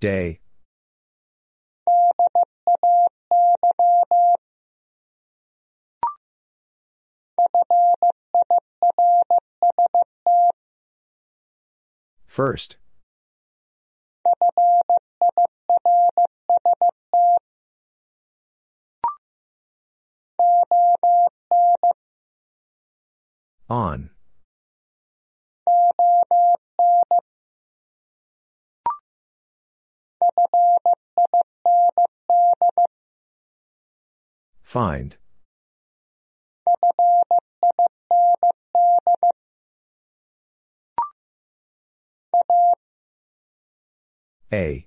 Day. First. On. Find. A.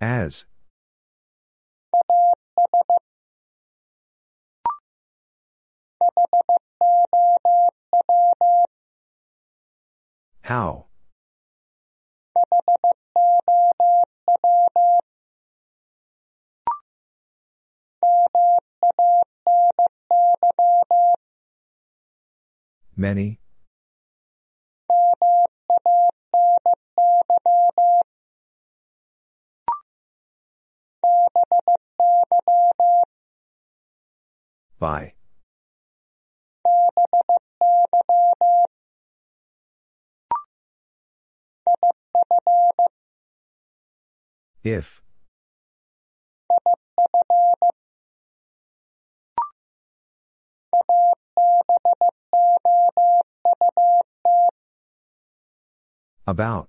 As. How? Many? By. If. About.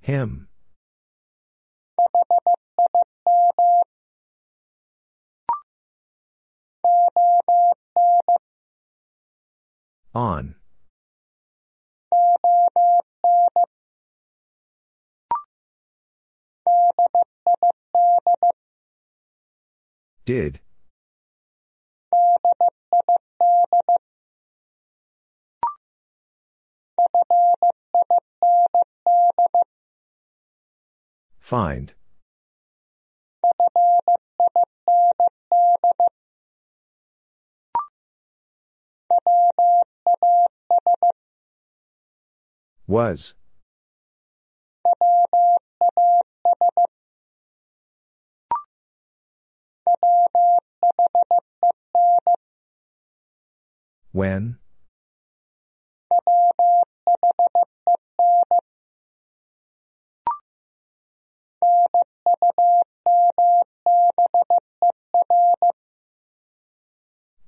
Him. On. Did. Find. Was. When?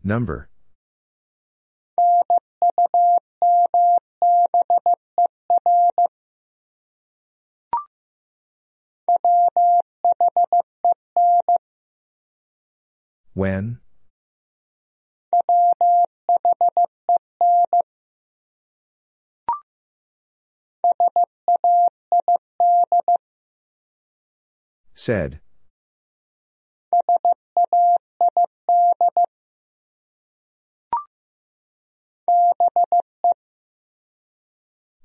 Number. When? Said.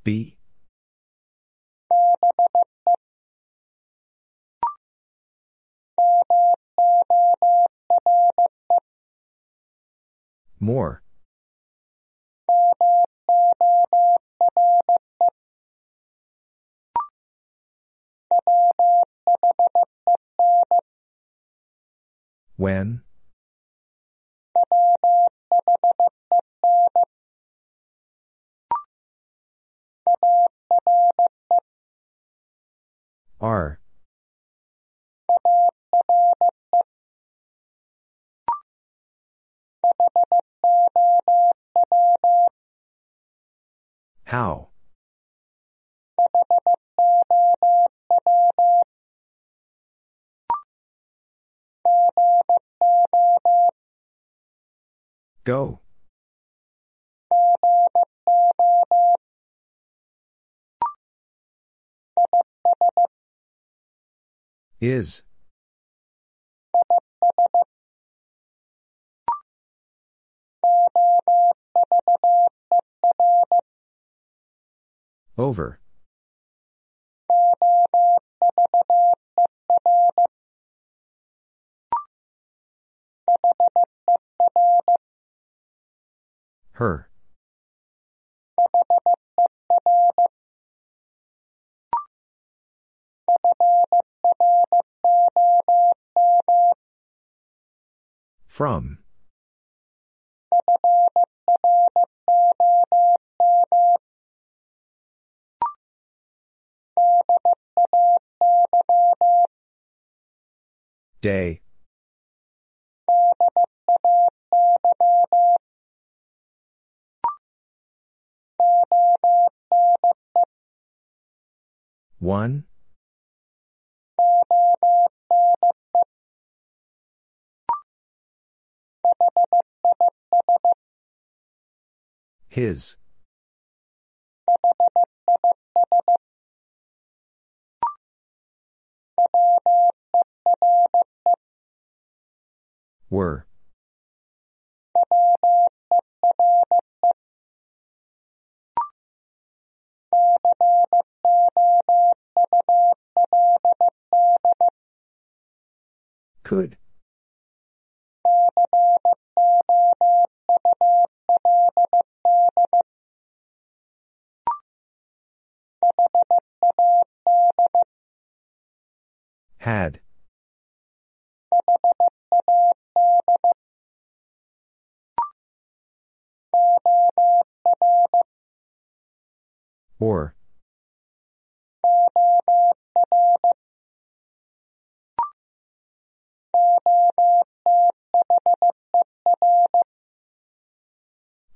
Be. More. When? Are. How? Go. Is. Over. Her. From. Day. One. His. Were. Could. Had. Or.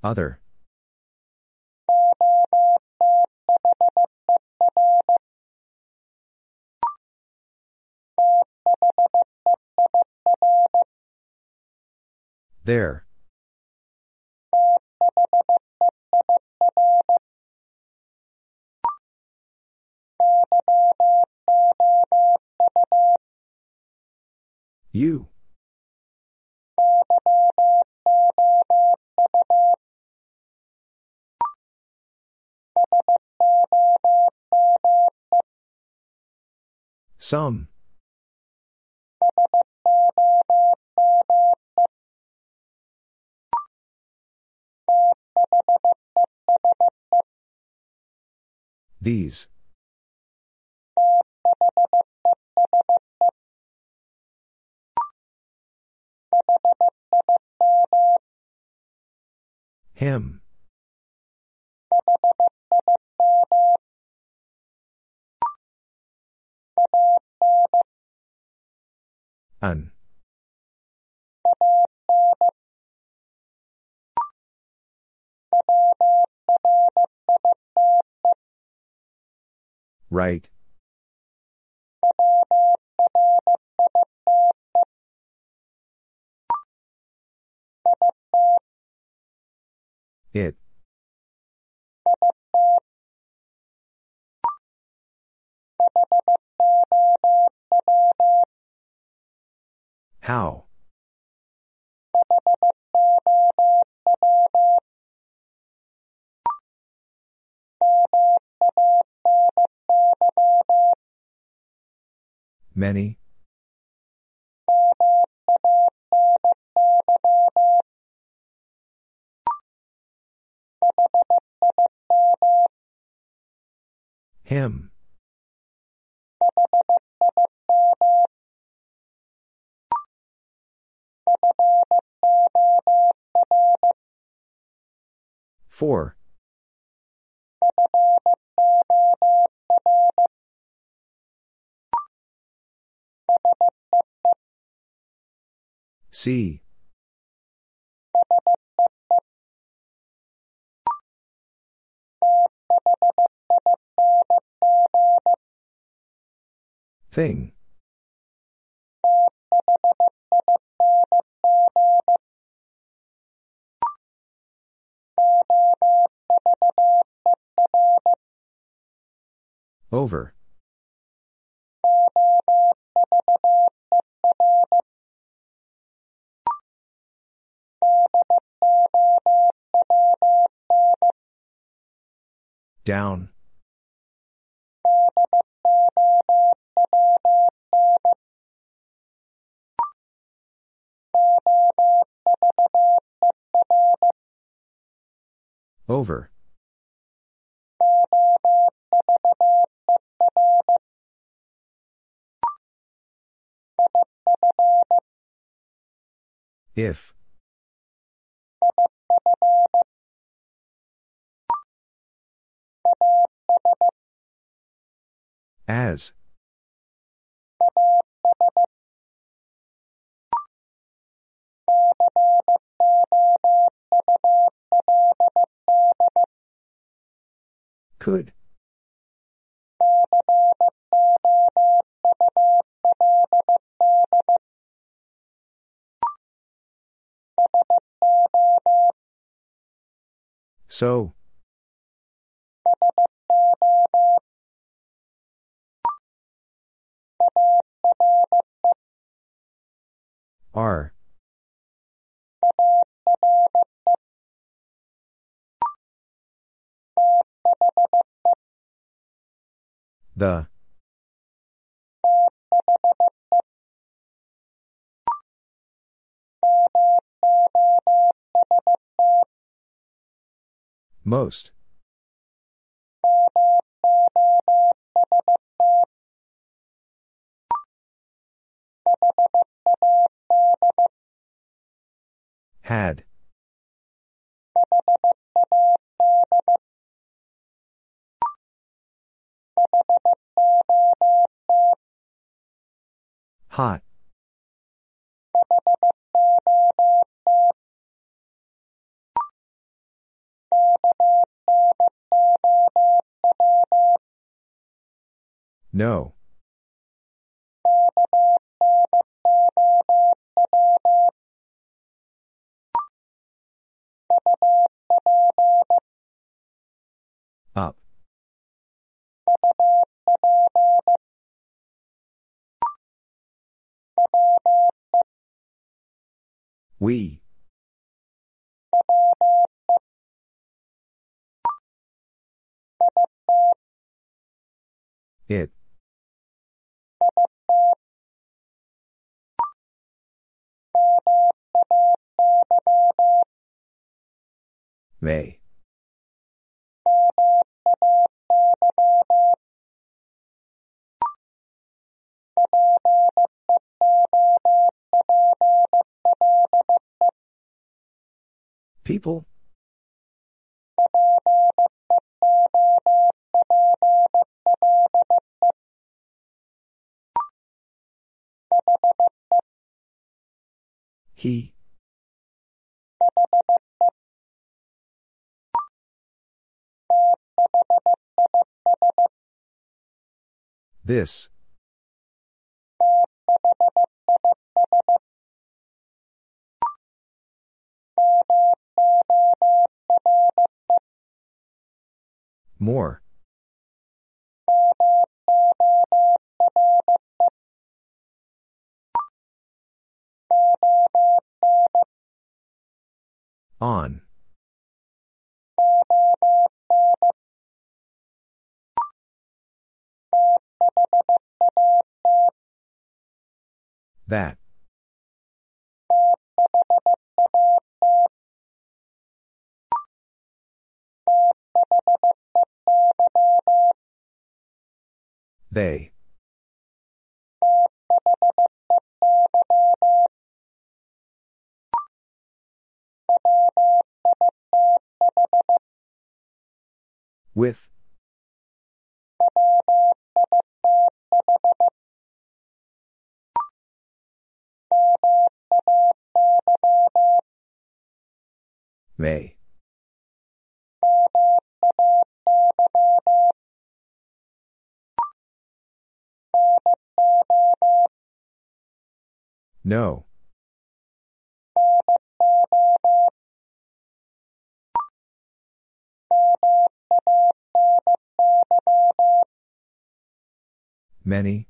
Other. There. You. Some. These. Him. An. Write. It. How? Many? Him. For. See. Thing. Over. Down. Over. If. As. Could. So. Are. The. Most. Had. Hot. No. Up. We. It. May. People? He. This. More. On. That. They. With. May. No. Many.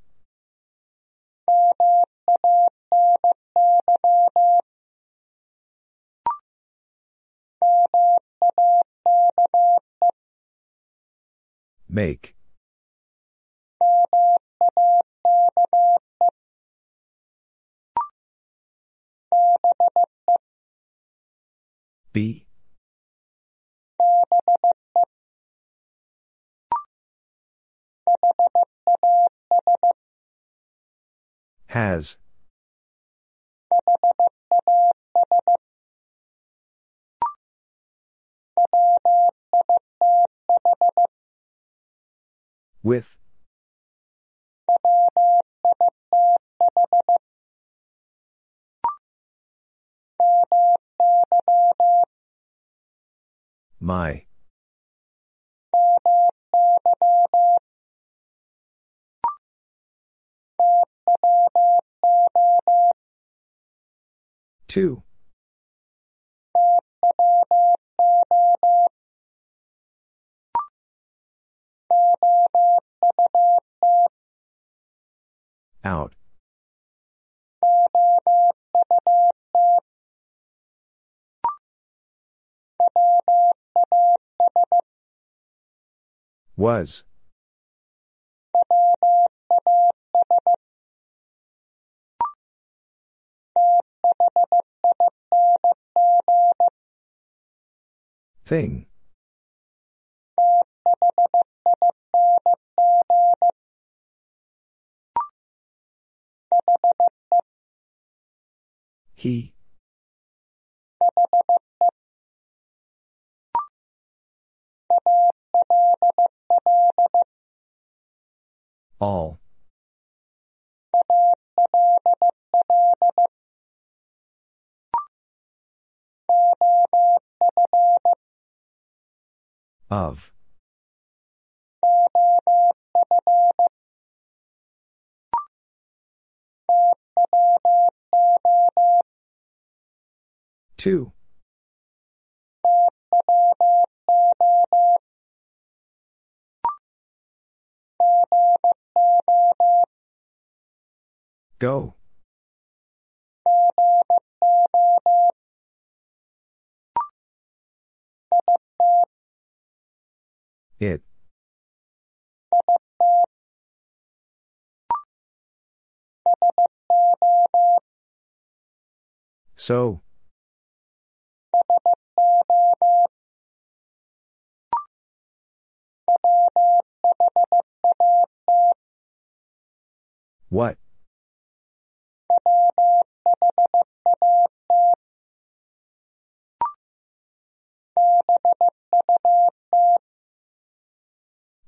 Make. Be. Has. With. My. Two. Out. Was. Thing. He. All. Of. Two. Go. It. So. What?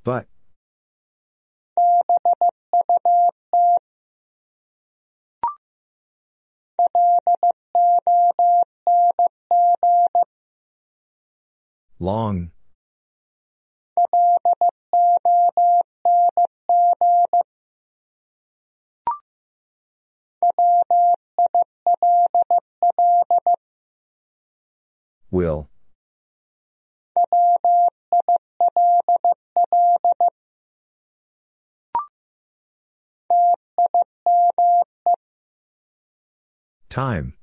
But. Long. Will. Time.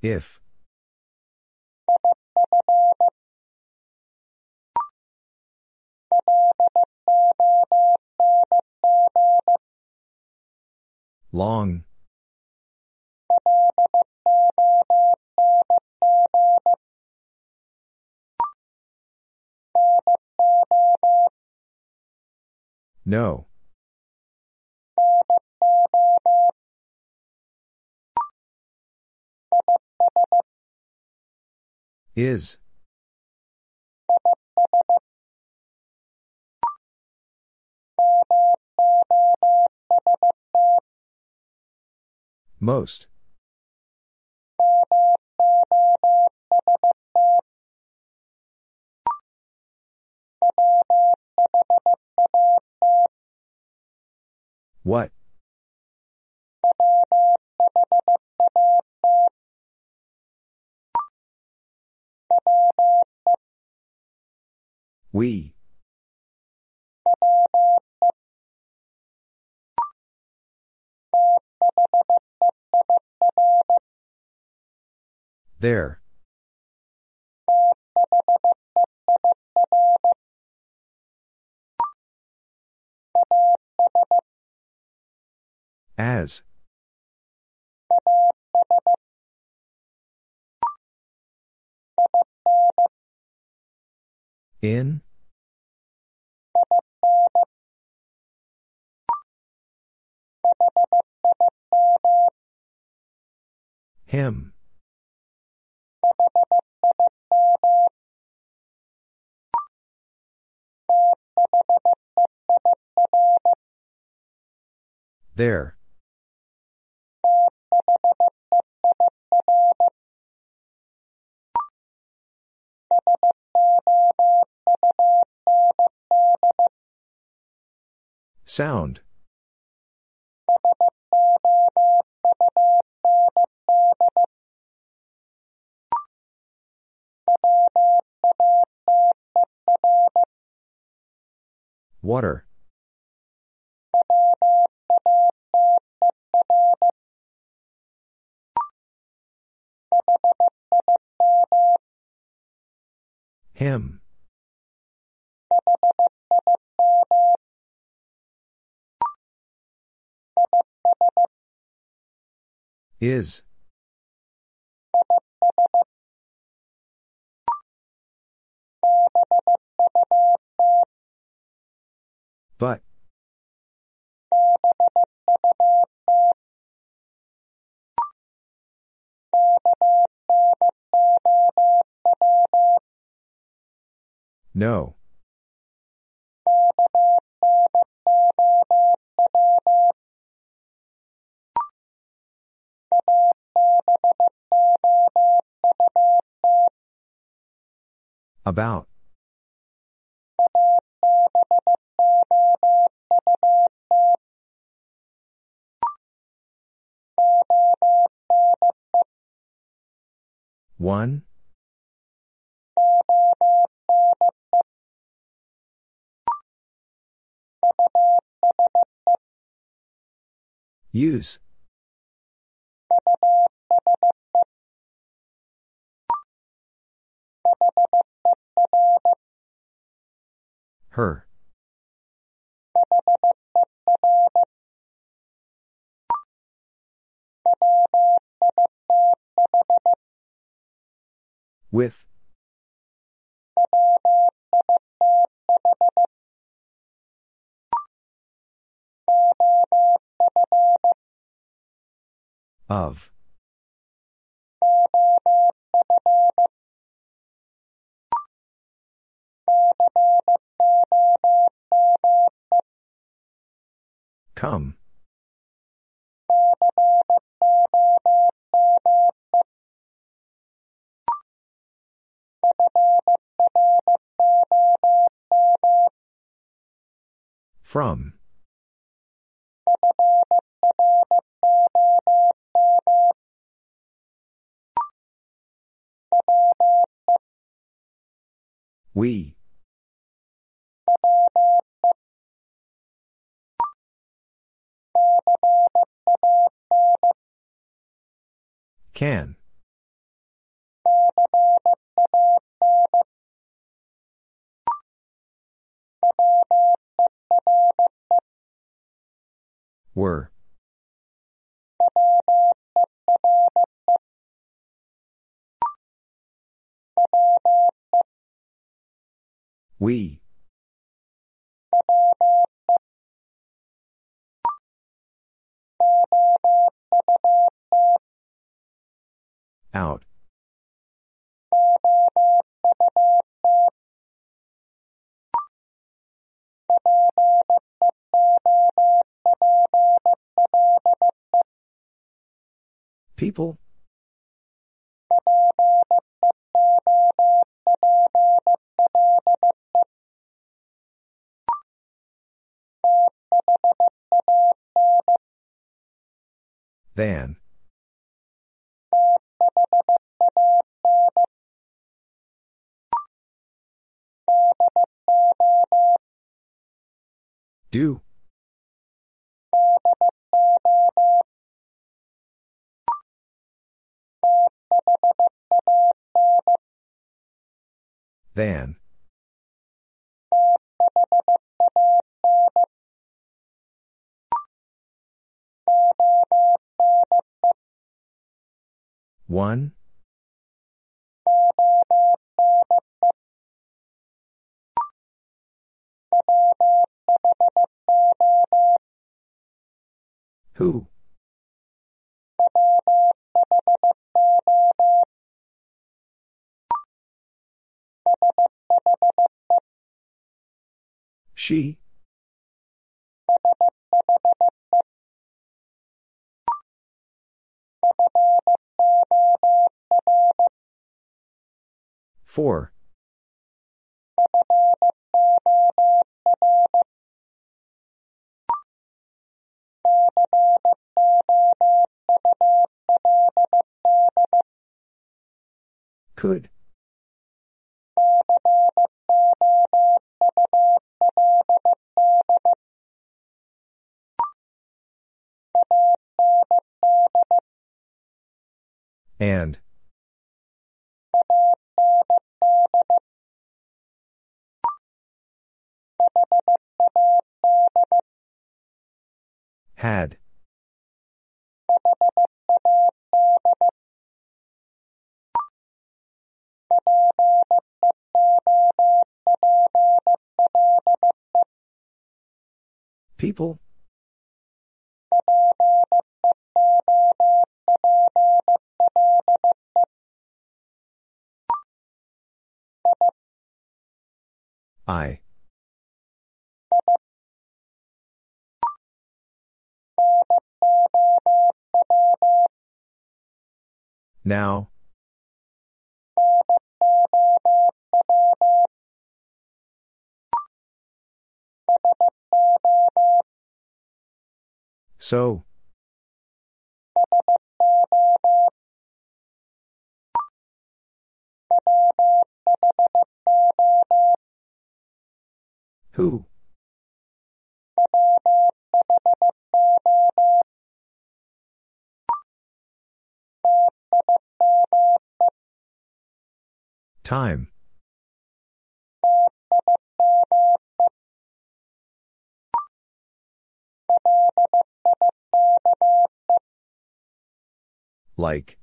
If. Long. No. Is. Most. What? We. There. As. In? Him. There. Sound. Water. Him. Is. But. No. About. One? Use. Her. With. Of. Come. From. We. Can. Were. We. Out. People? Van. Do. Van. One? Who? She? For. Could. And. Had. People? I. Now. So. Who? Time. Like.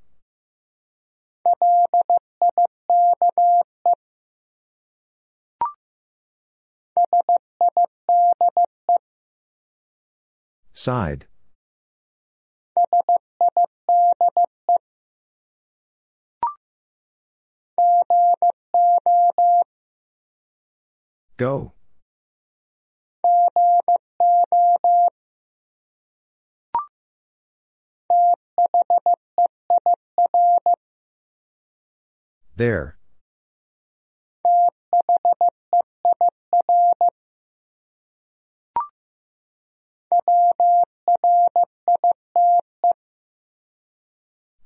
Side. Go. There.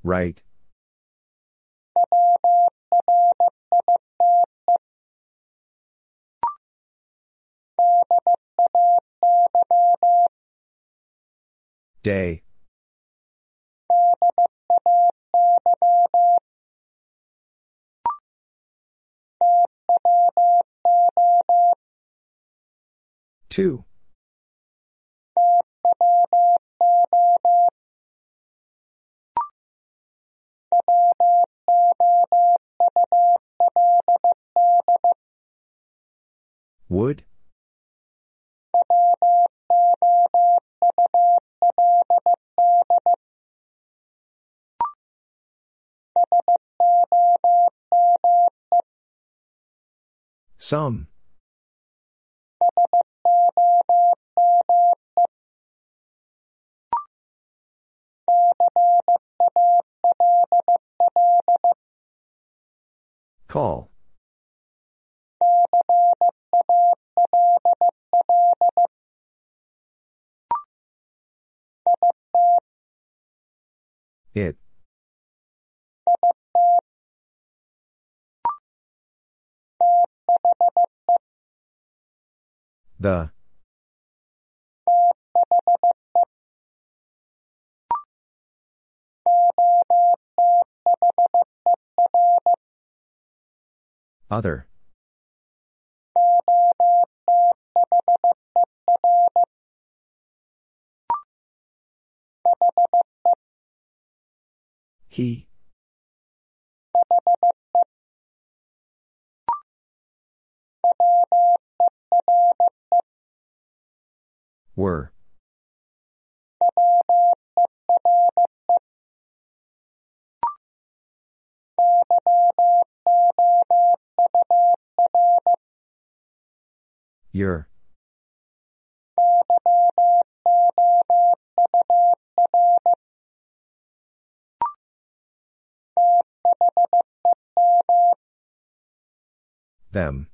Write. Day. Two. Would? Some. Call. It. The. Other. He. Were. Your. Them.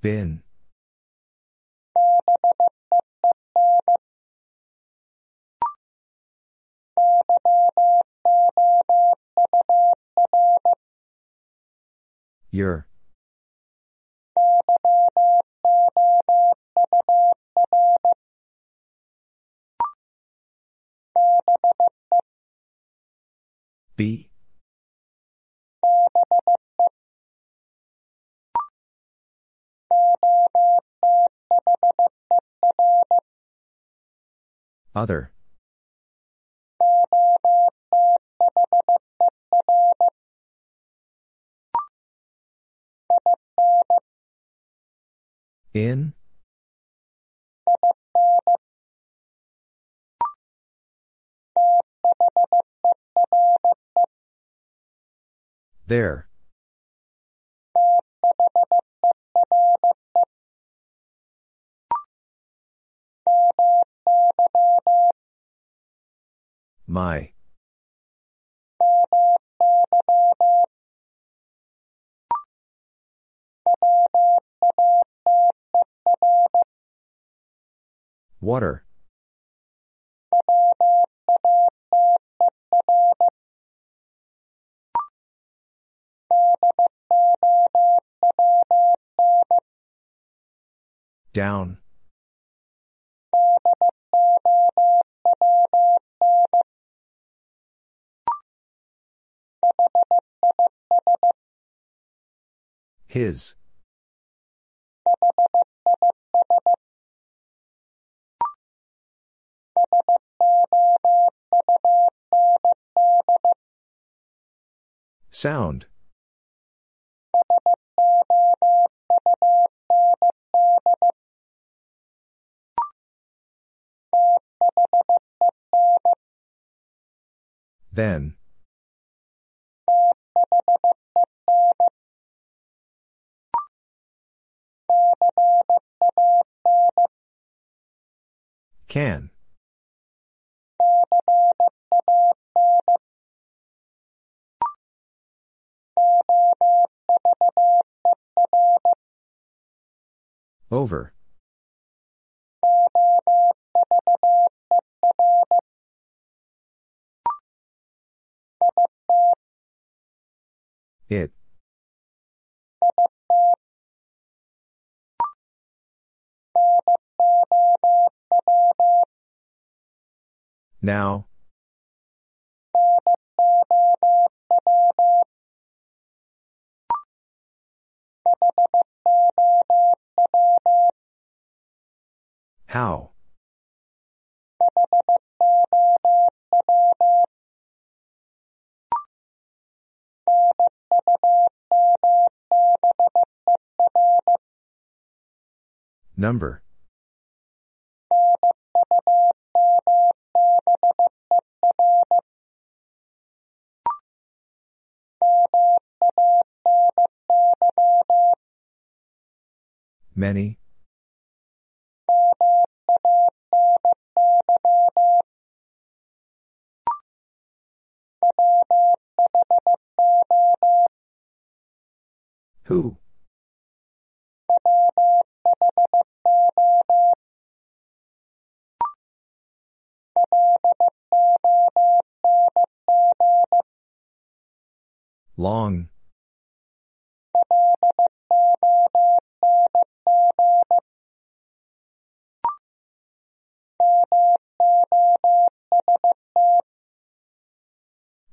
Been. Your. Be. Other. In? There. My. Water. Down. His. Sound. Then. Can. Over. It. Now. How? Number. Many. Who? Long.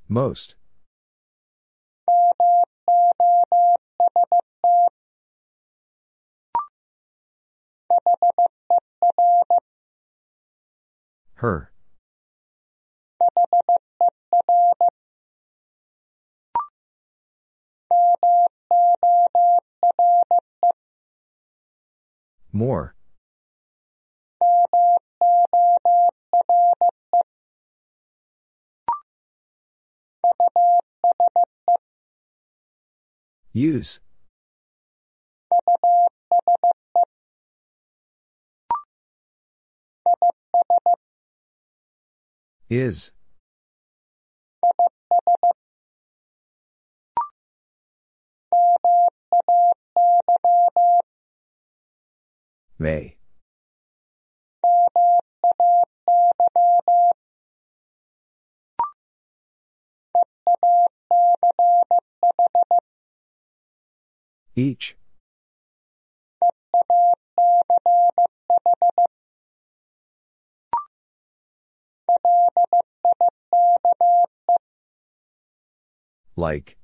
Most. Her. More. Use. Is. May. Each. Like.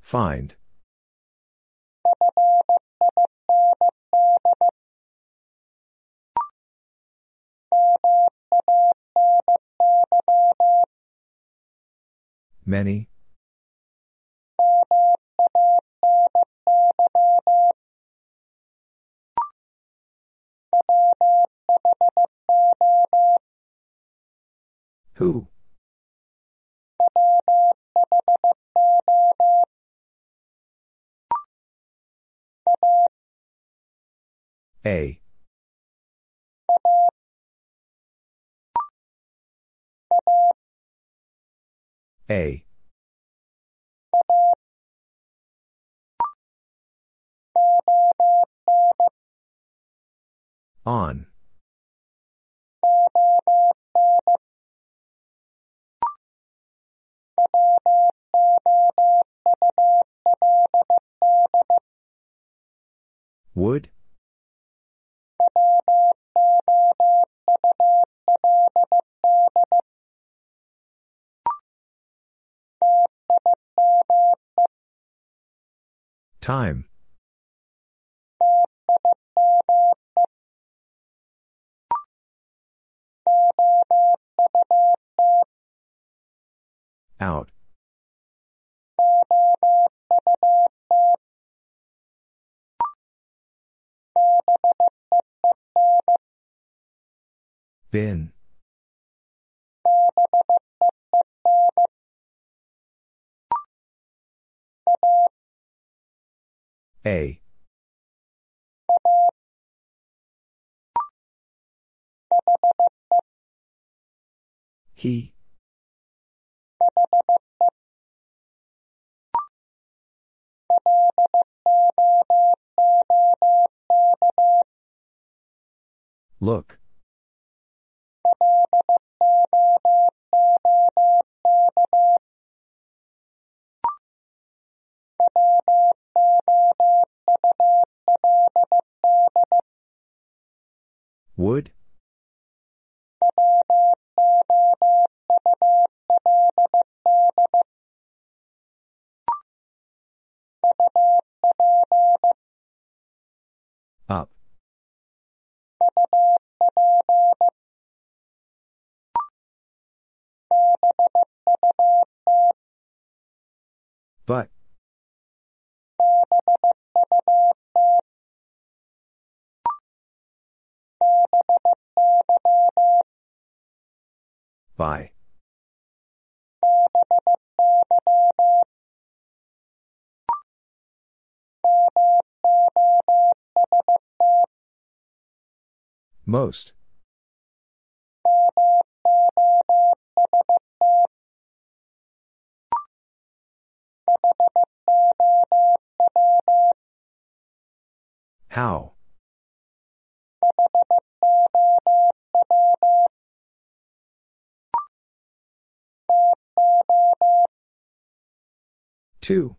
Find. Many. Who? A. A. On. Would? Time. Out. Been. A. He. Look. Would? Up. But. By. Most. How? Two.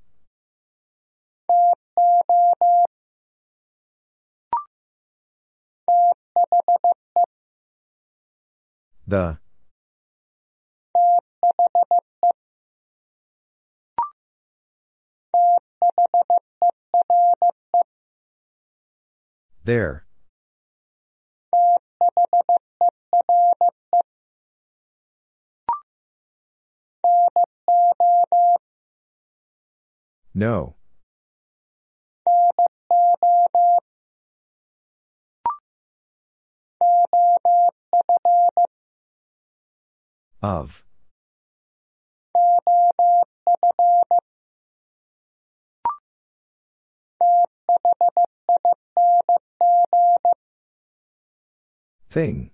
The. There. No. Of. Thing.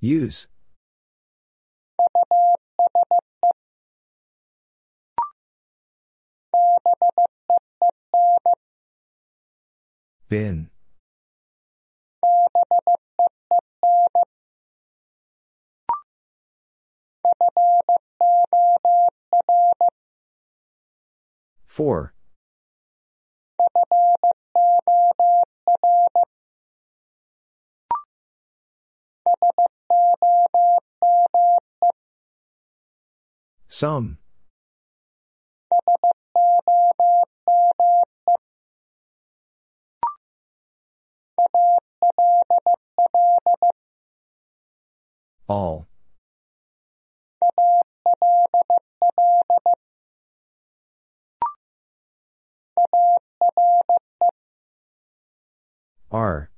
Use. Been. For. Some. All. Are.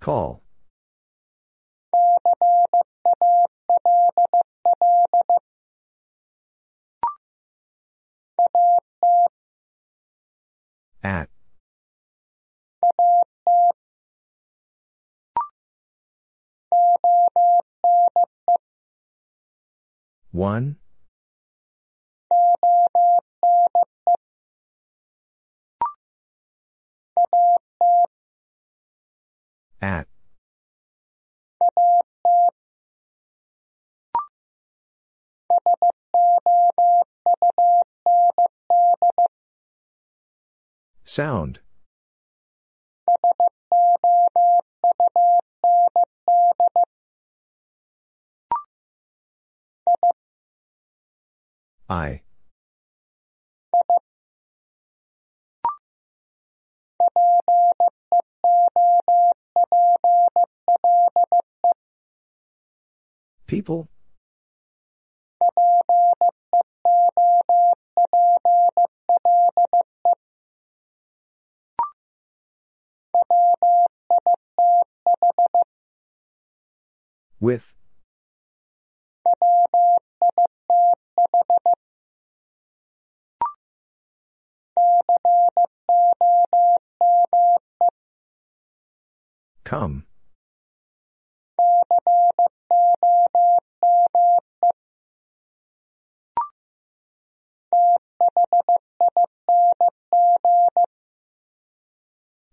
Call. At. One. At. Sound. I. People? With. Come.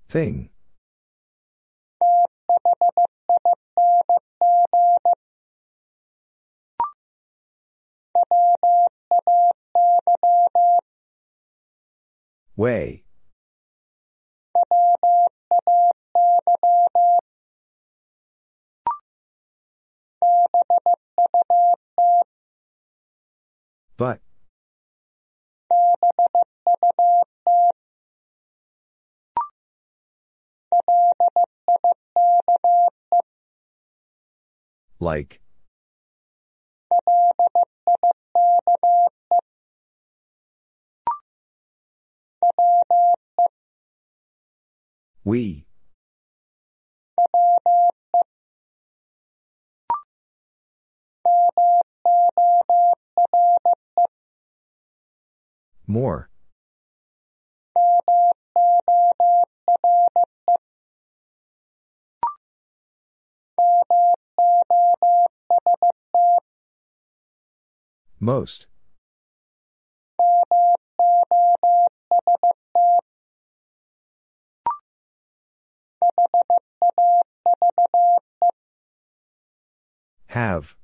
Thing. Way. But. Like. We. More. Most. Have.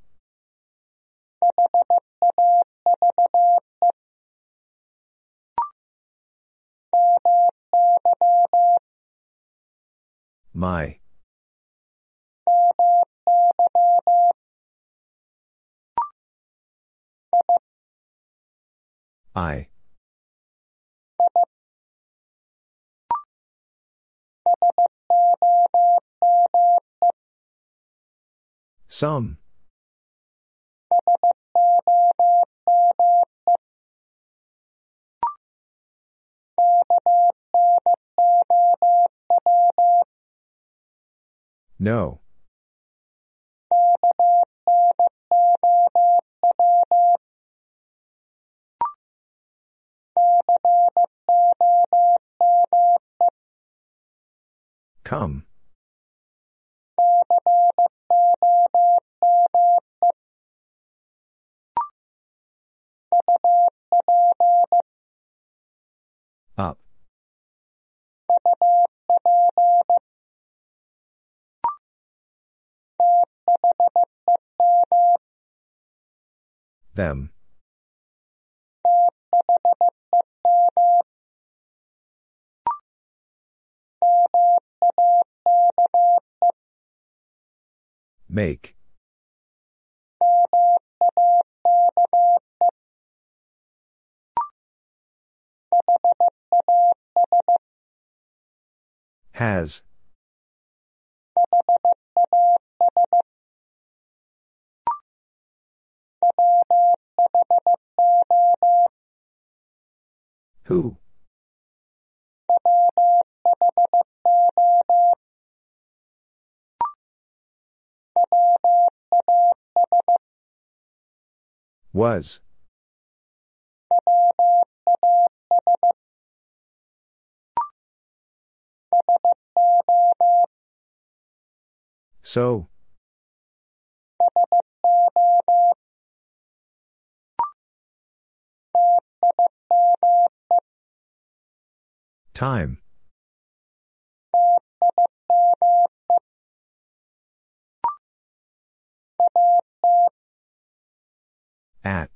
My. I. Some. No. Come. Up. Them. Make. Has. Who? Was. So. Time. At.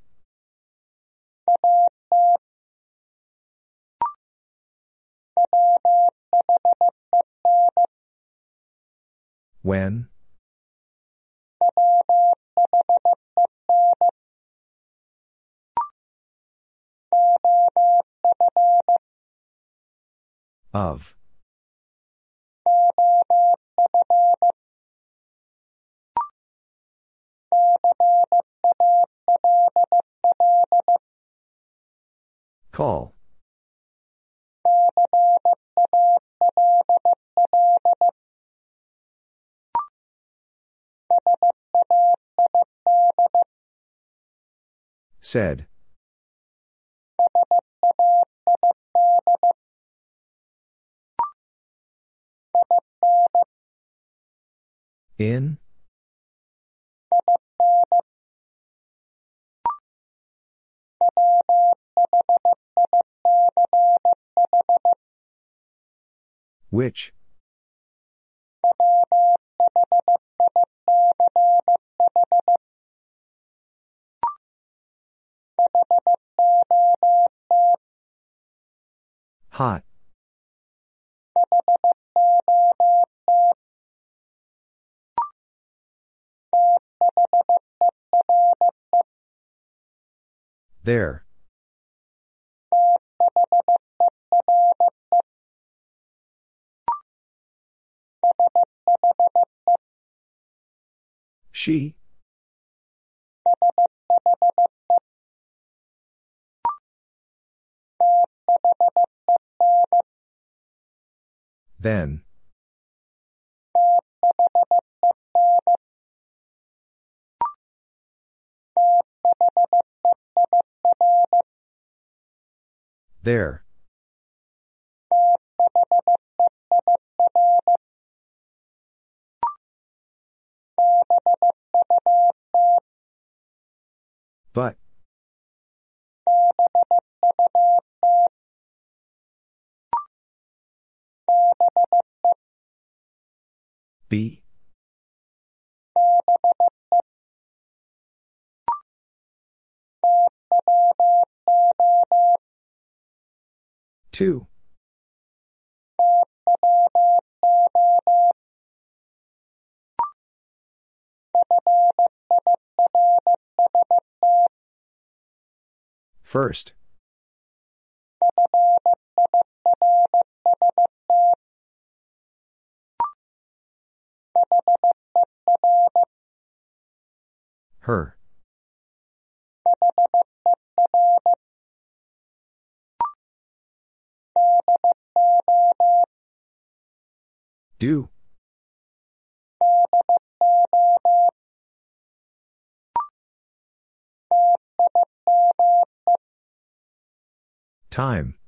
When? Of. Call. Said. In? Which? Hot. There. She? Then. There. But. Be. Two. First. Her. Do. Time.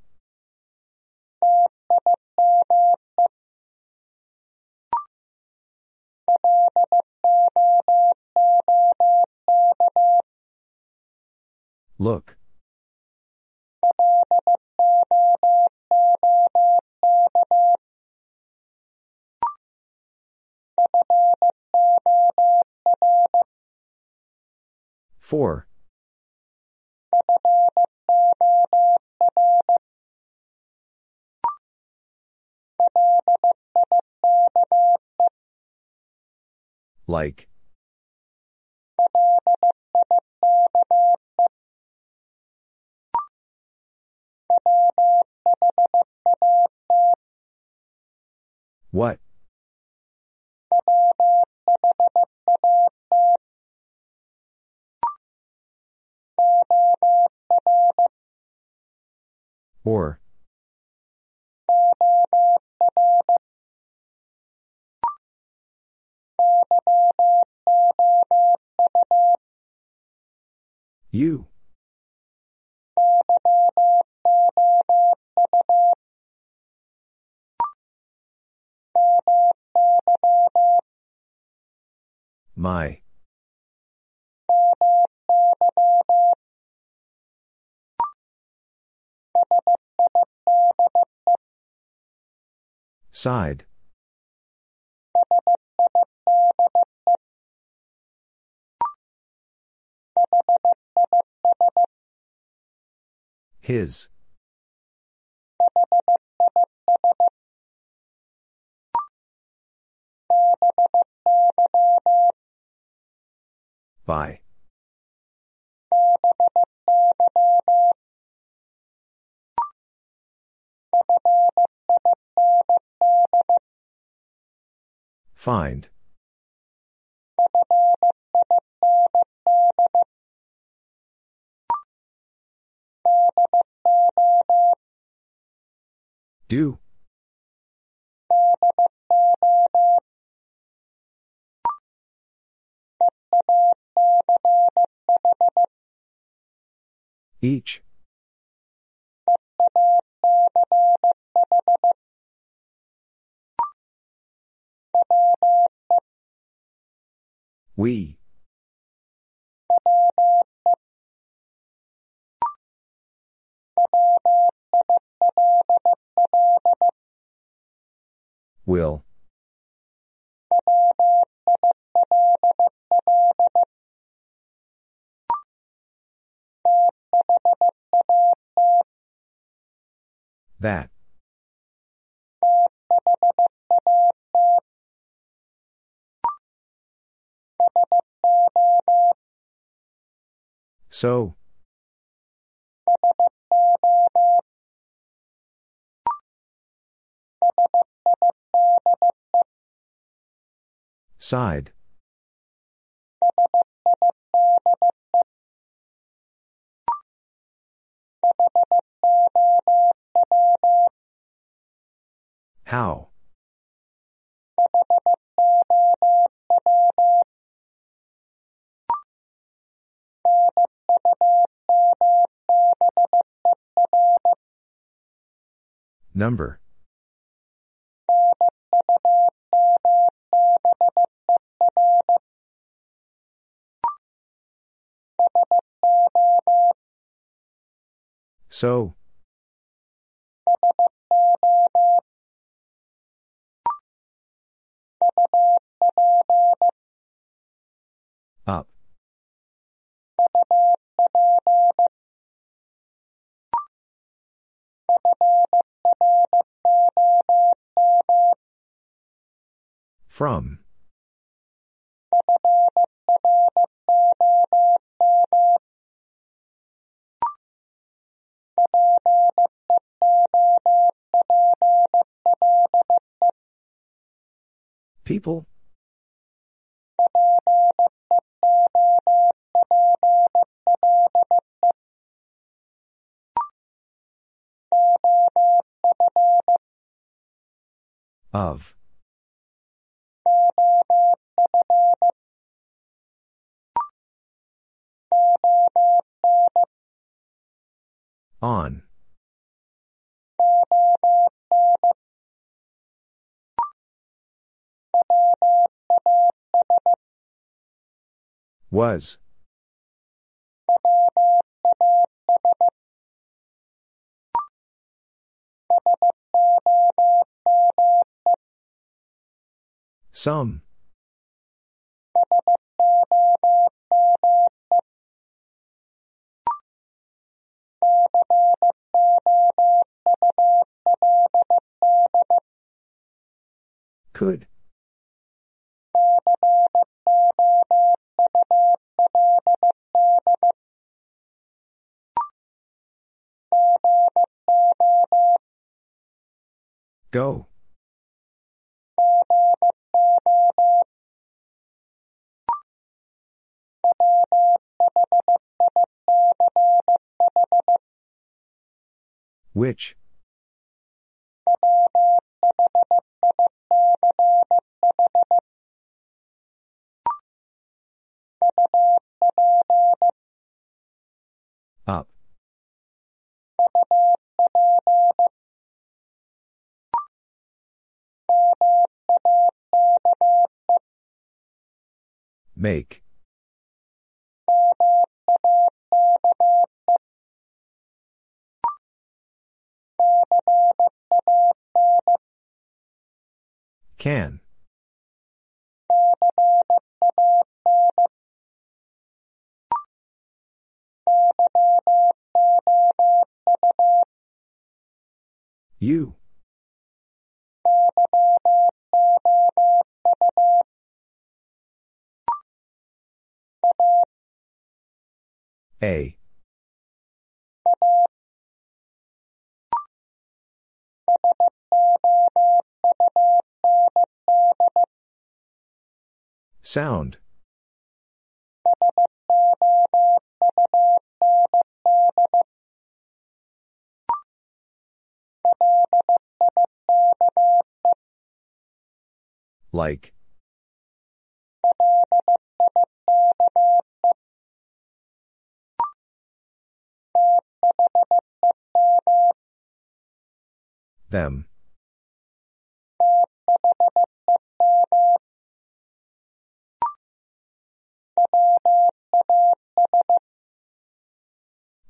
Look. For. Like. What? Or. You. My. Side. His. By. Find. Do. Each. We. Will. That. So. Side. How? Number. So. Up. From. People? Of. On. Was. Some. Could. Go. Which? Make. Can. You. A. Sound. Like. Them.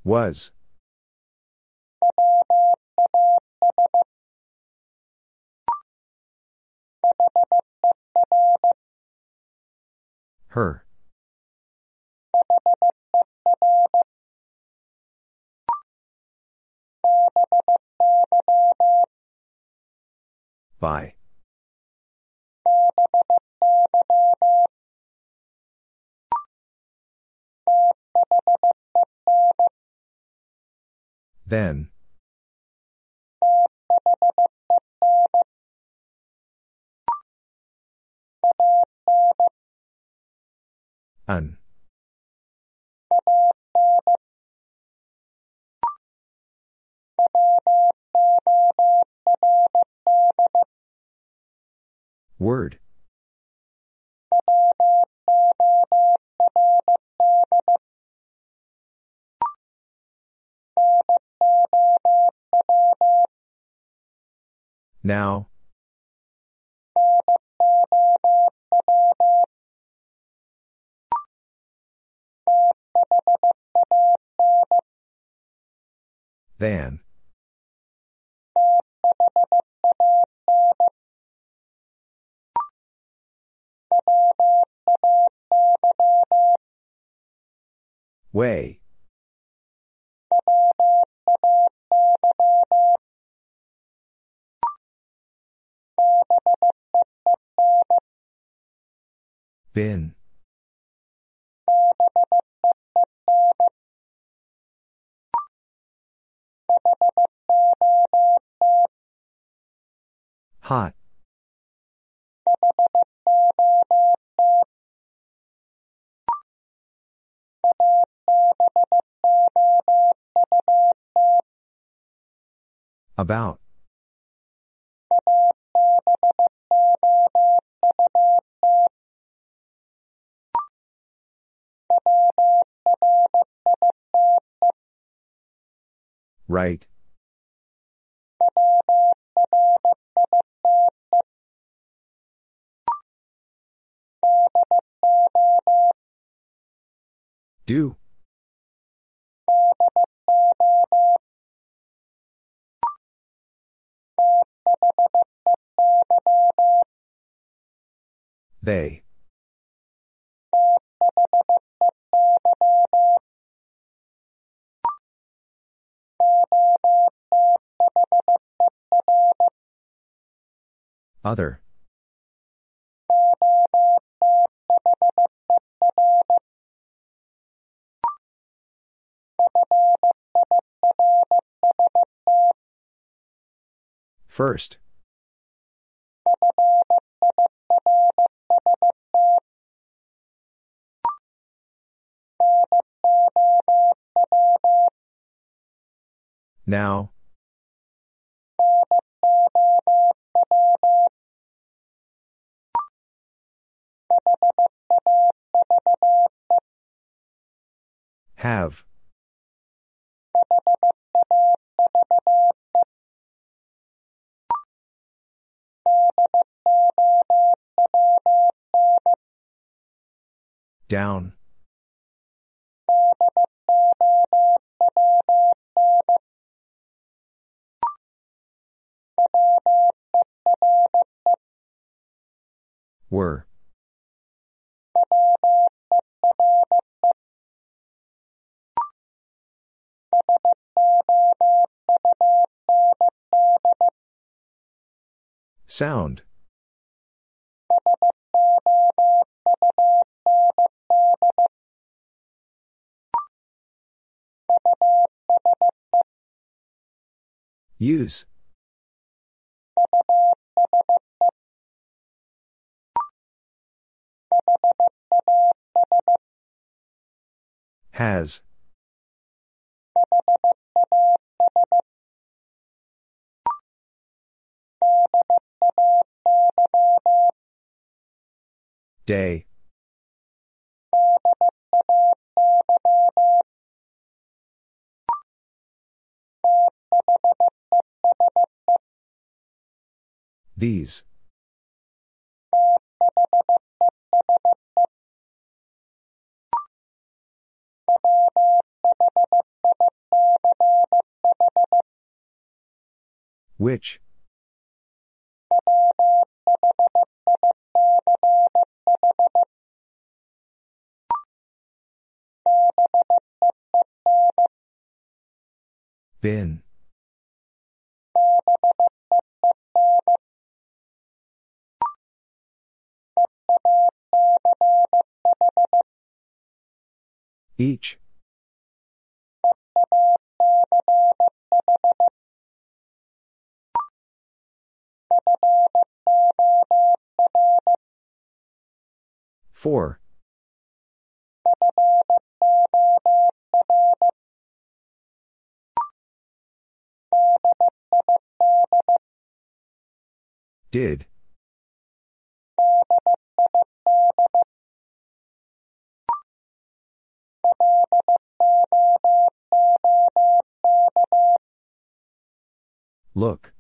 Was. Her. By. Then. An. Word. Now. Than. Way. Been. Hot. About. Write. Do. They. Other. First. Now. Have. Down. Were. Sound. Use. Has. Day. These. Which? Been. Each. For. Did. Look.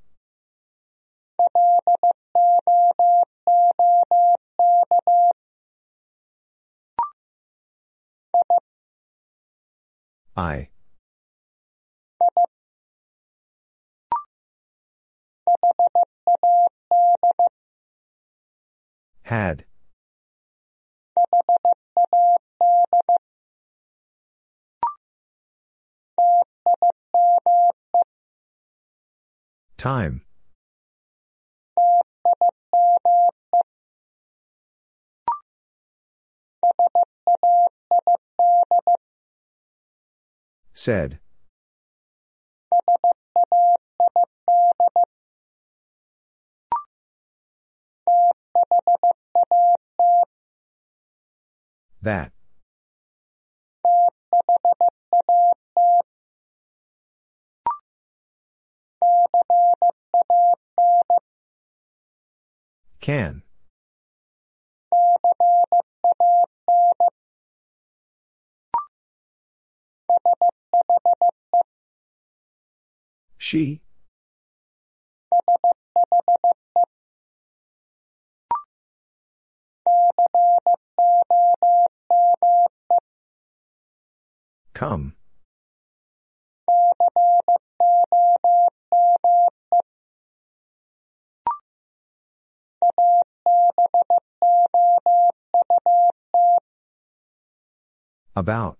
I. Had. Time. Said. That. Can. She? Come. About.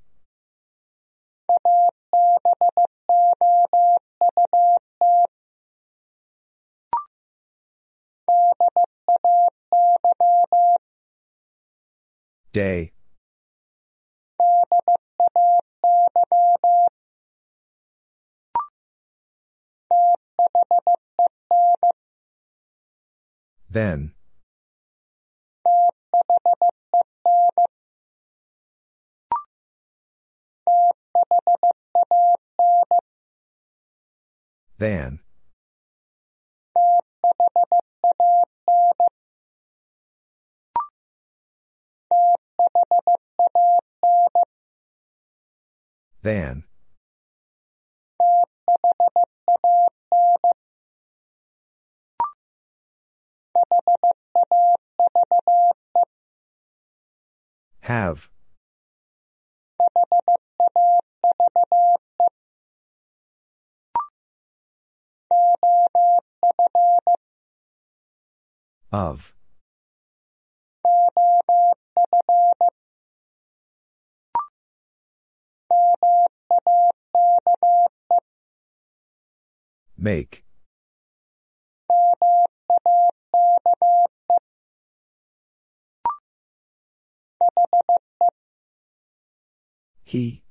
Day. Then. Than. Than. Have. Of. Make. He.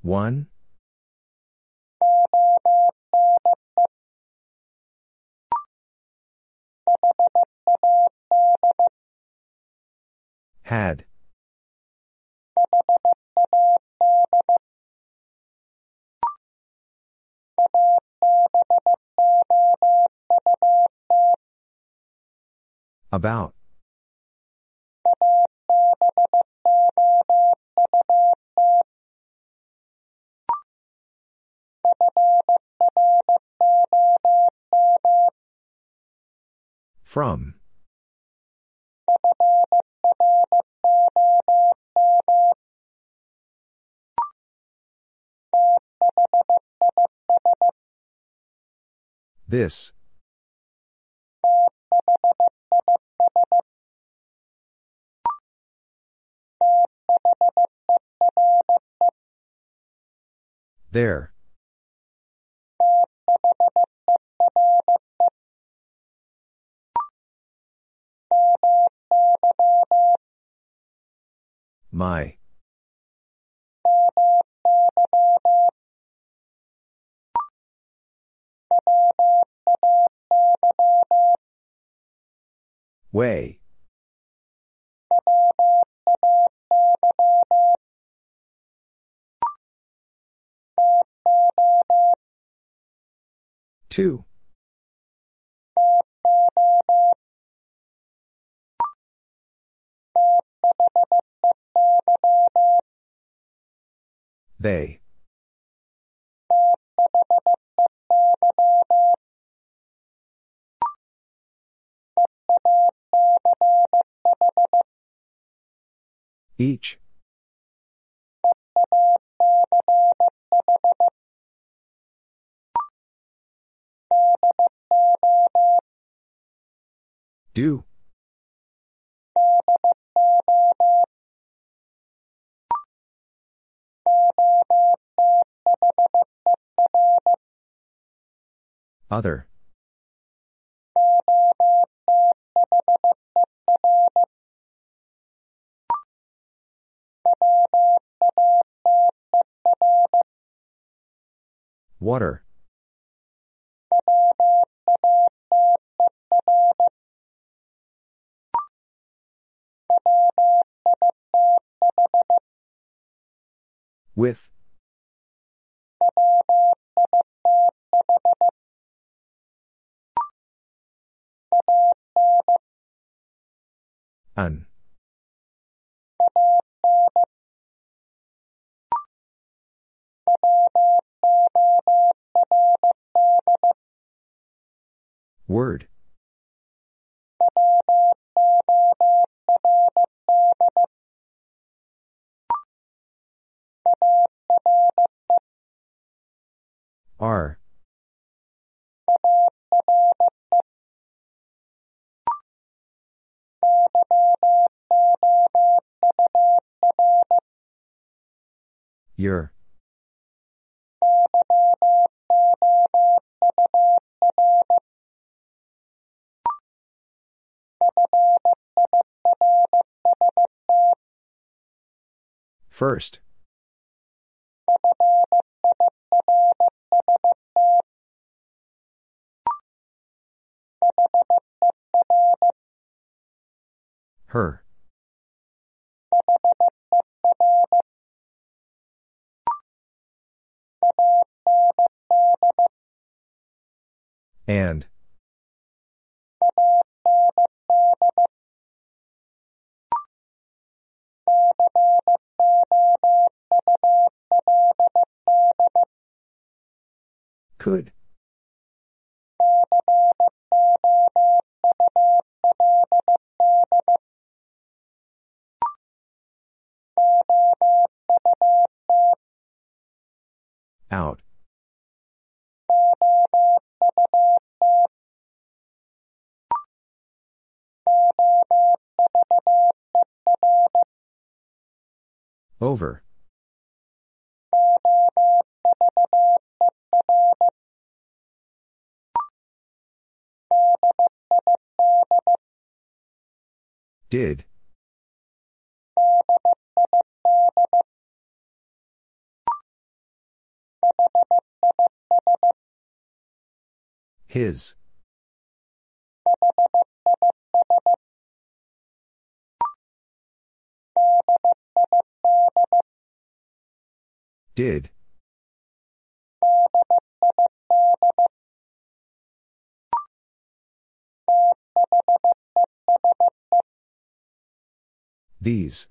One. Had. About. From. This. There. My. Way. Two. They. Each. Do. Other. Water. With. An. Word. Are. Your. First. Her. And. Could. Out. Over. Did. His. Did. These.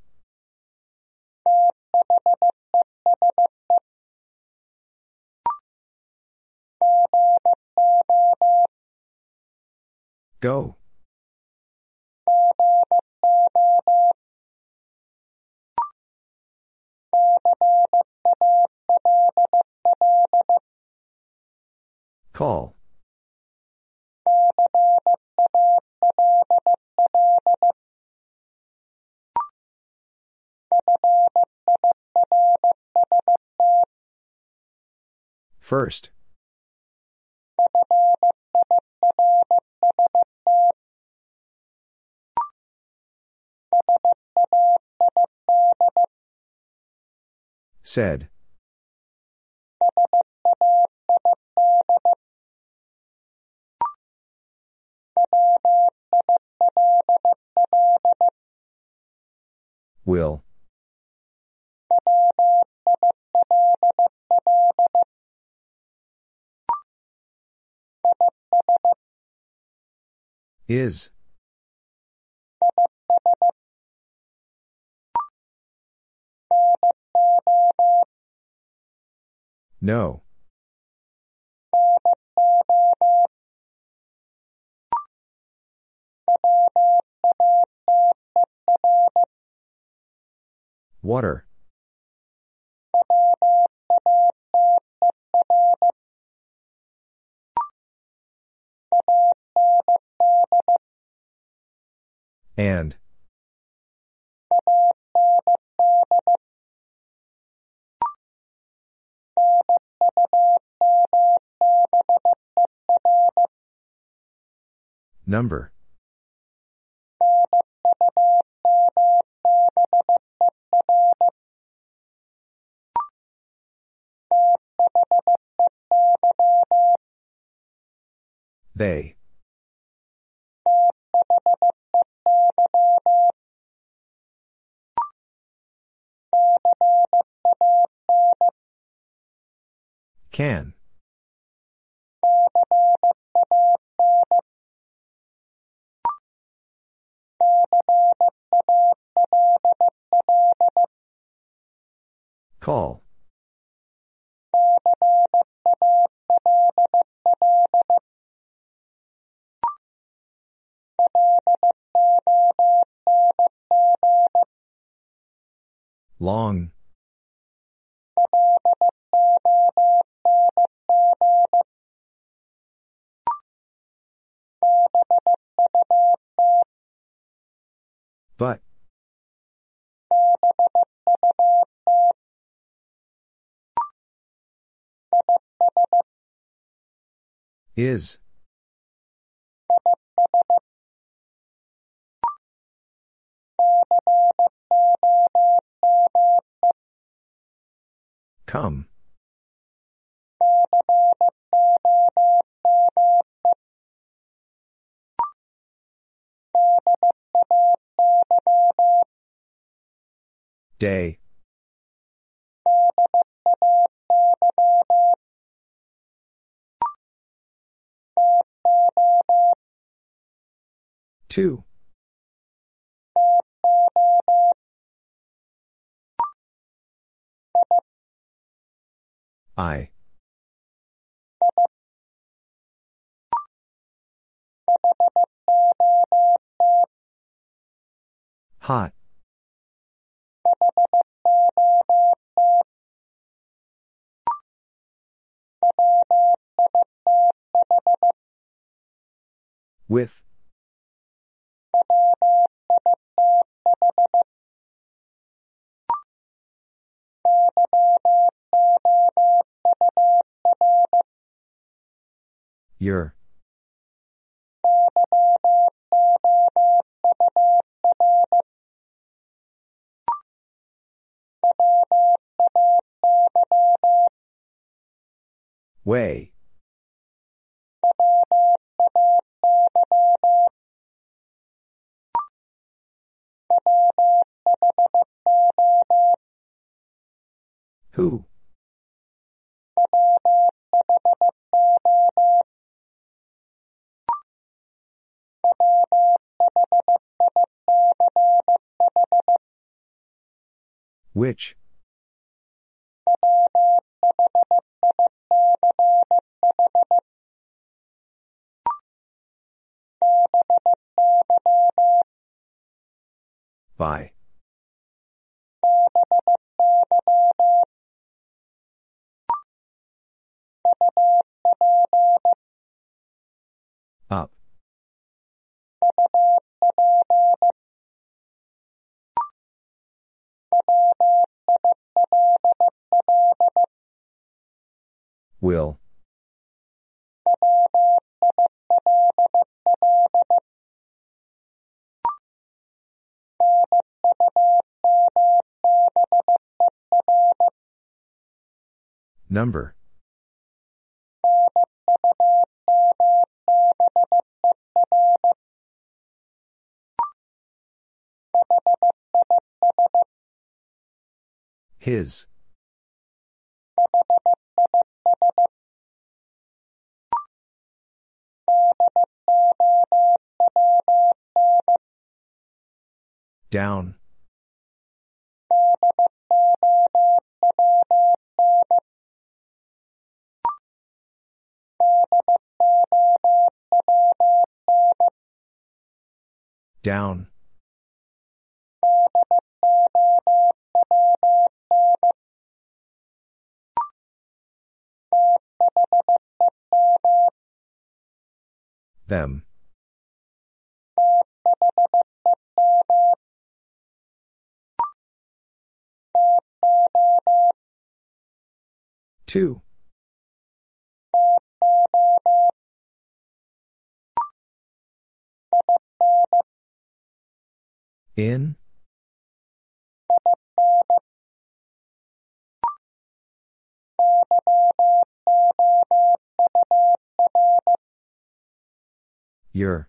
Go. Call. First. Said. Will. Is. No. Water. And. Number. They. Can. Call. Long. But. Is. Come. Day. Two. I. Hot. With. Your. Way. Who? Which? Number. His. Down. Down. Them. Two. In? Your.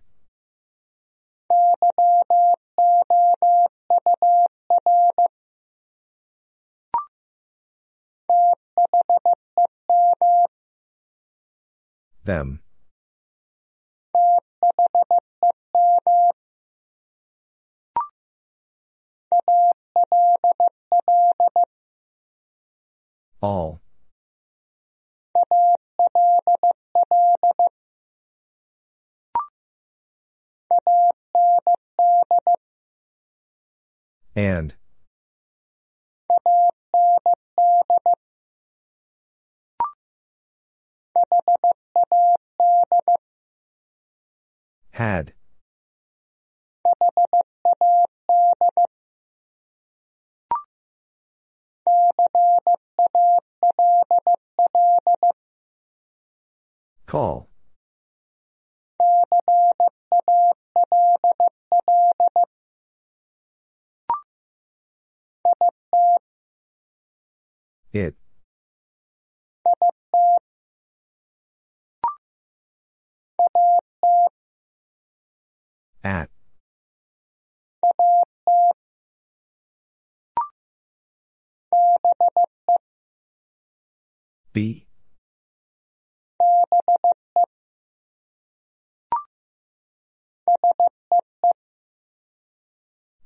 Them. All. And. Had. Call. It. At. Be.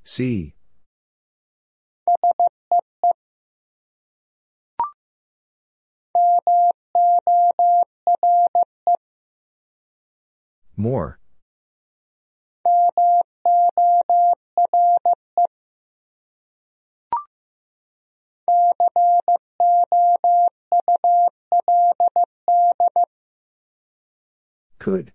See. More. Could.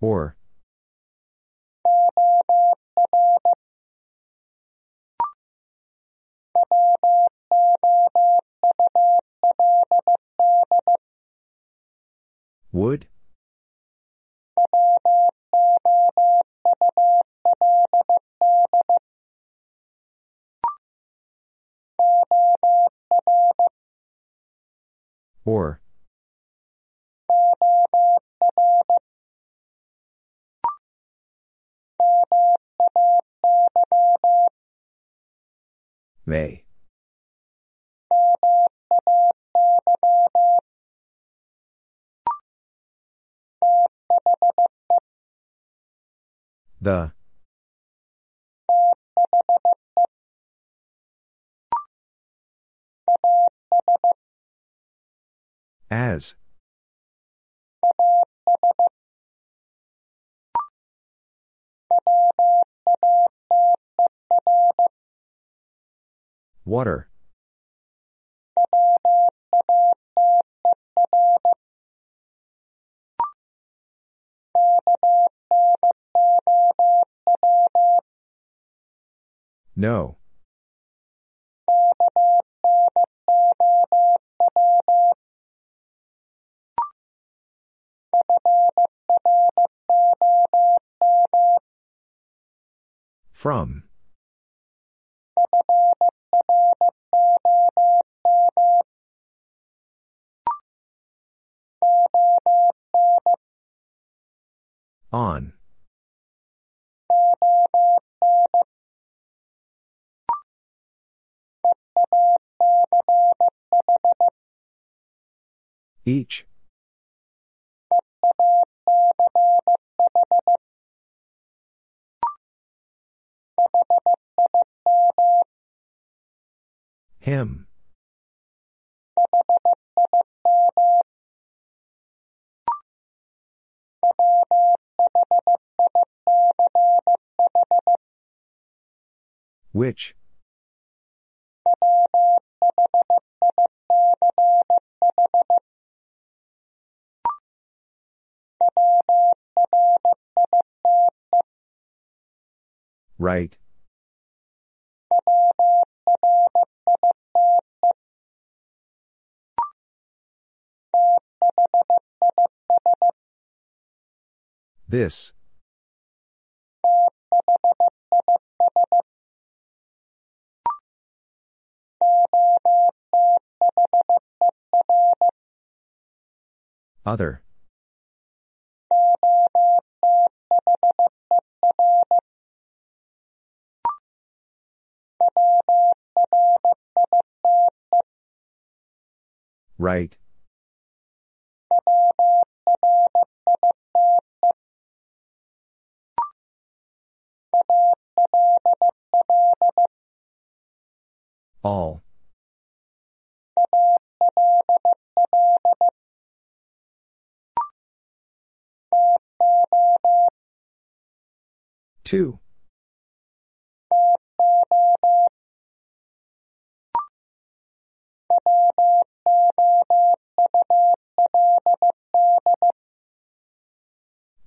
Or. Would? Or. May. The. As. Water. No. From. On. Each. Him. Which? Write. This. Other. Write. All. Two.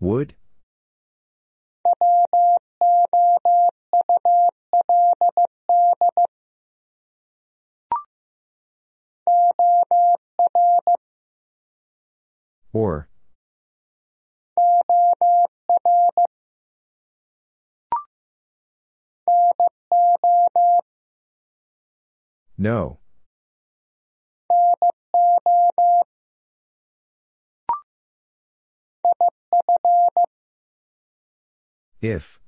Would? Or. No. If.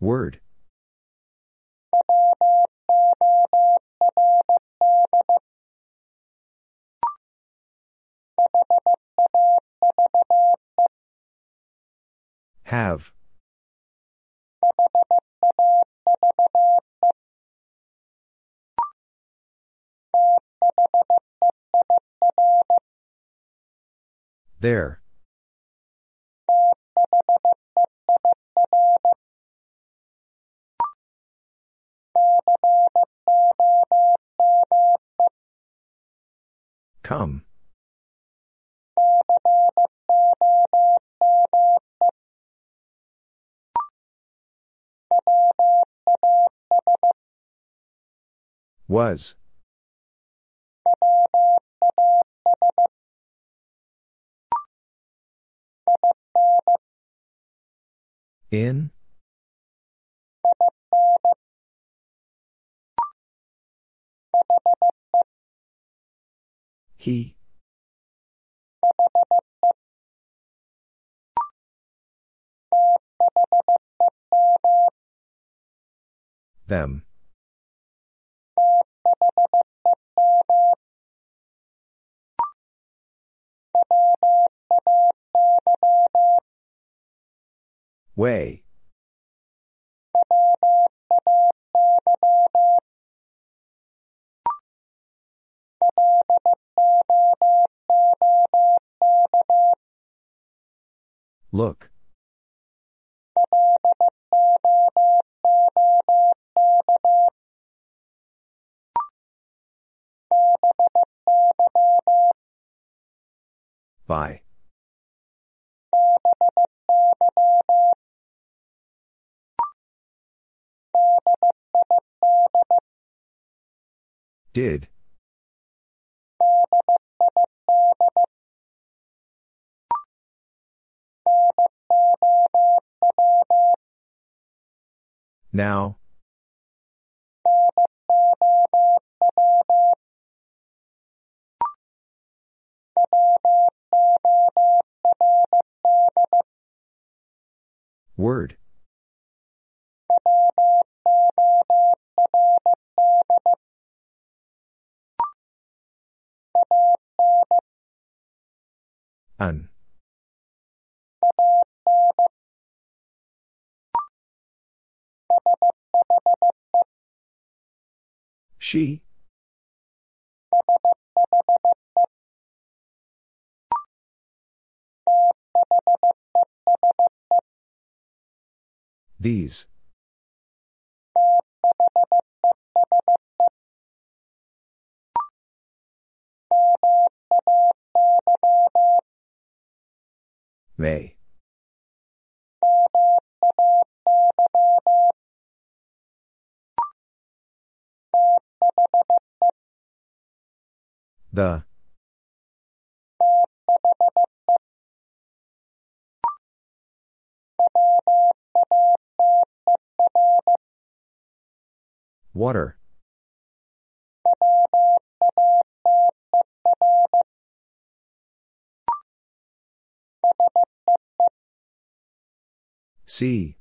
Word. Have. There. Come. Was. In? He? Them. Way. Look. By. Did. Now. Word. An. She? These. May. The. Water. See.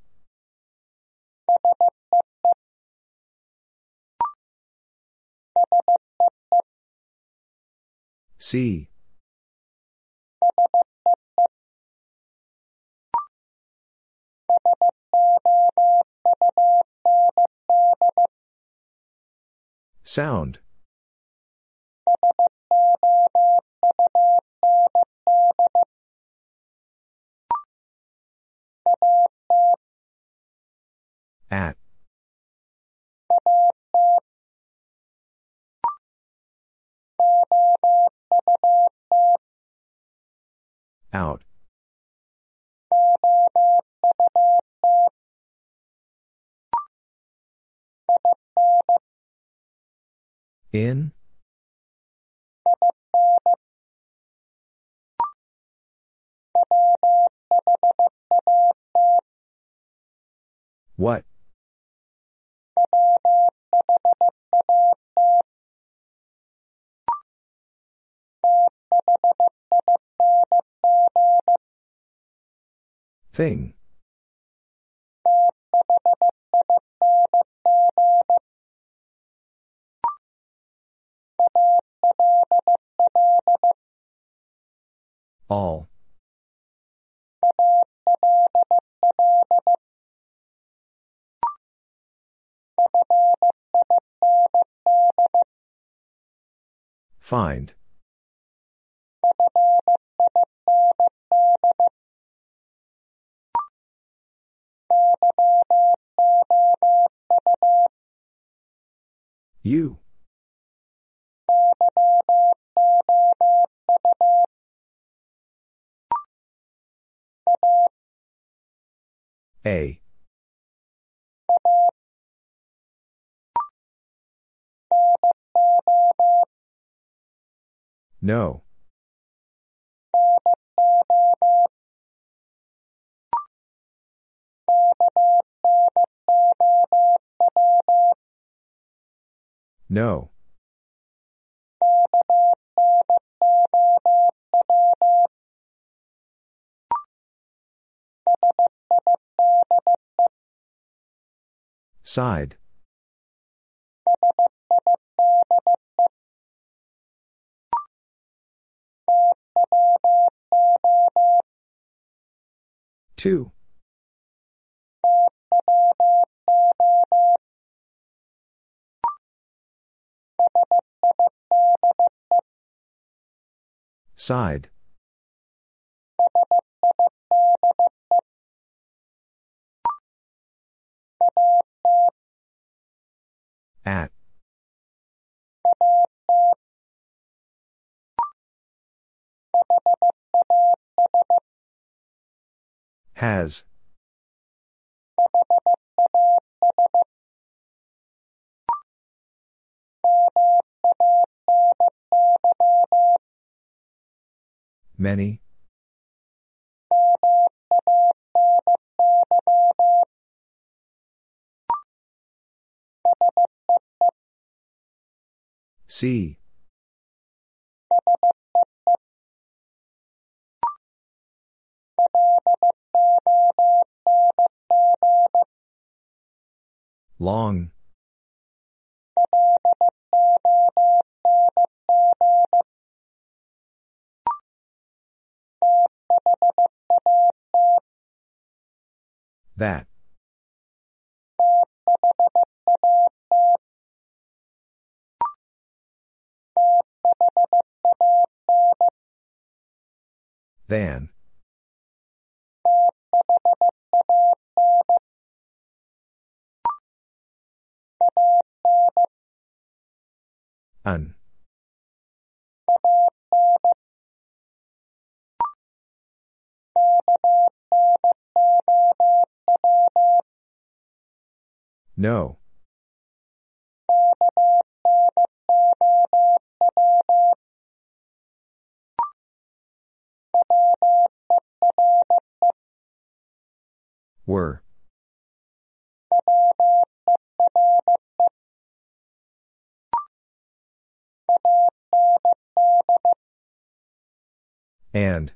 See. Sound. At. Out. In? What? Thing. All. Find. You. A. No. No. Side. Two. Side. At. Has. Many. See. Long. That. Than. Un. No. Were. And.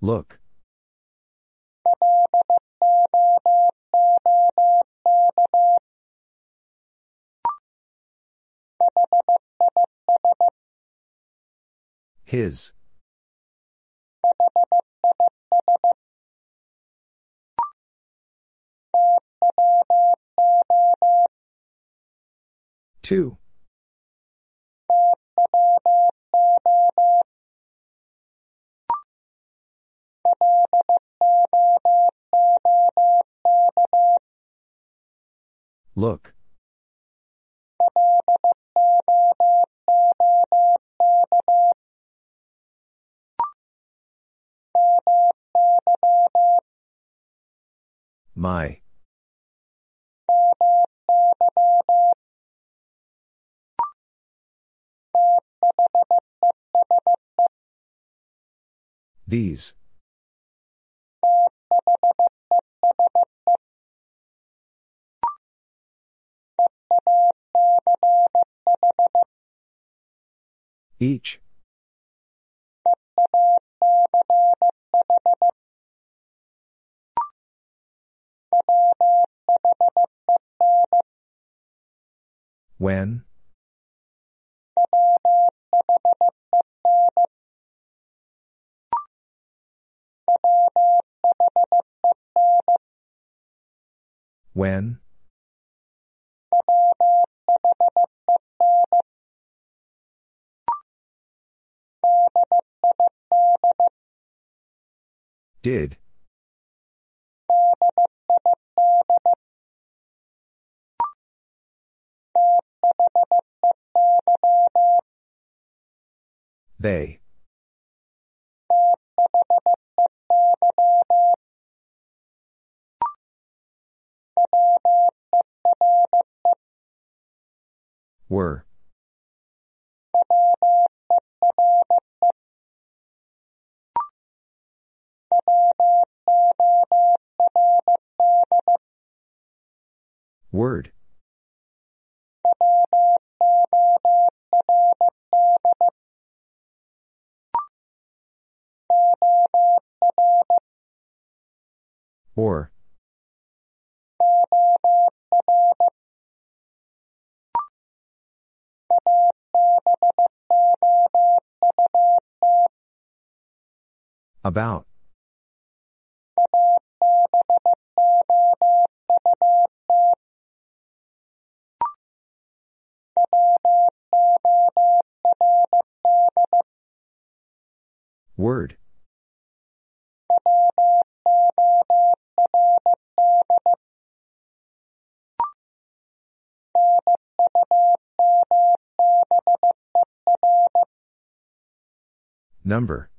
Look. His. Two. Look. My. These. Each. When? When? Did. They. Were. Word. Or. About. Word. Number.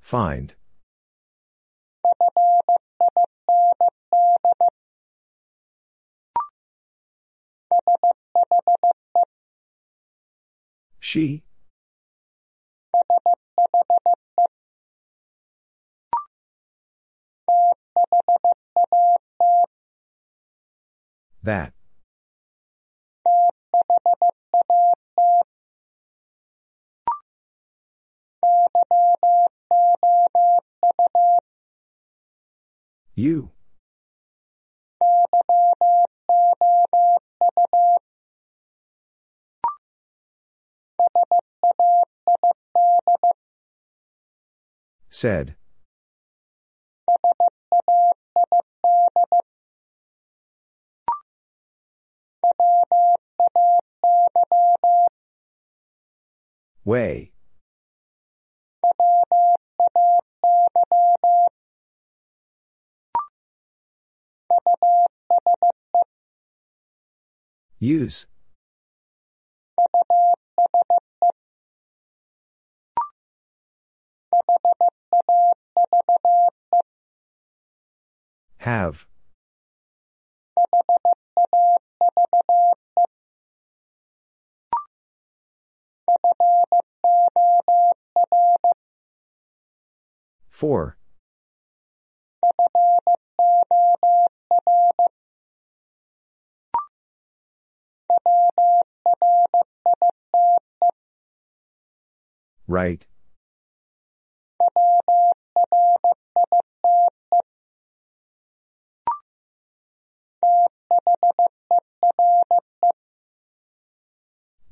Find. She. That. You. Said. Way. Use. Have. For. Write.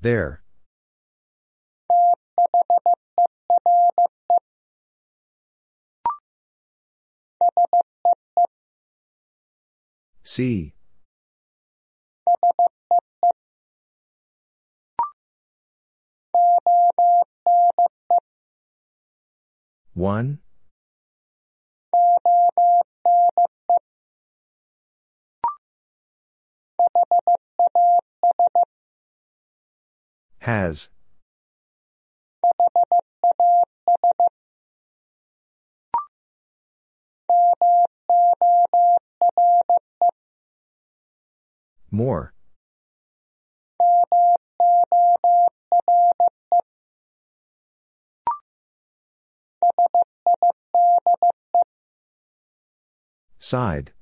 There. See. One. Has. More. Side.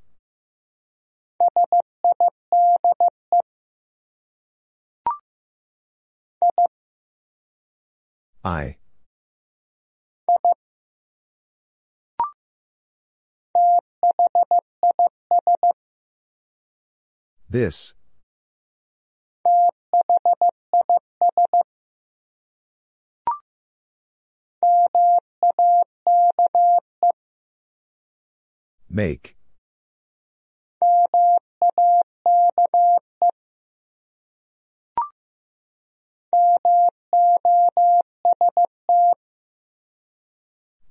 I. This. Make.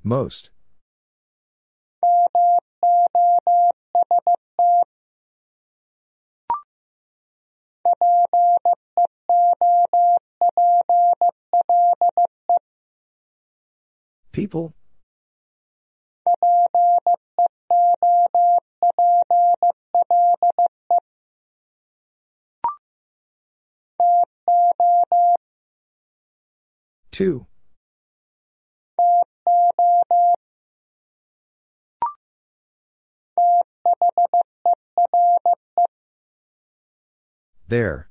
Most. People? Two. There.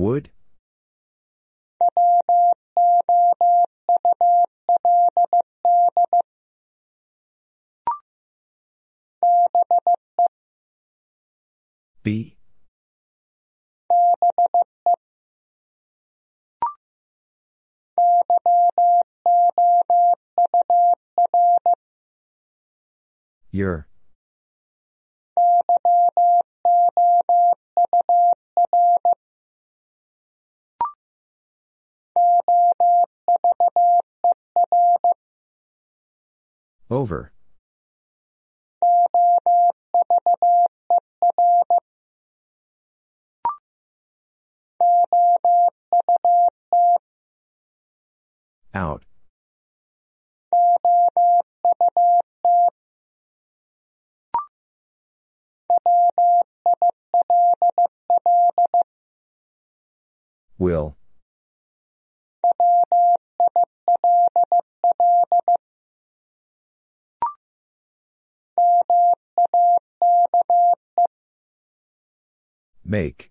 Would? Be? Your. Over. Out. Will. Make.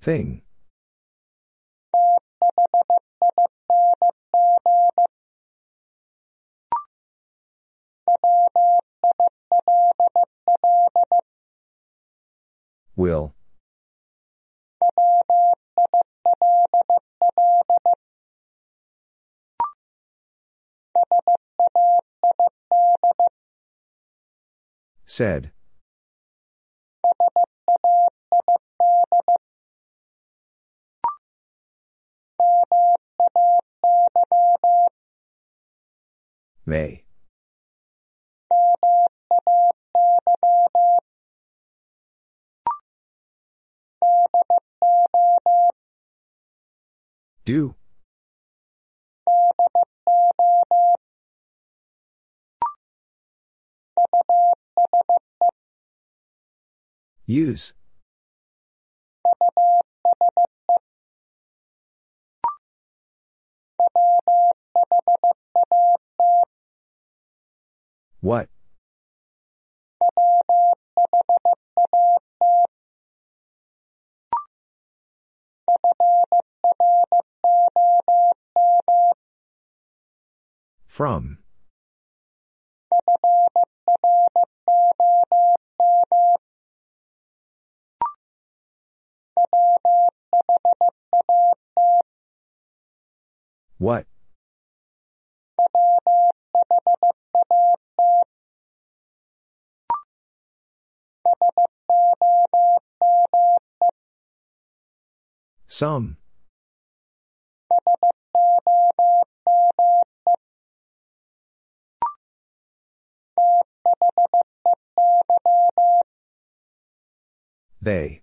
Thing. Will. Said. May. Do. Use. What? From. What? Some. They.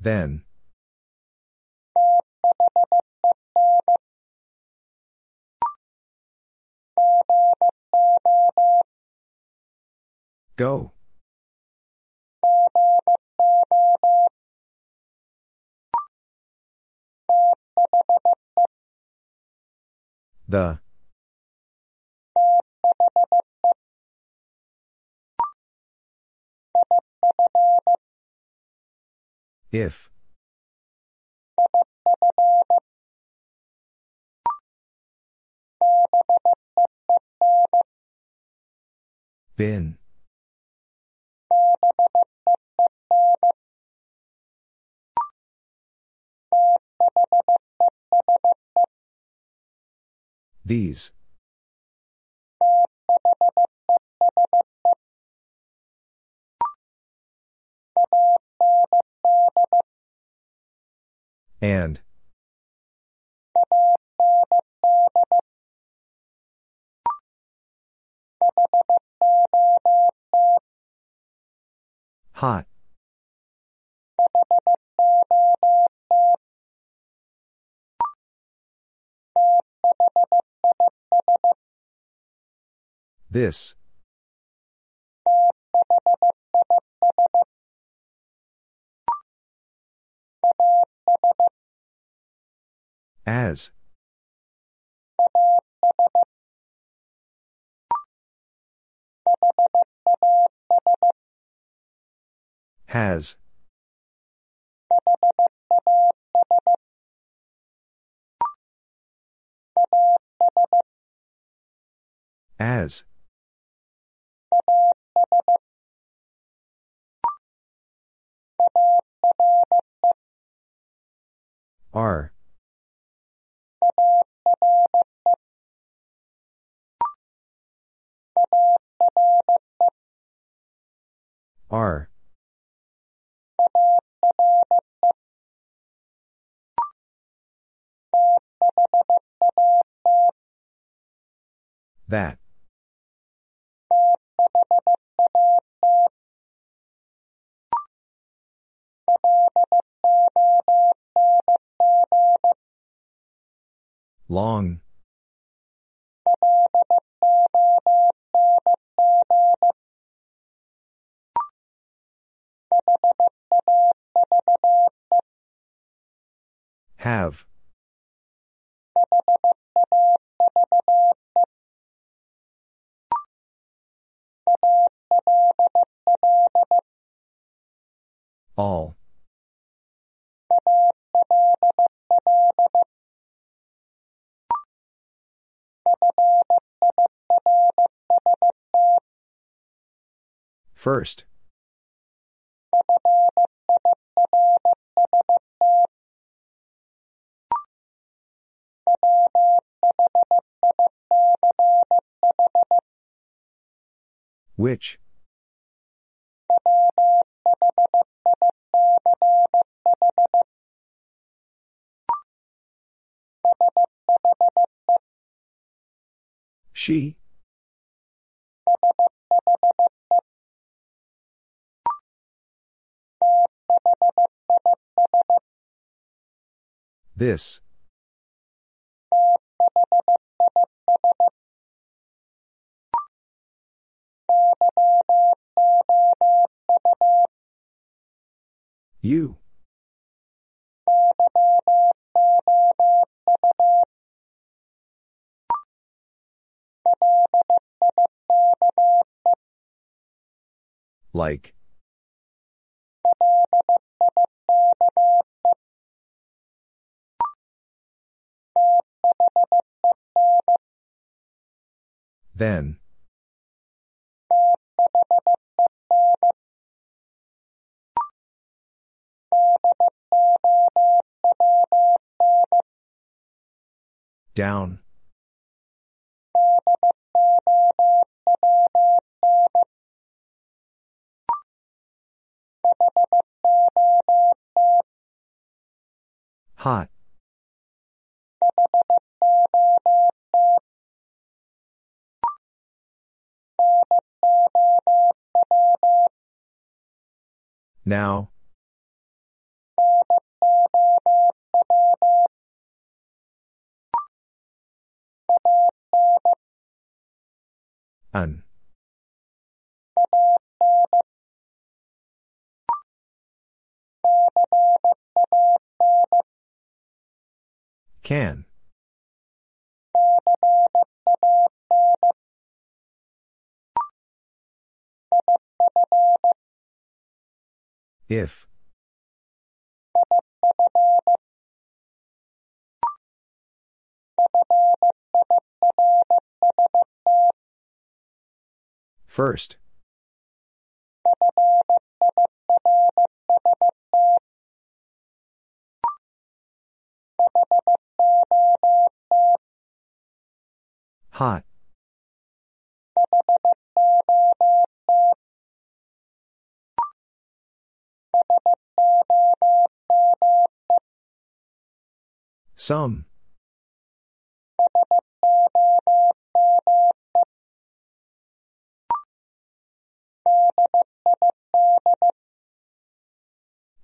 Then. Go. The. If. Been. These. And. Hot. This. As. Has. As. Are. Are. That. Long. Have. All. First. Which? She? This. You. Like. Then. Down. Hot. Now. An. Can. If. First. Hot. Some.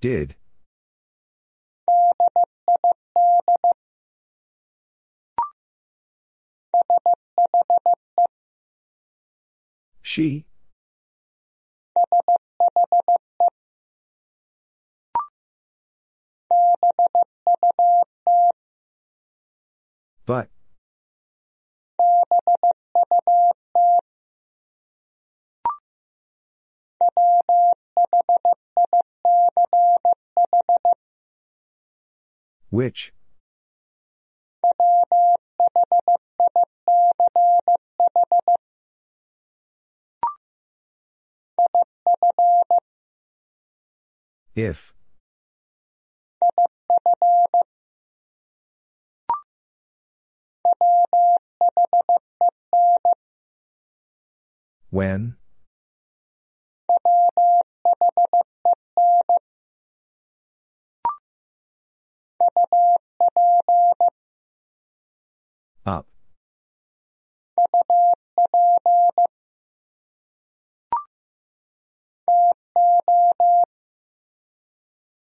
Did. She. But. Which? If. When? Up.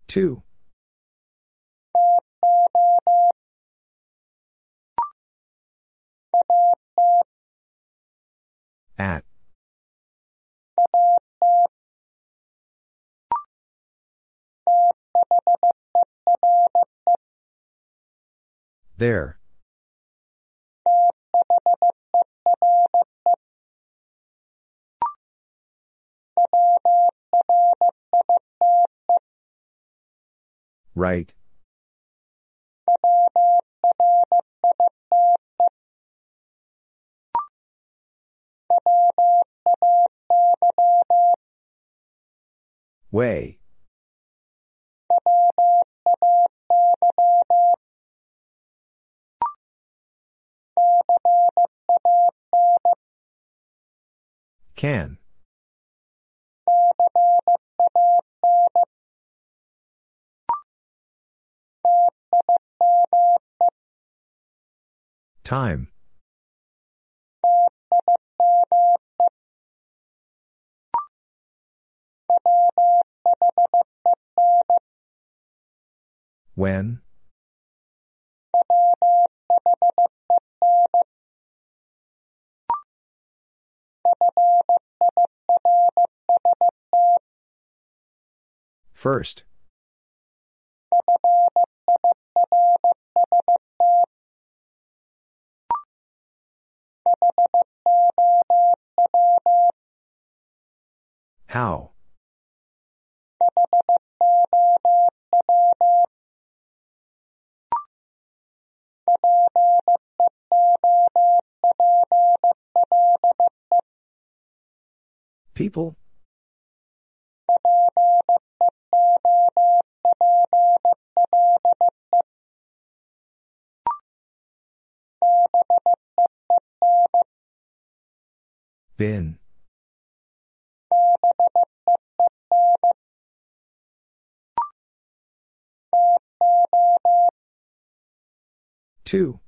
Two. At. There. Write. Way. Can. Time. When? First. How? People? Been. Two.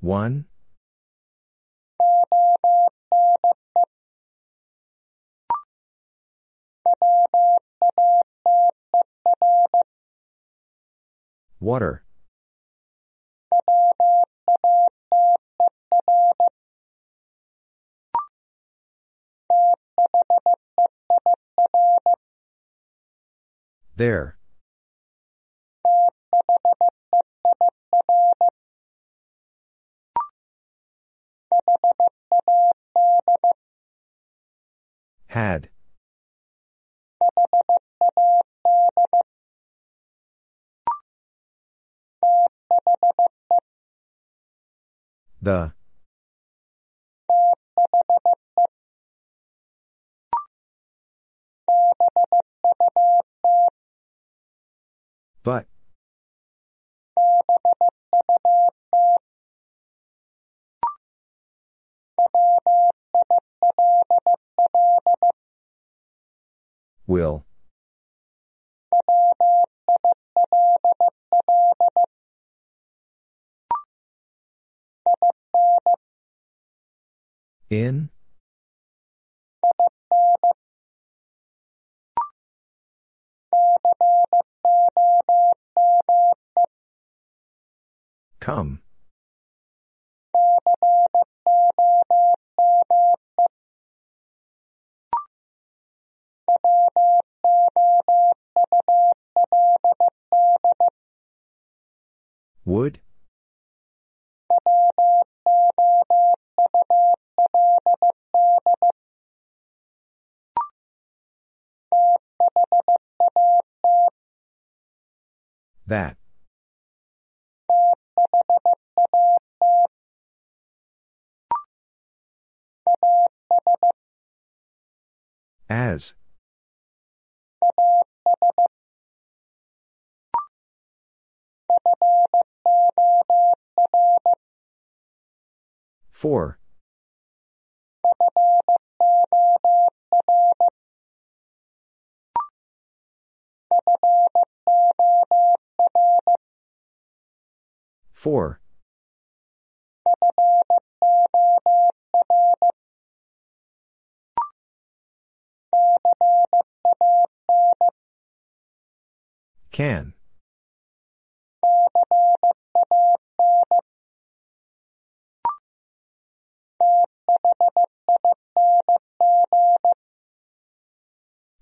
One. Water. There. Had. The. But. Will. In? Come. Would? That. As. For. For. Can.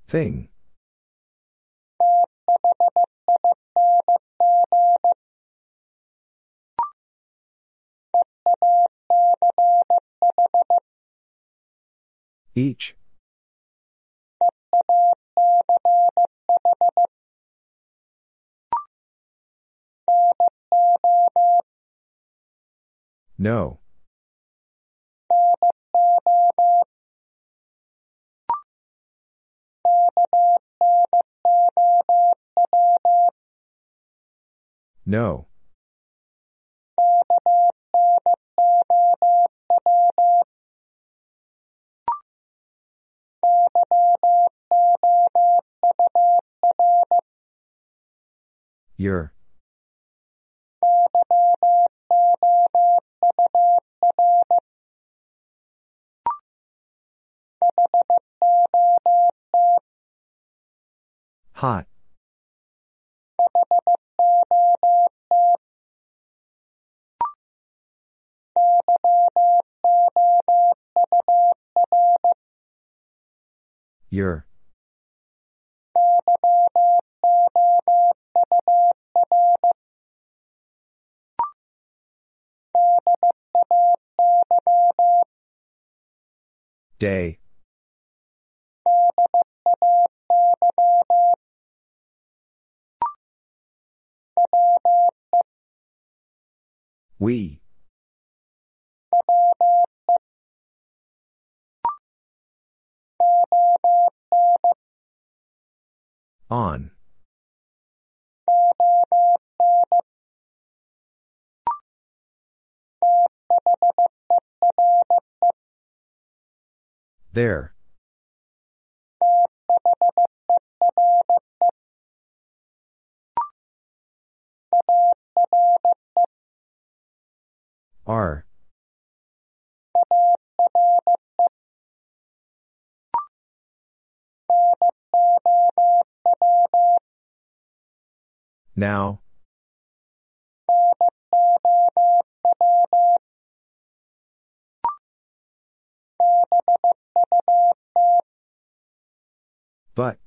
Thing. Each. No. No. Your. Hot. Your. Day. We. On. There. Are. Now. But.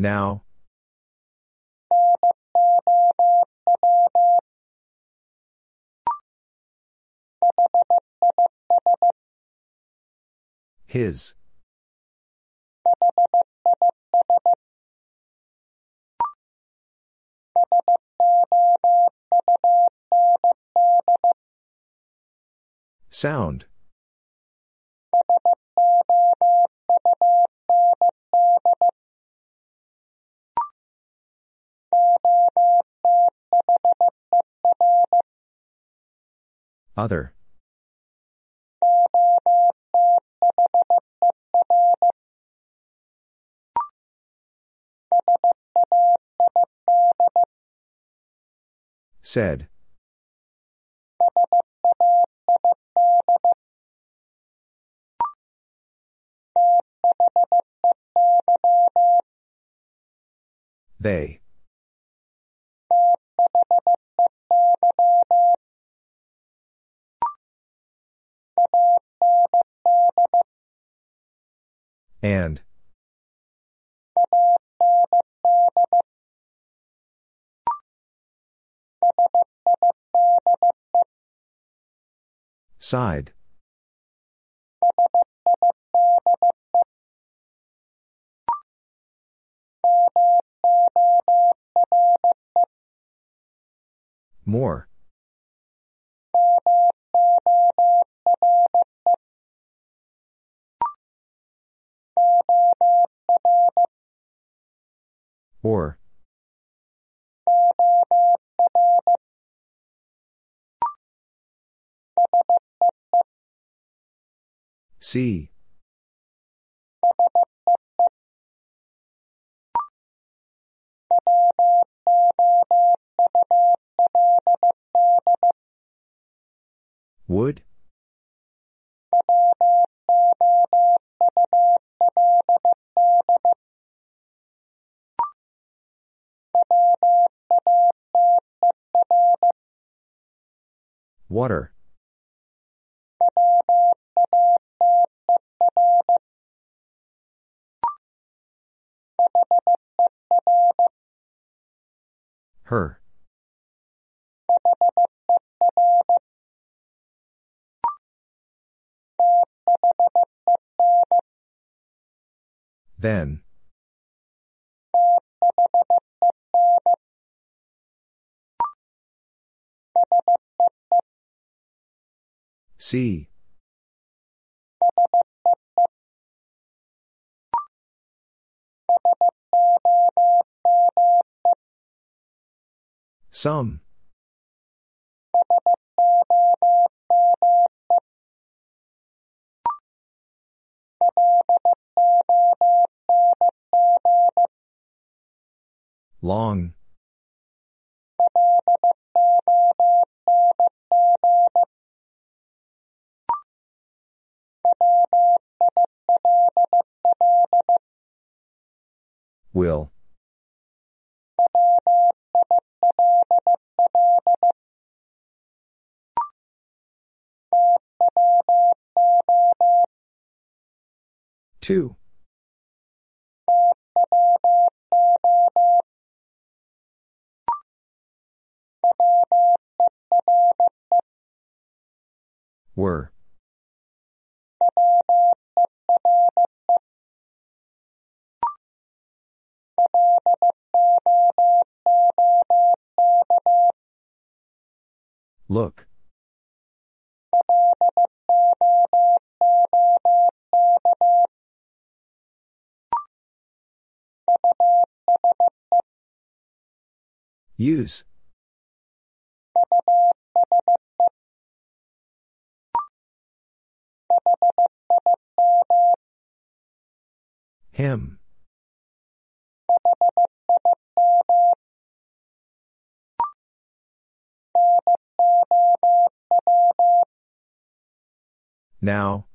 Now. His. Sound. Other. Said. They. And. Side. More. Or. See. Would? Water. Her. Then. See. Some. Long. Will. Two. Were. Look. Use. Him. Now.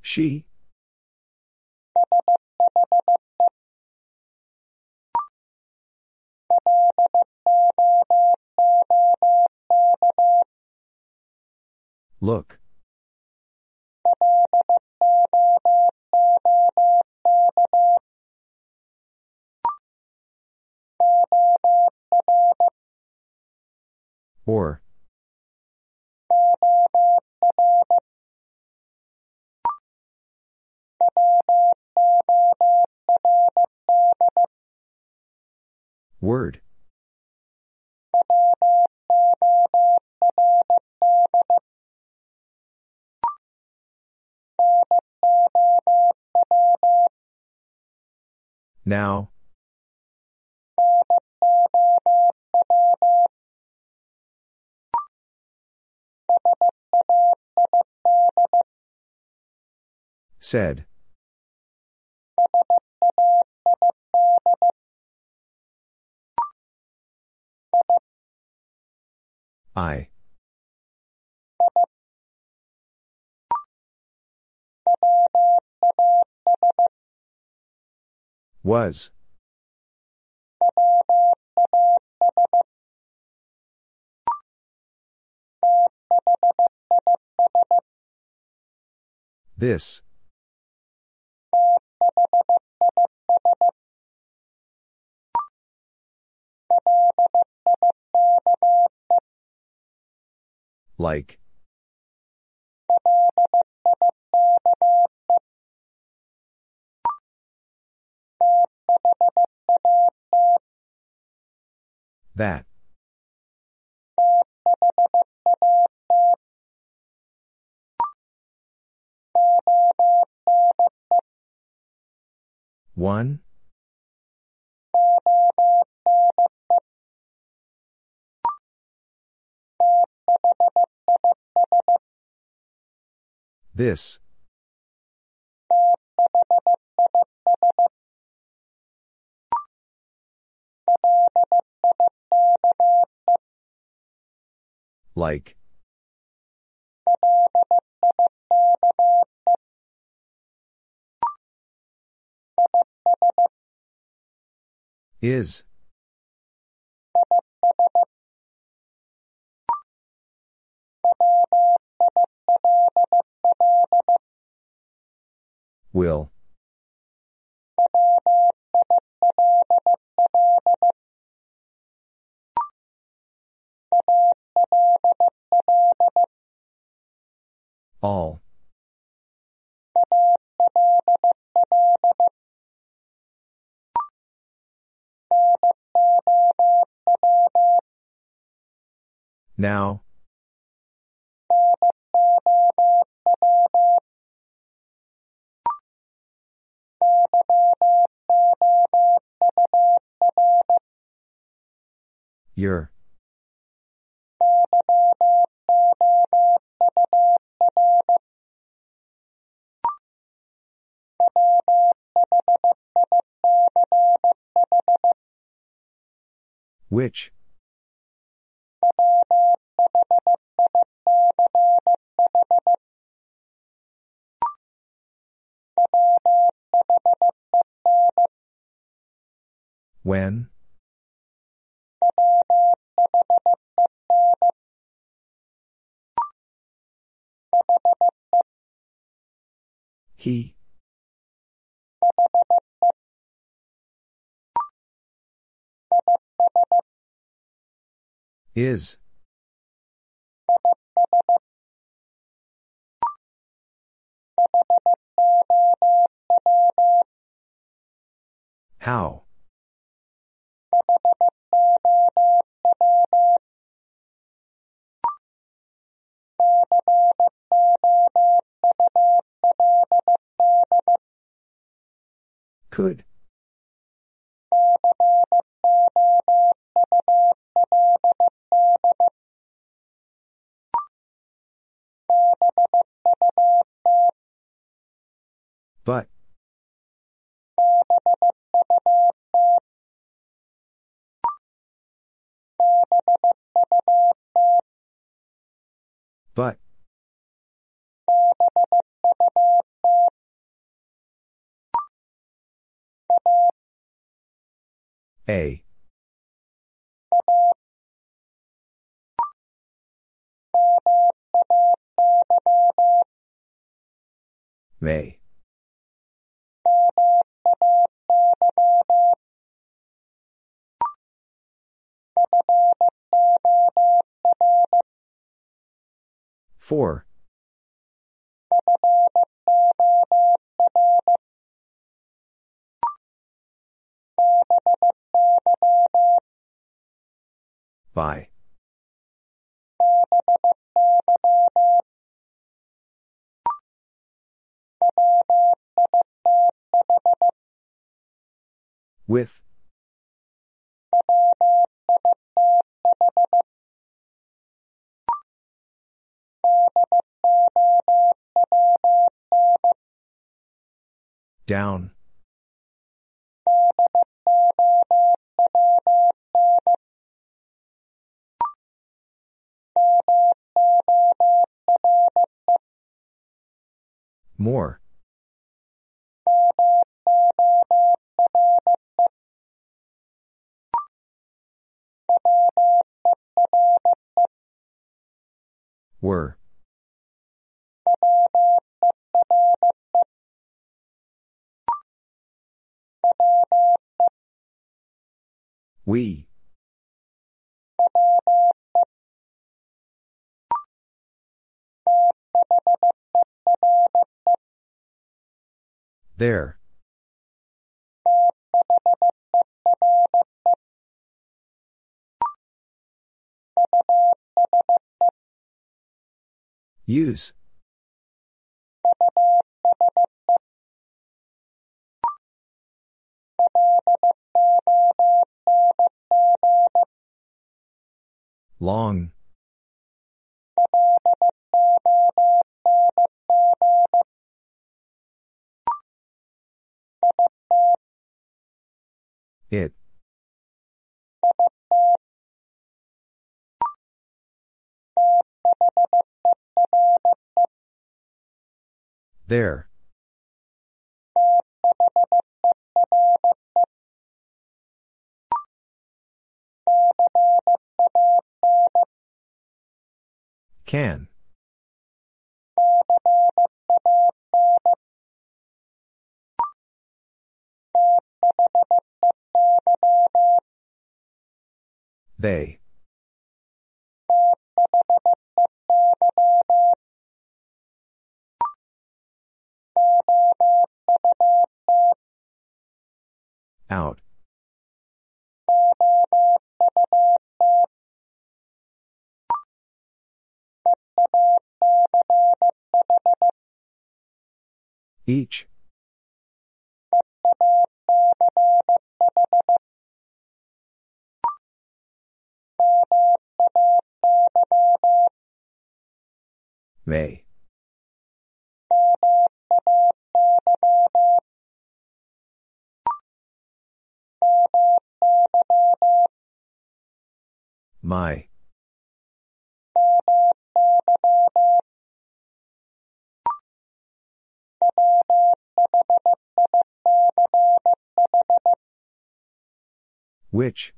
She. Look. Or. Word. Now. Said. I. Was. This. Like. That. One. This. Like. Is. Will. All. Now. Your. Which? When? He. Is. How? Could. But. But. A. May. For. By. With. Down. More. Were. We. There. Use. Long. It. There. Can. They. Out. Each. May. My. Which?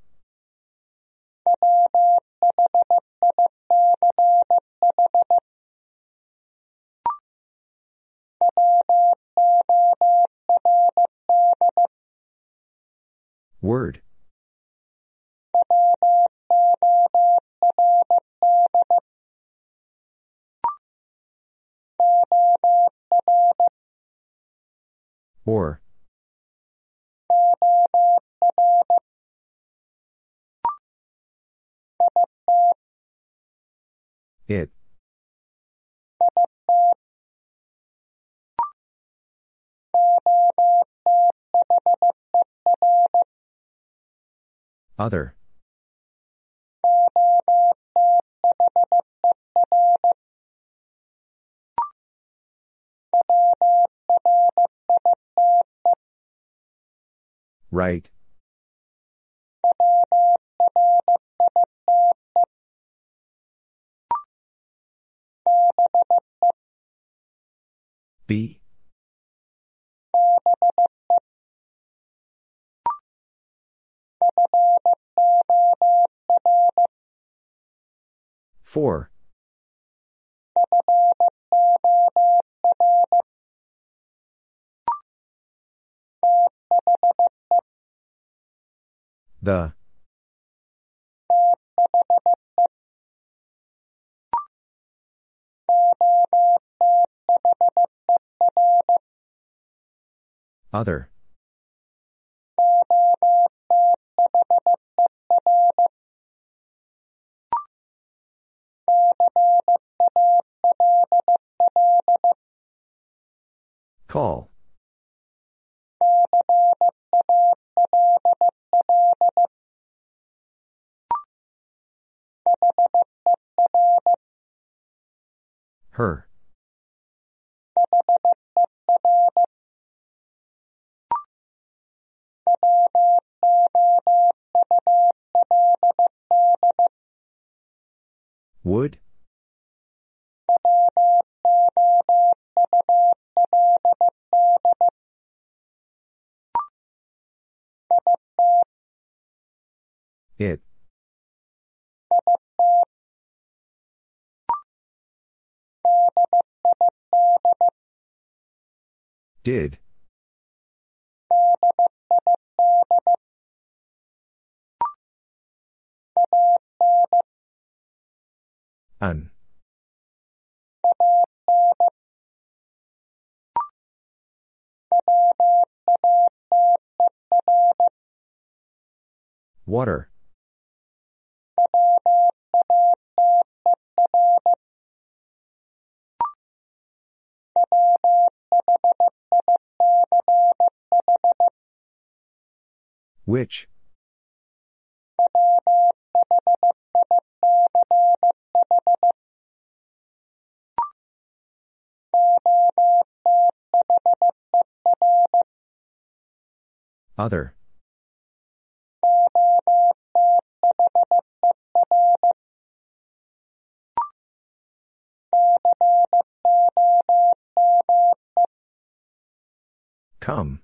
Word. Or. It. Other. Write. B Four. The. Other. Call. Her. Would? It. Did. An. Water. Which? Other. Come.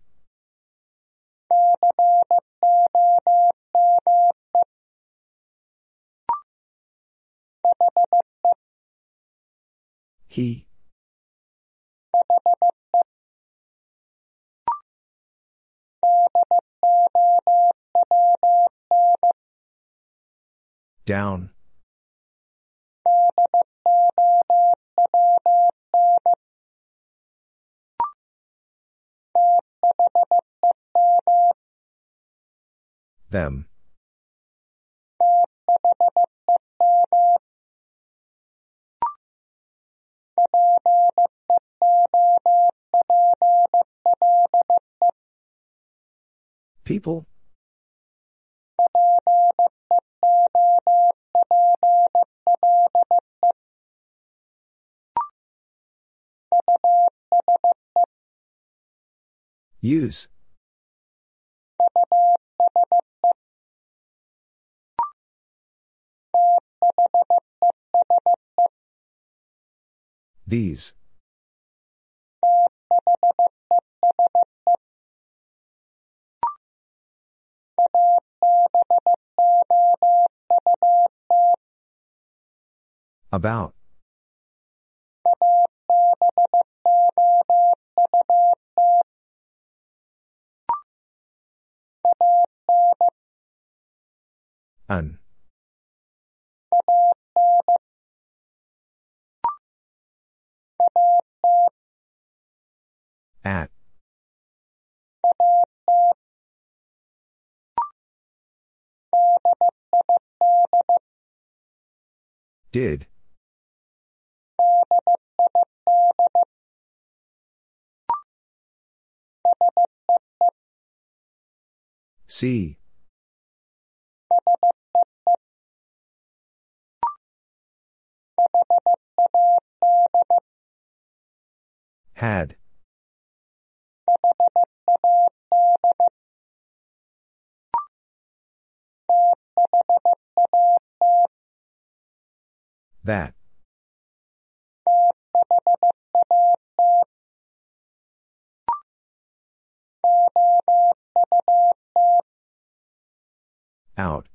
He. Down. Them. People? Use. These. About. An. At. Did. See. Had. That. Out.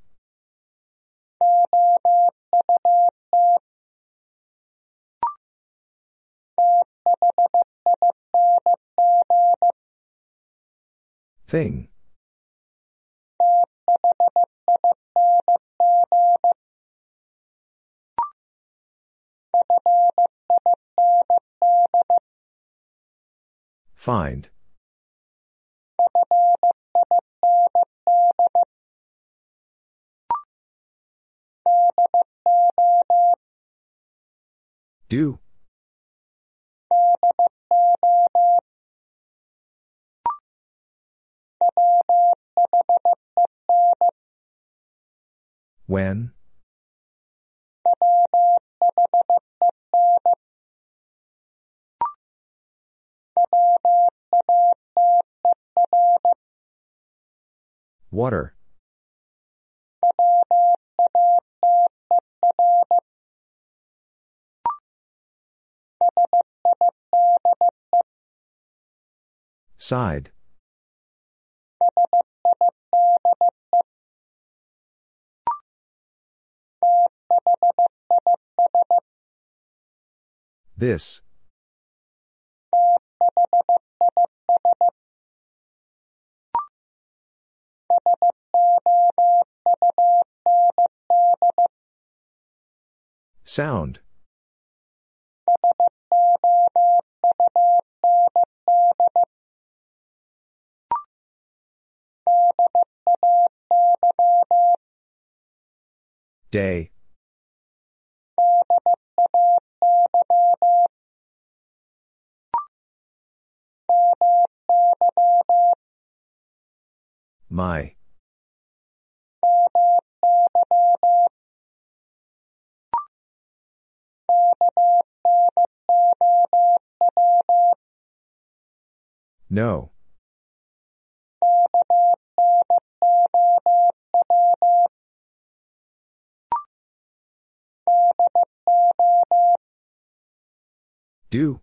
Thing. Find. Do. When? Water. Side. This. Sound. Day. My. No. Do.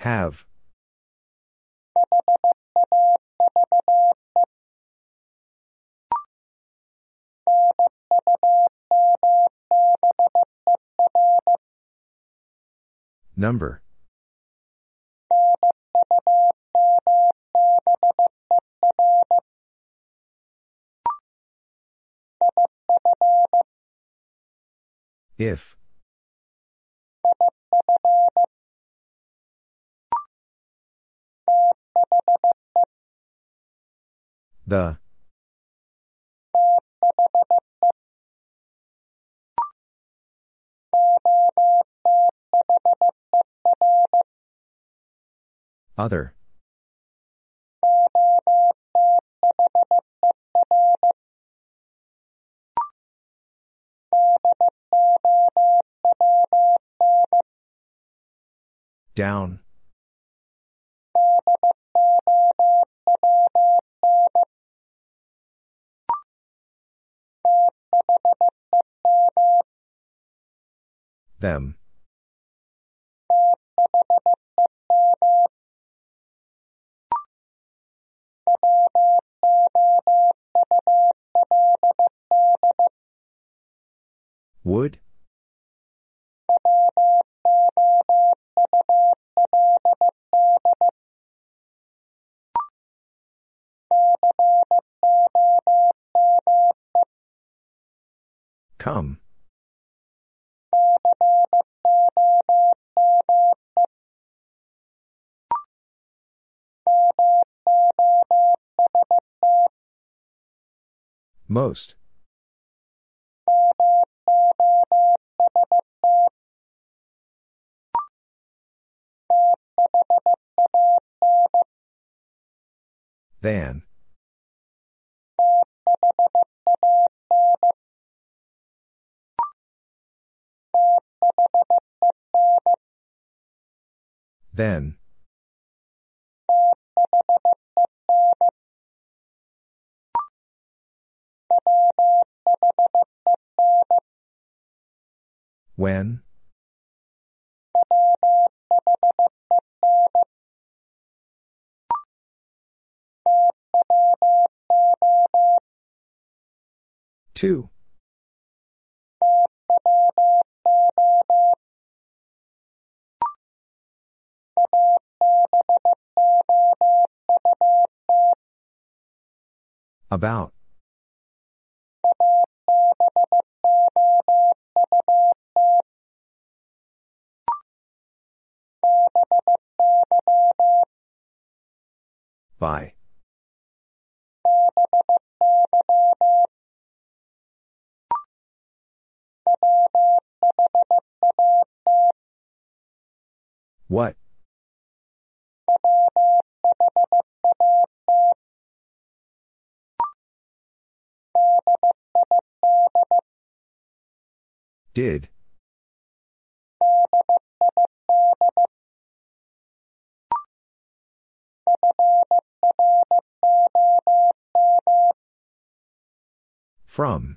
Have. Number. If. The. Other. Down. Them. Would? Come. Most. Than. Then. When? Two. About. By. What? Did. From.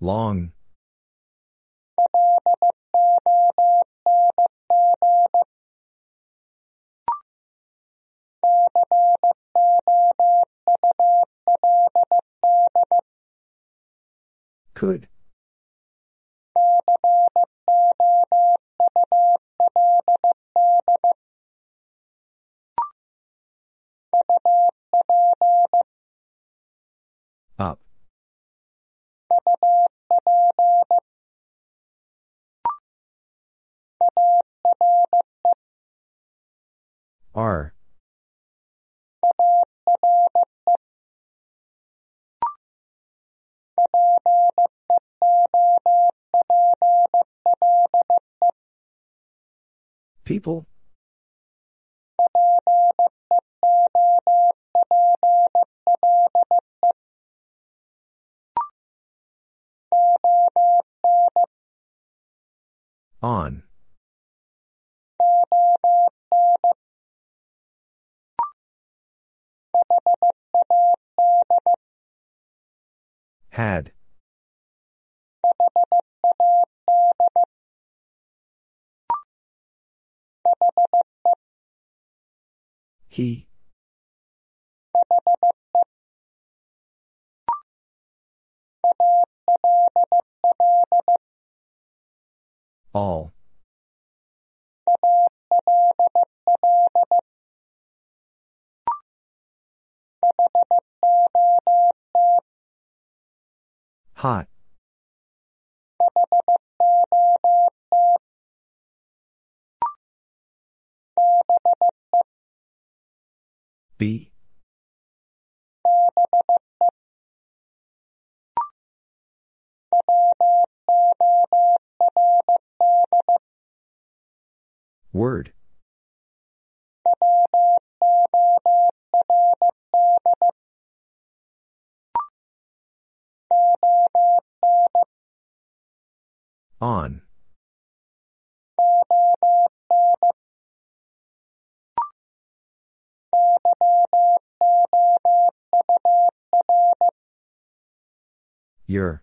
Long. Could. People? On. Had. He. All. Hot. Be. Word. On. Your.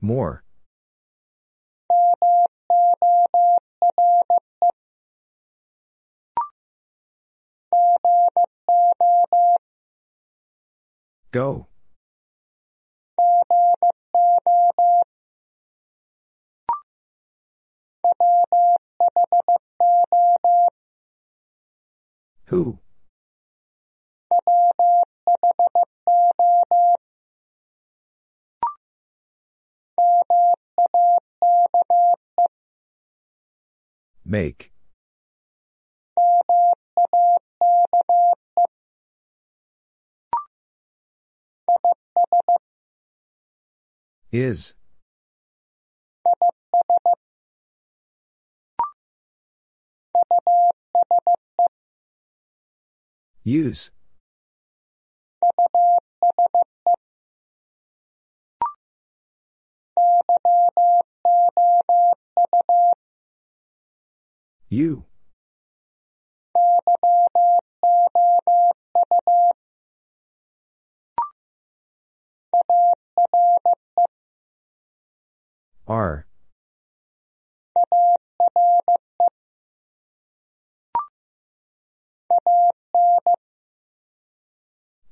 More. Go. Who? Make. Is. Use. You. Are.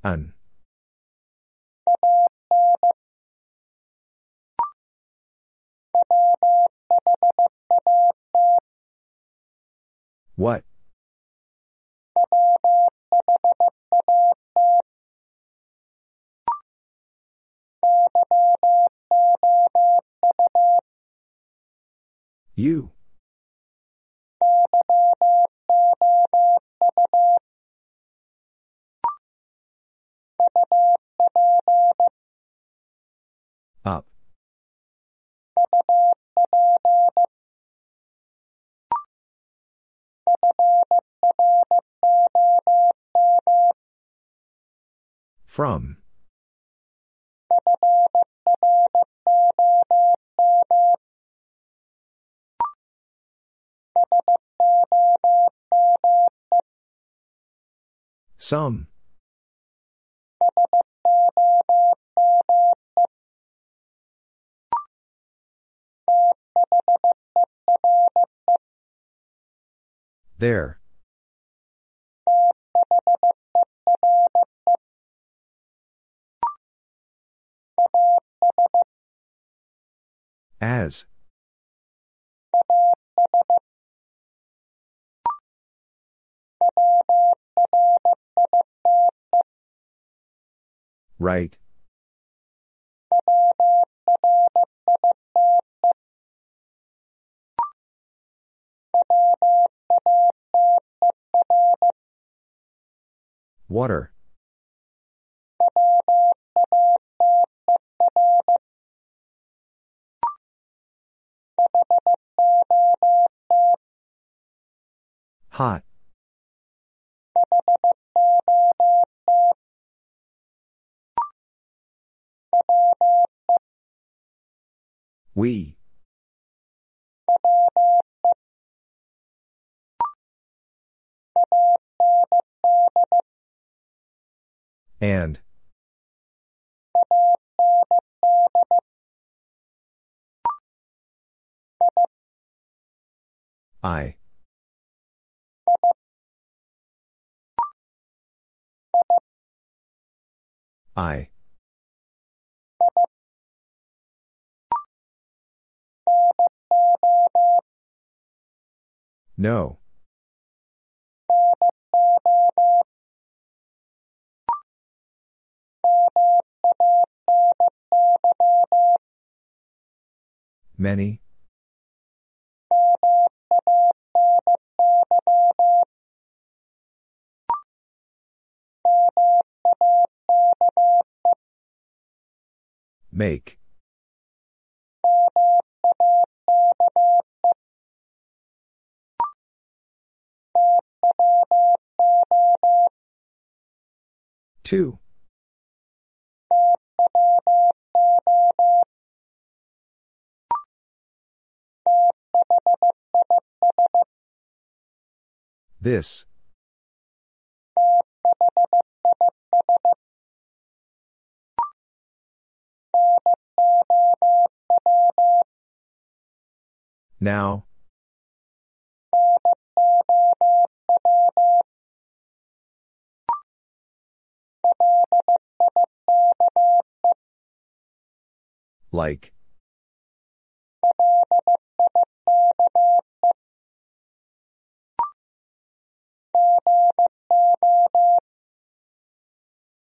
An. What? You. Up. From. Some. There. As. Write. Water. Hot. We. And. I. I. No. Many. Make. Two. This. Now. Like.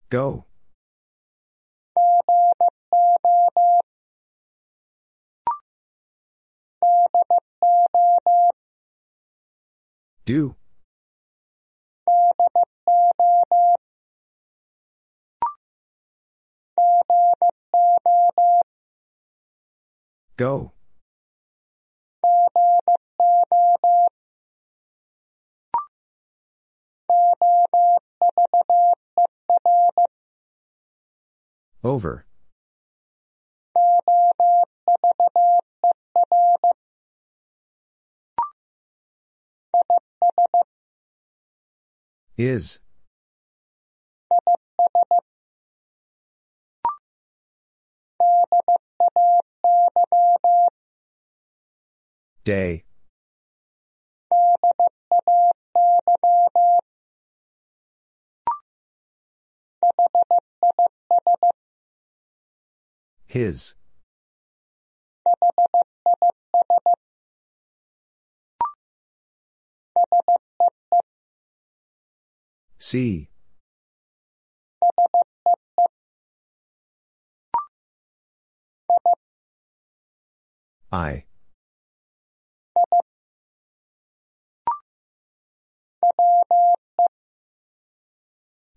Go. Do. Go. Over. Is. Day. His. See. I.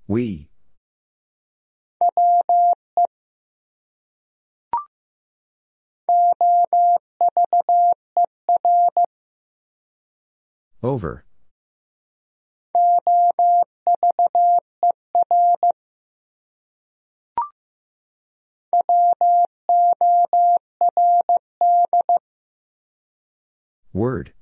We. Over. Word.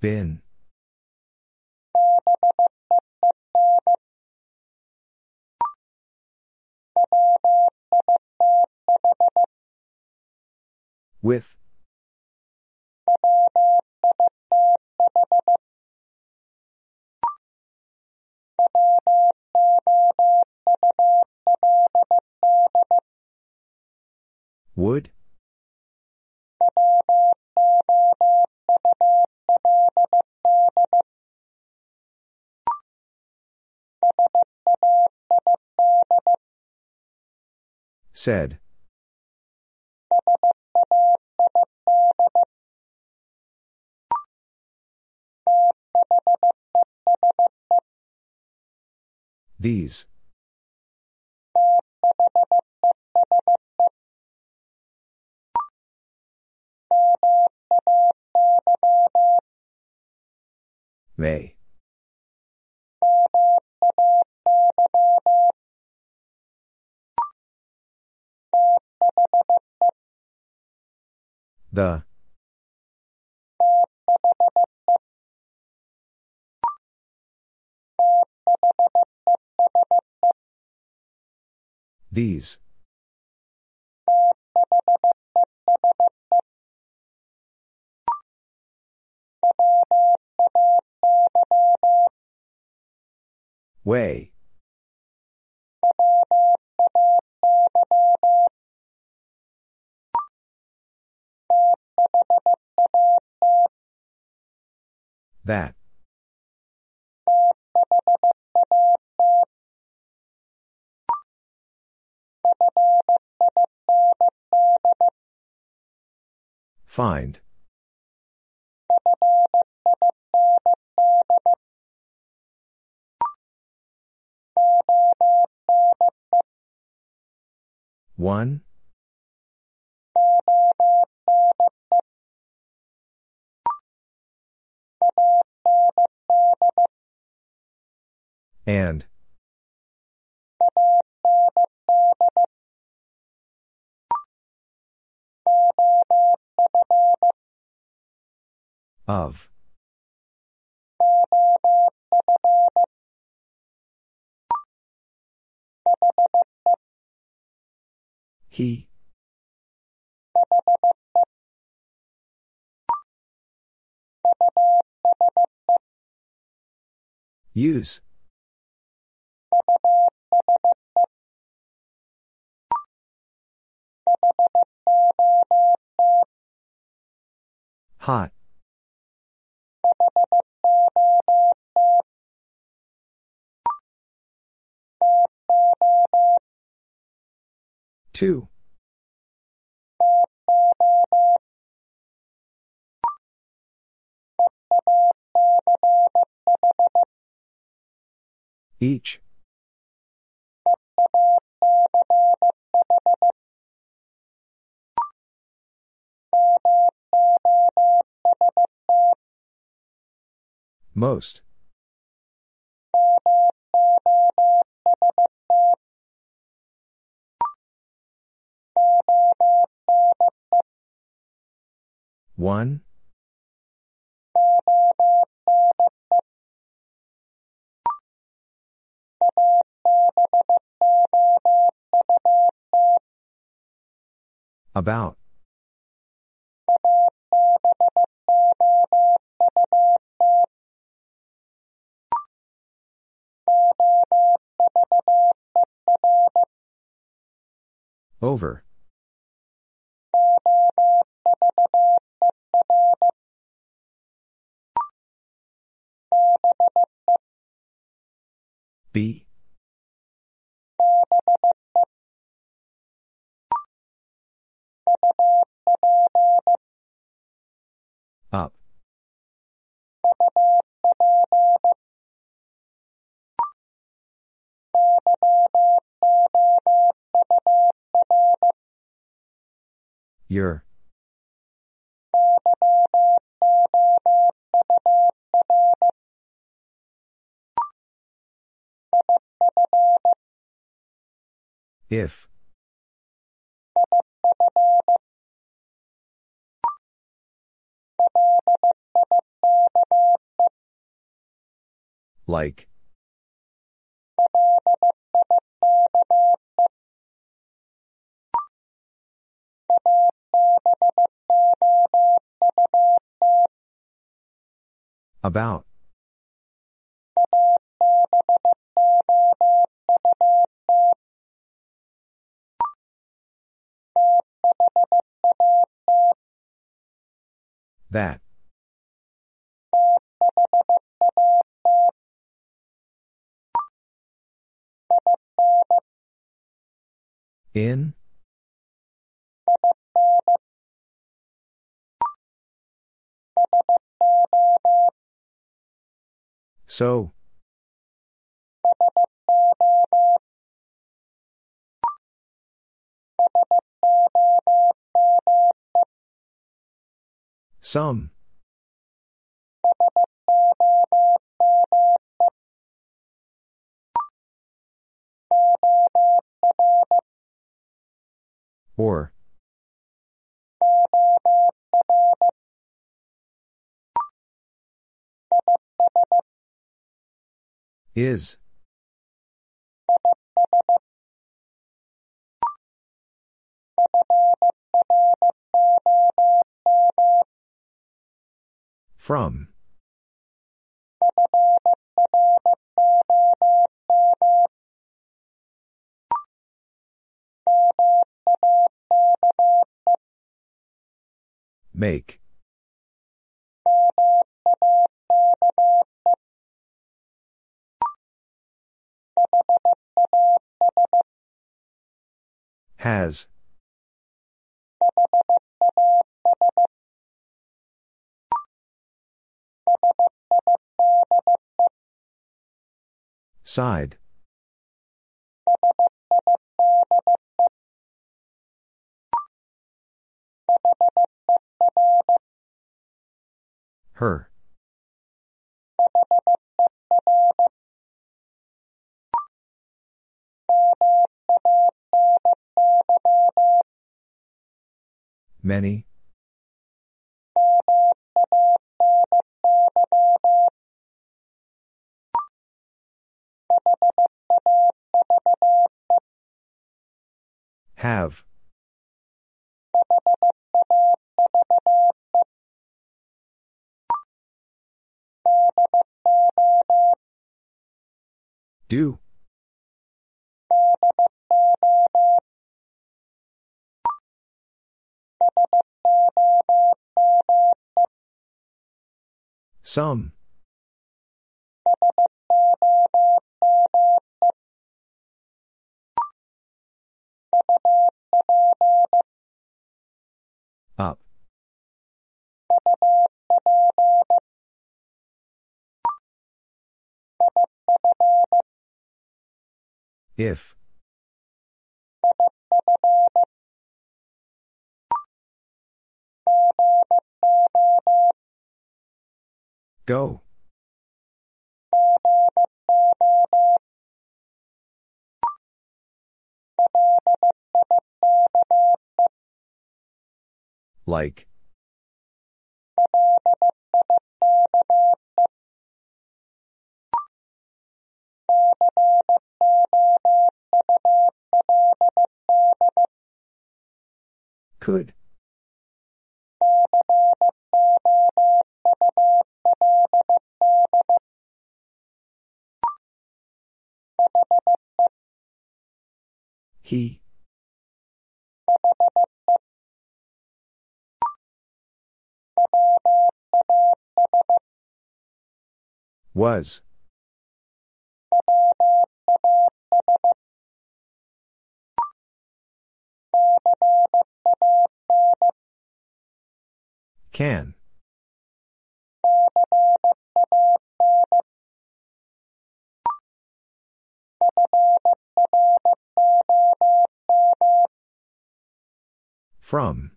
Been. With. Would? Said. These. May. The. These. Way. That. Find. One. And. Of. He. Use. Hot. Two. Each. Most. One. About. Over. Be. Up. Your. If. Like. About. That. In? So. Some. Or. Is. From. Make. Has. Side. Her. Many. Have. Do. Some. Up. If. Go. Like. Could. He. Was. Can. From.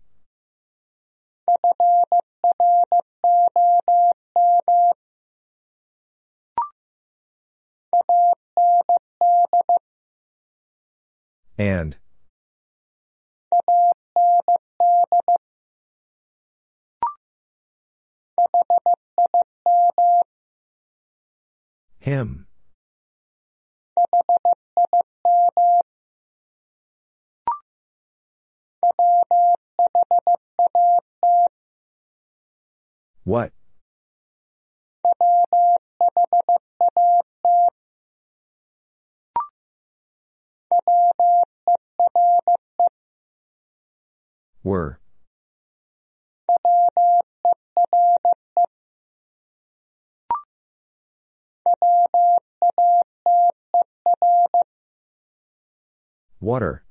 And. Him. What? Were. Water.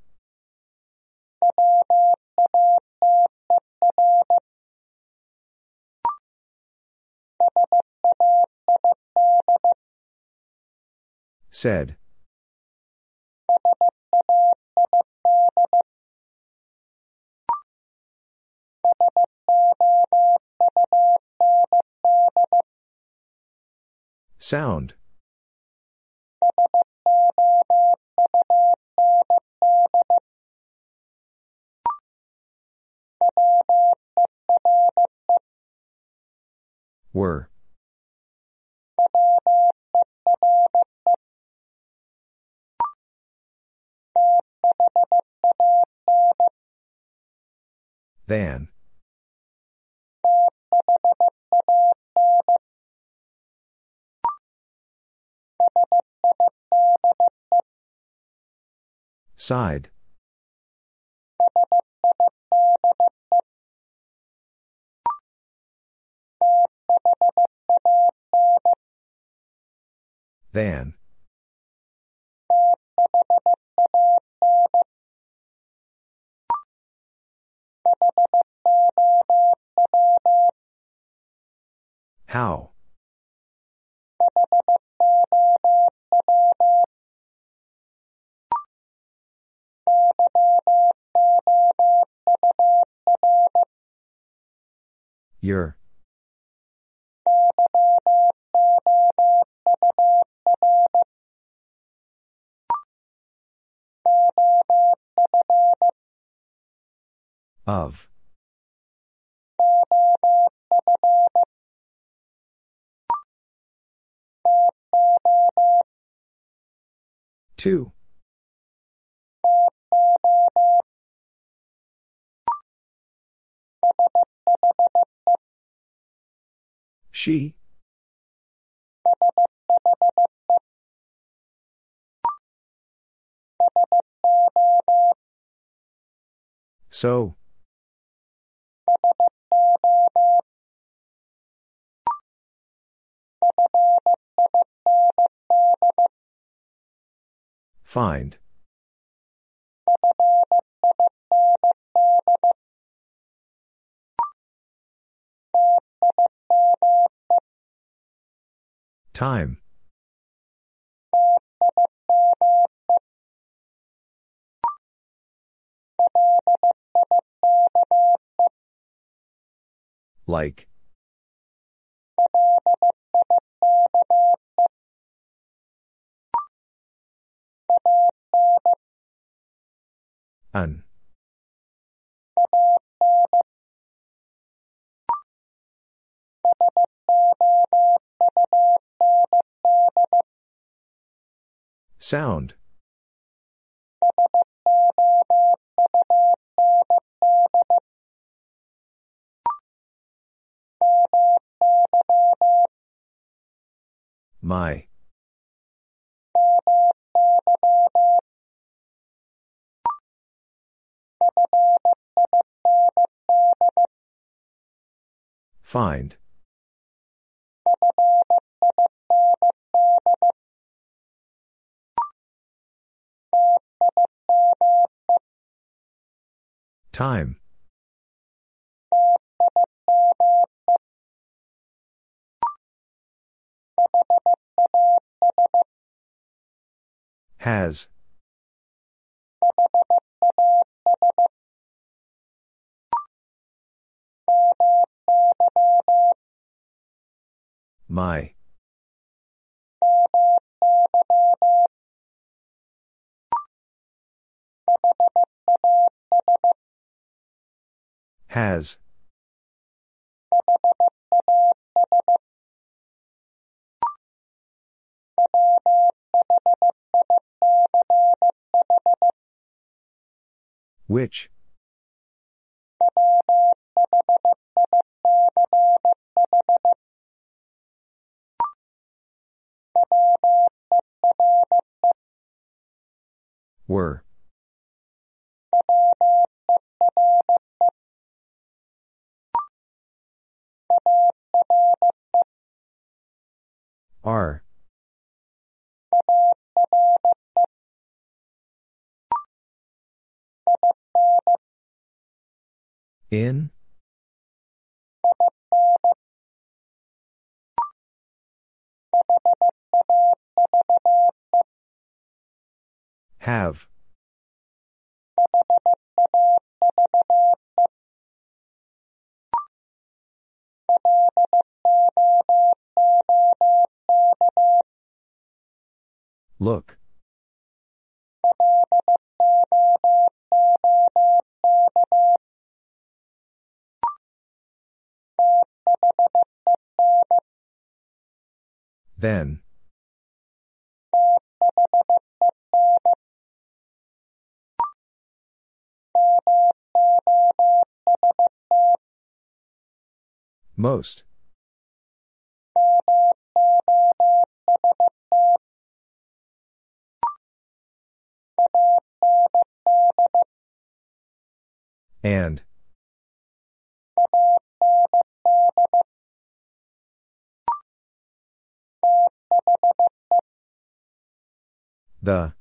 Said. Sound. Were. Than. Side. Than. How? Your. Of. Two. She. So. Find. Time. Like. An. Sound. My. Find. Time. Has. My. Has. Which? Were. Are. In? Have. Look. Then. Most. And. The.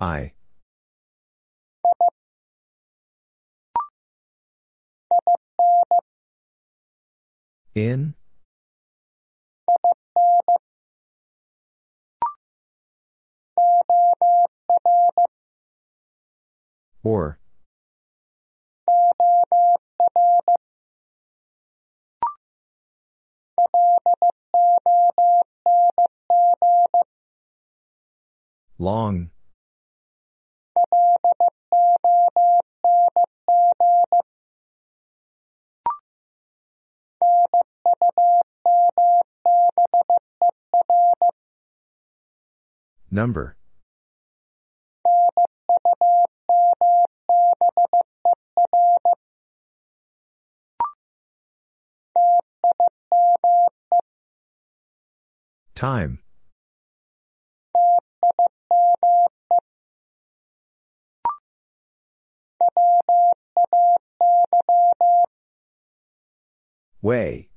I. In? Or. Long. Number. Time. Way.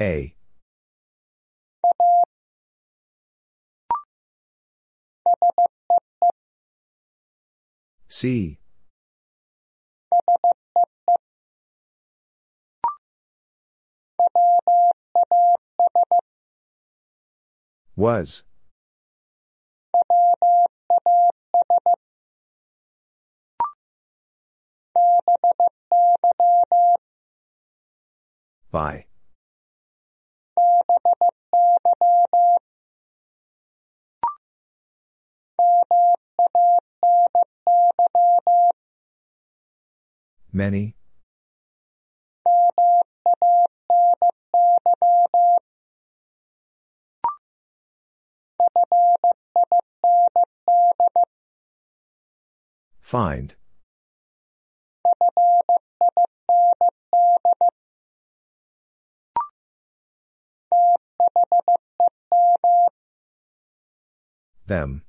A. See. Was. By. Many. Find. Them.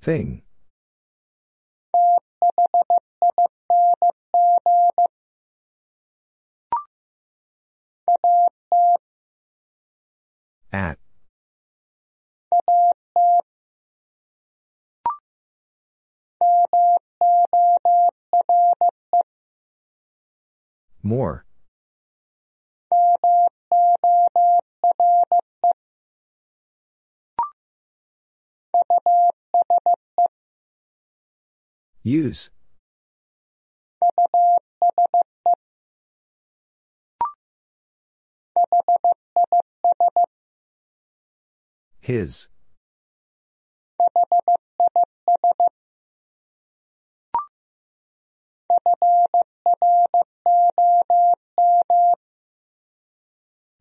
Thing. At. More. Use. His.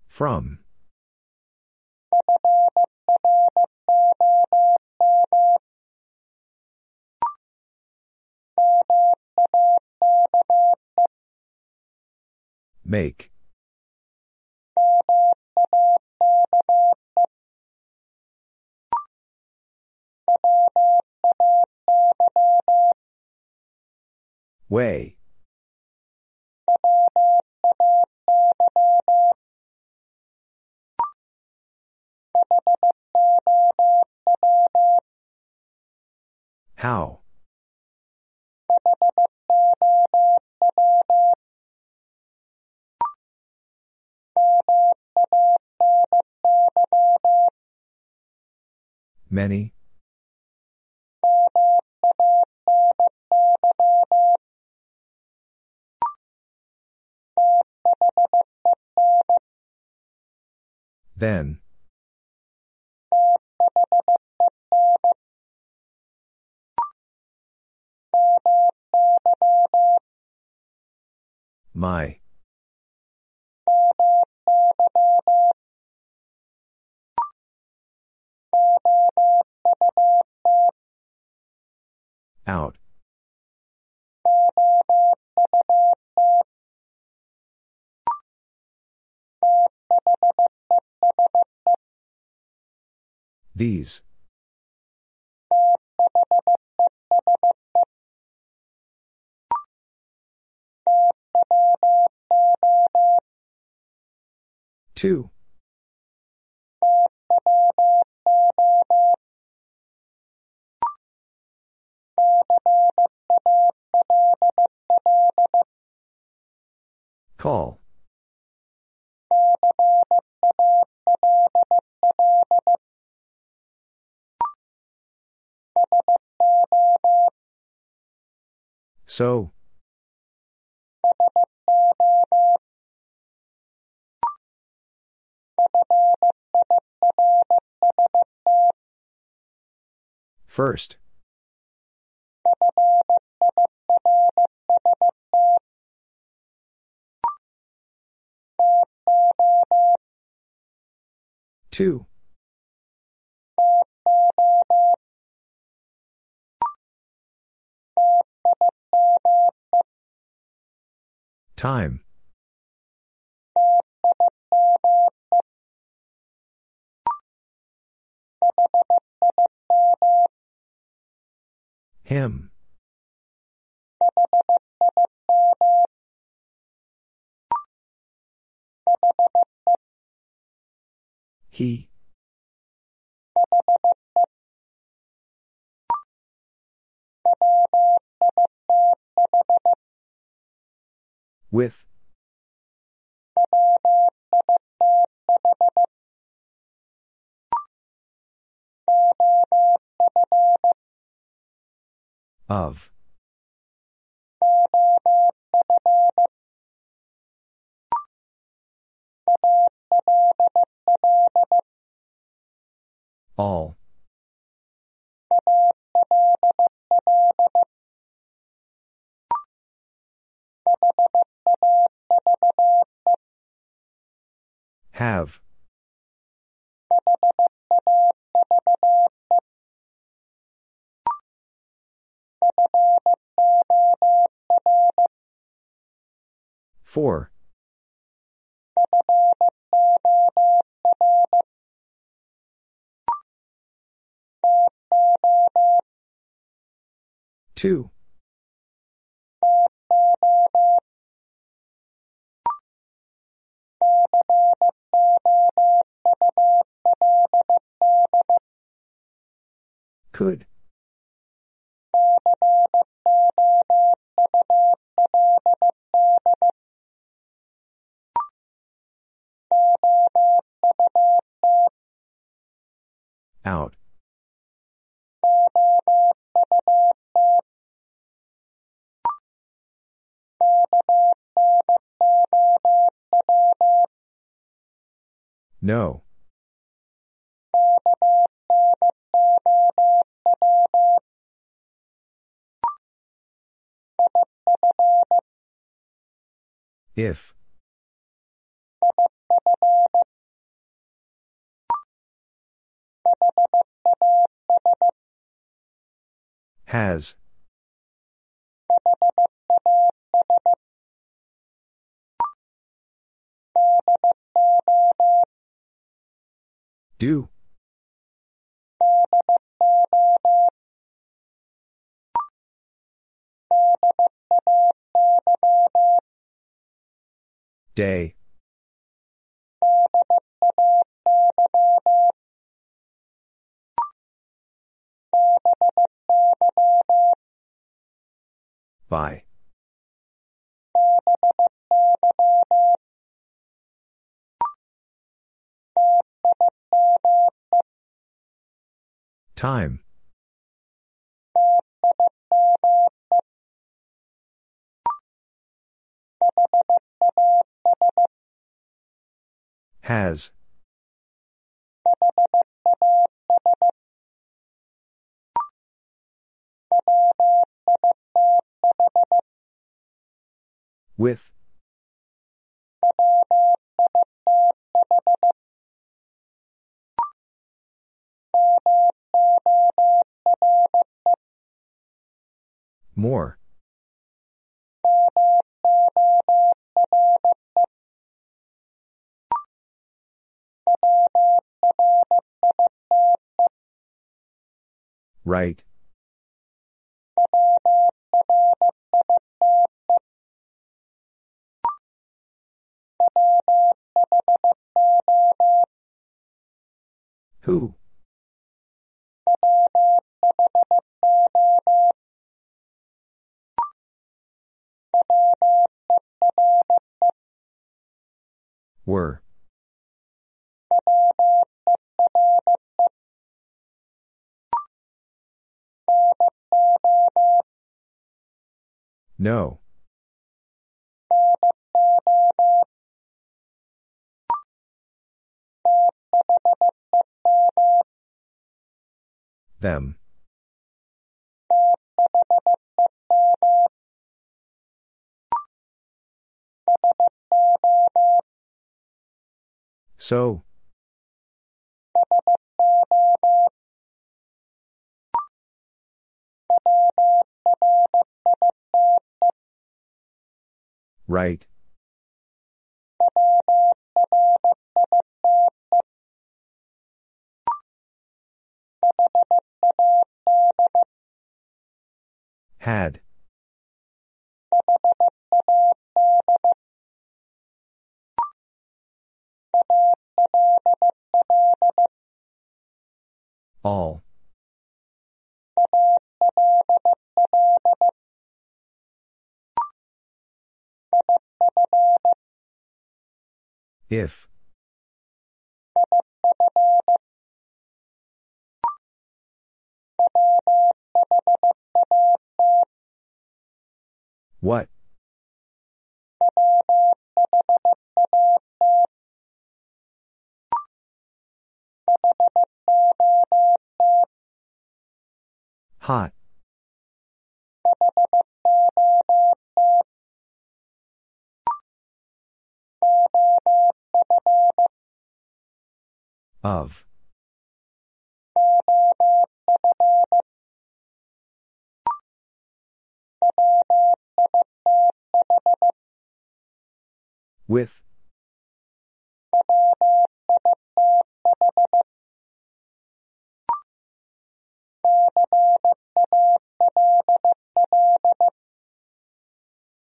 From. Make. Way. How? Many. Then. My. Out. These. Two. Call. So. First. Two. Time. Him. He. With. Of. All. Have. For. Two. Could. Out. No. If. Has. Do. Day. By. Time. Has. With. More. Write. Who? Were. No. Them. So. Write. Had. All. If. What? Hot. Of. With.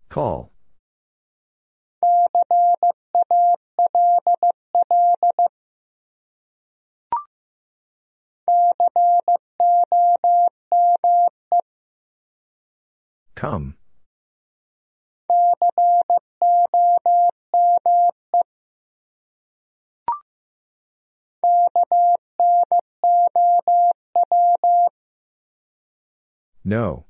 Call. Come. No.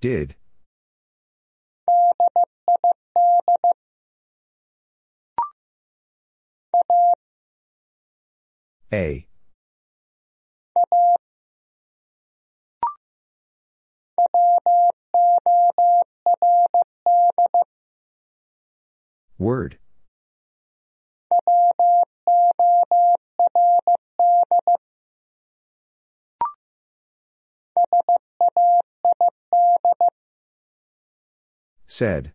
Did. A. Word. Said.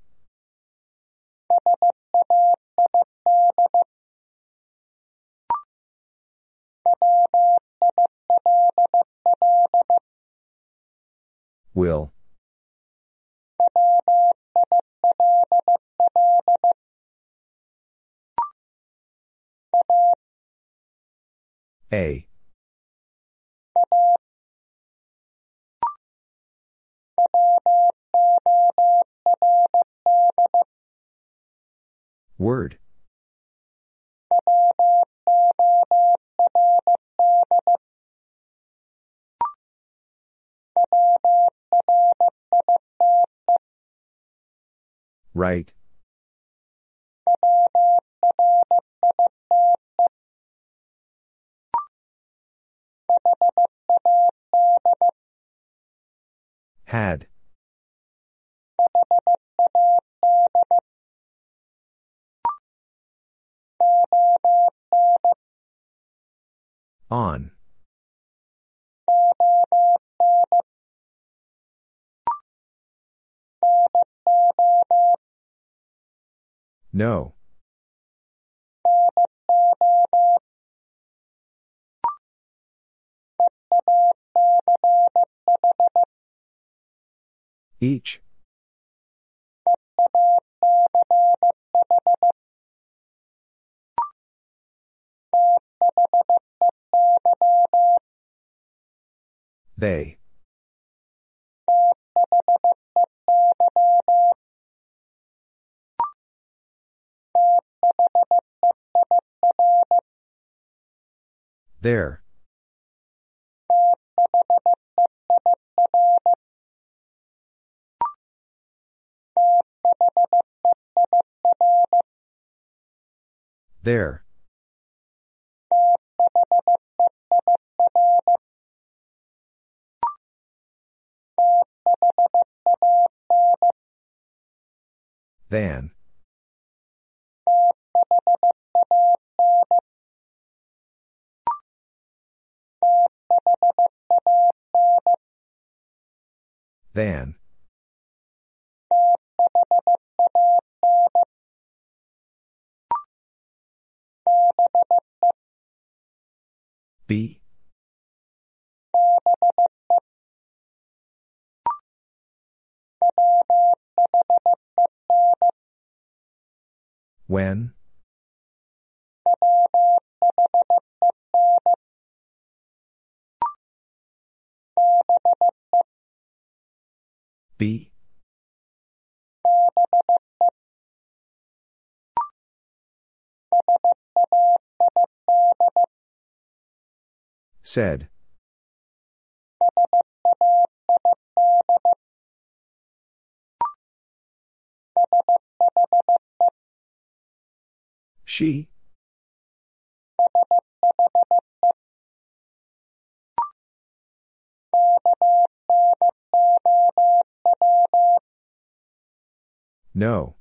Will. A. Word. Write. Had. On. No. Each. They. There. There. Than. Than. Be. When? Be. Said. She. No.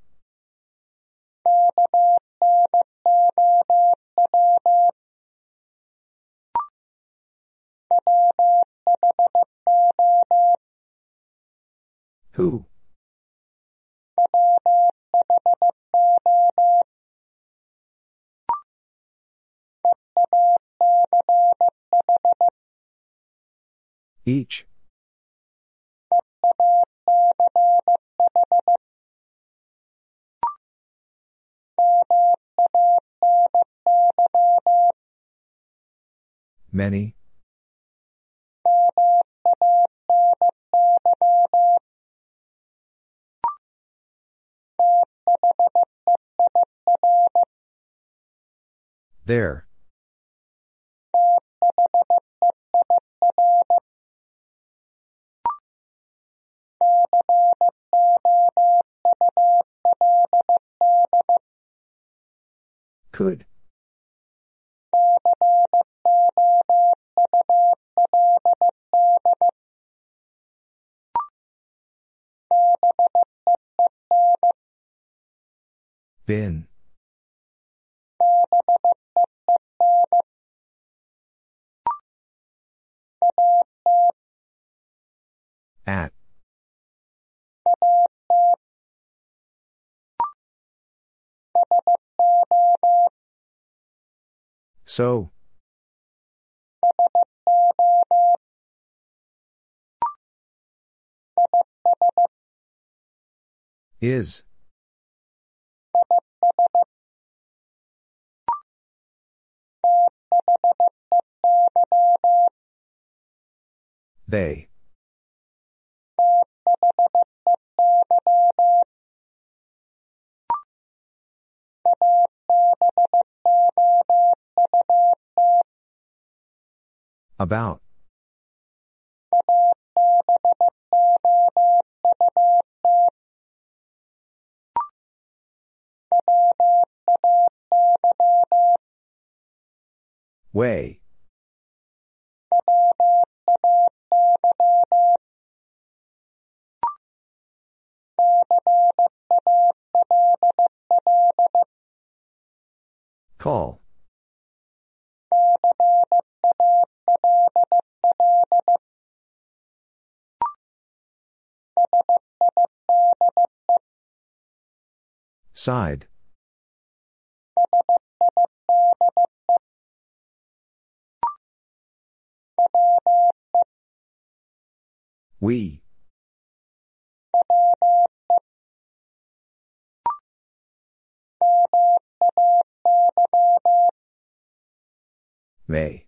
Who? Each. Many. There. Could. Been. At. So. Is. They. About. Way. Call. Side. We. May.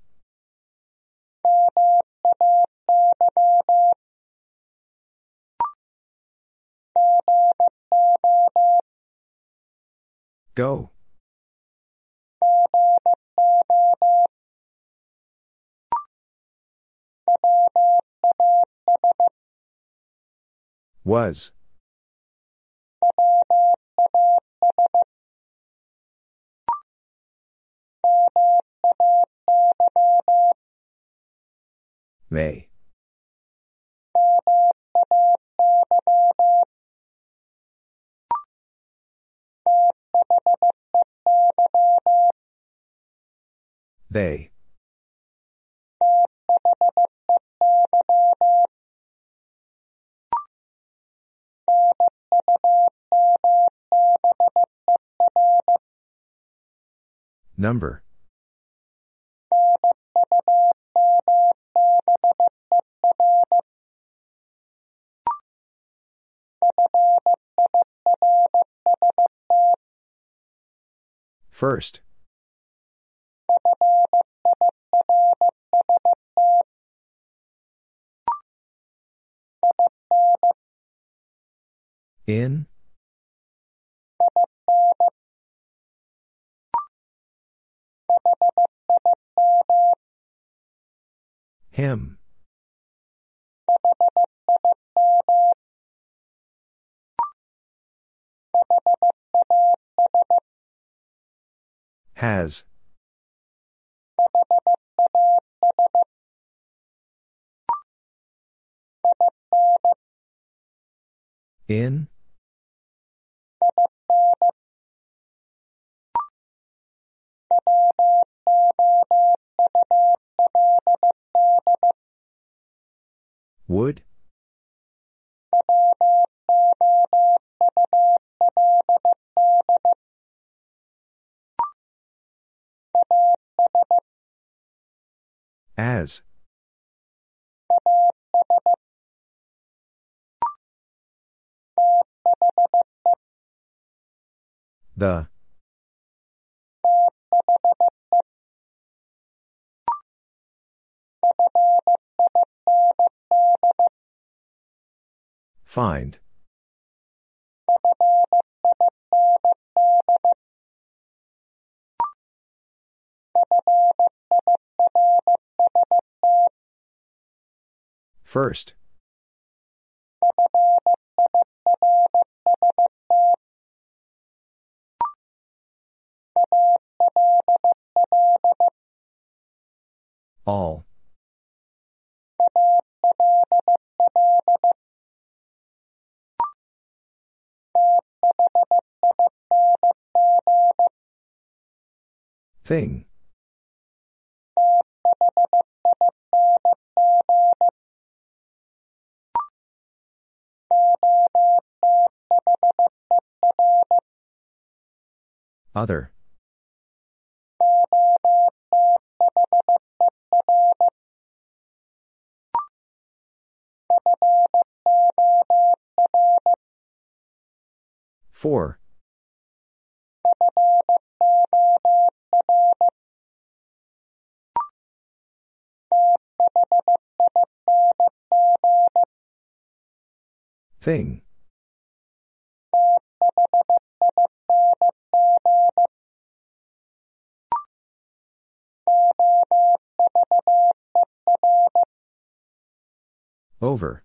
Go. Was. May. They. Number. First. In? Him. Has. In? Would? As. The. Find. First. All. Thing. Other. For. Thing. Over.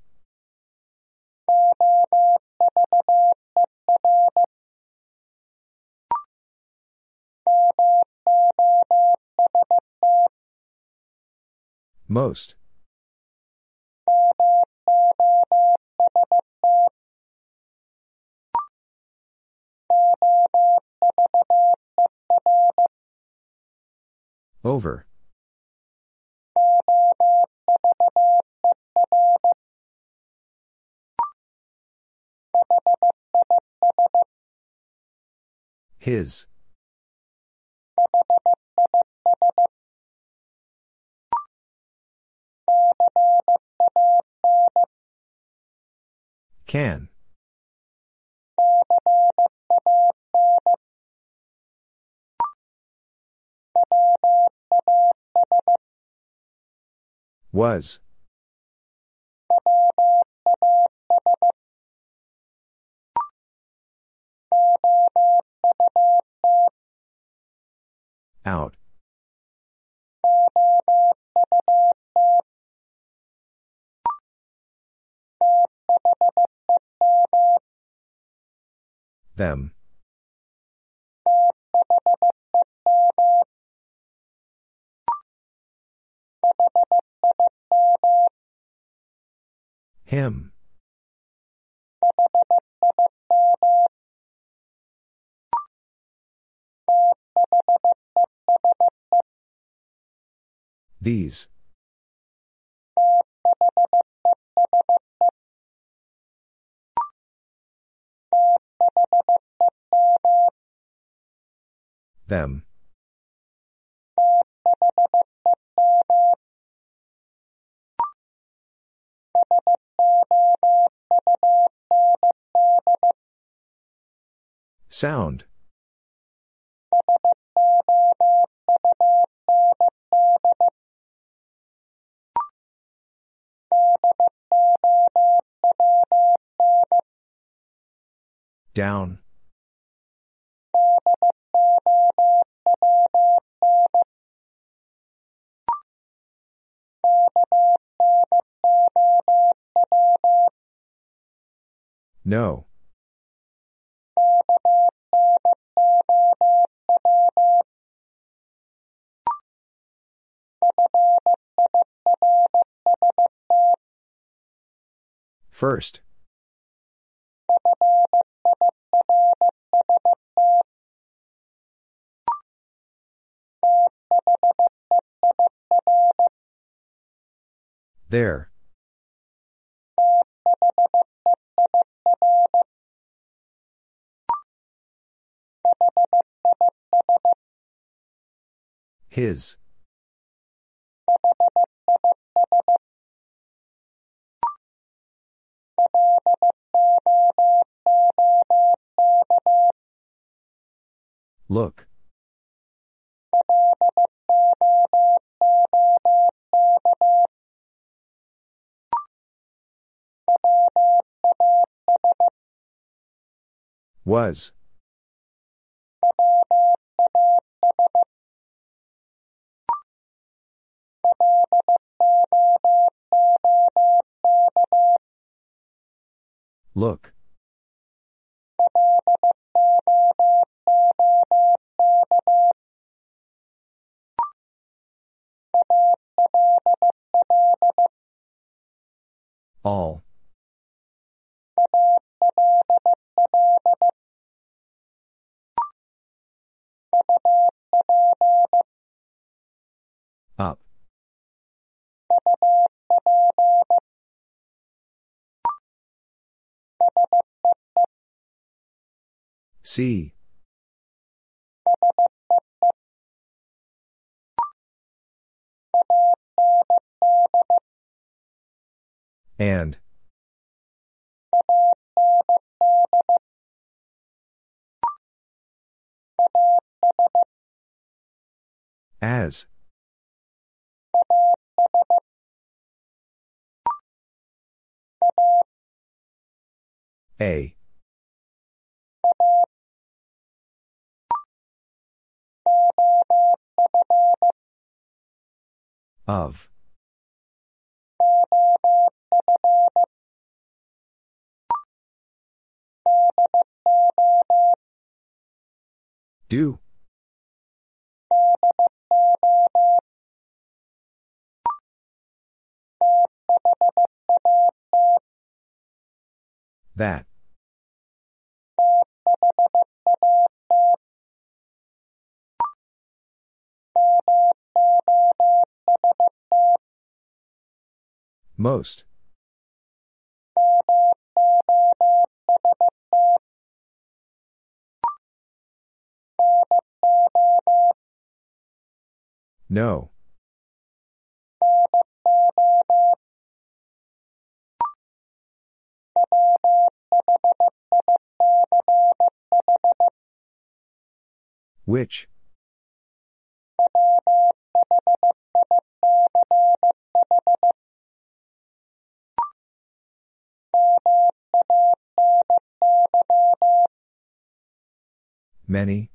Most. Over. His. Can. Was. Out. Them. Him. These. Them. Sound. Down. No. First. There. His. Look. Was. Look. All. Up. See. And. As. A. Of. Do. That. Most. No. Which? Many?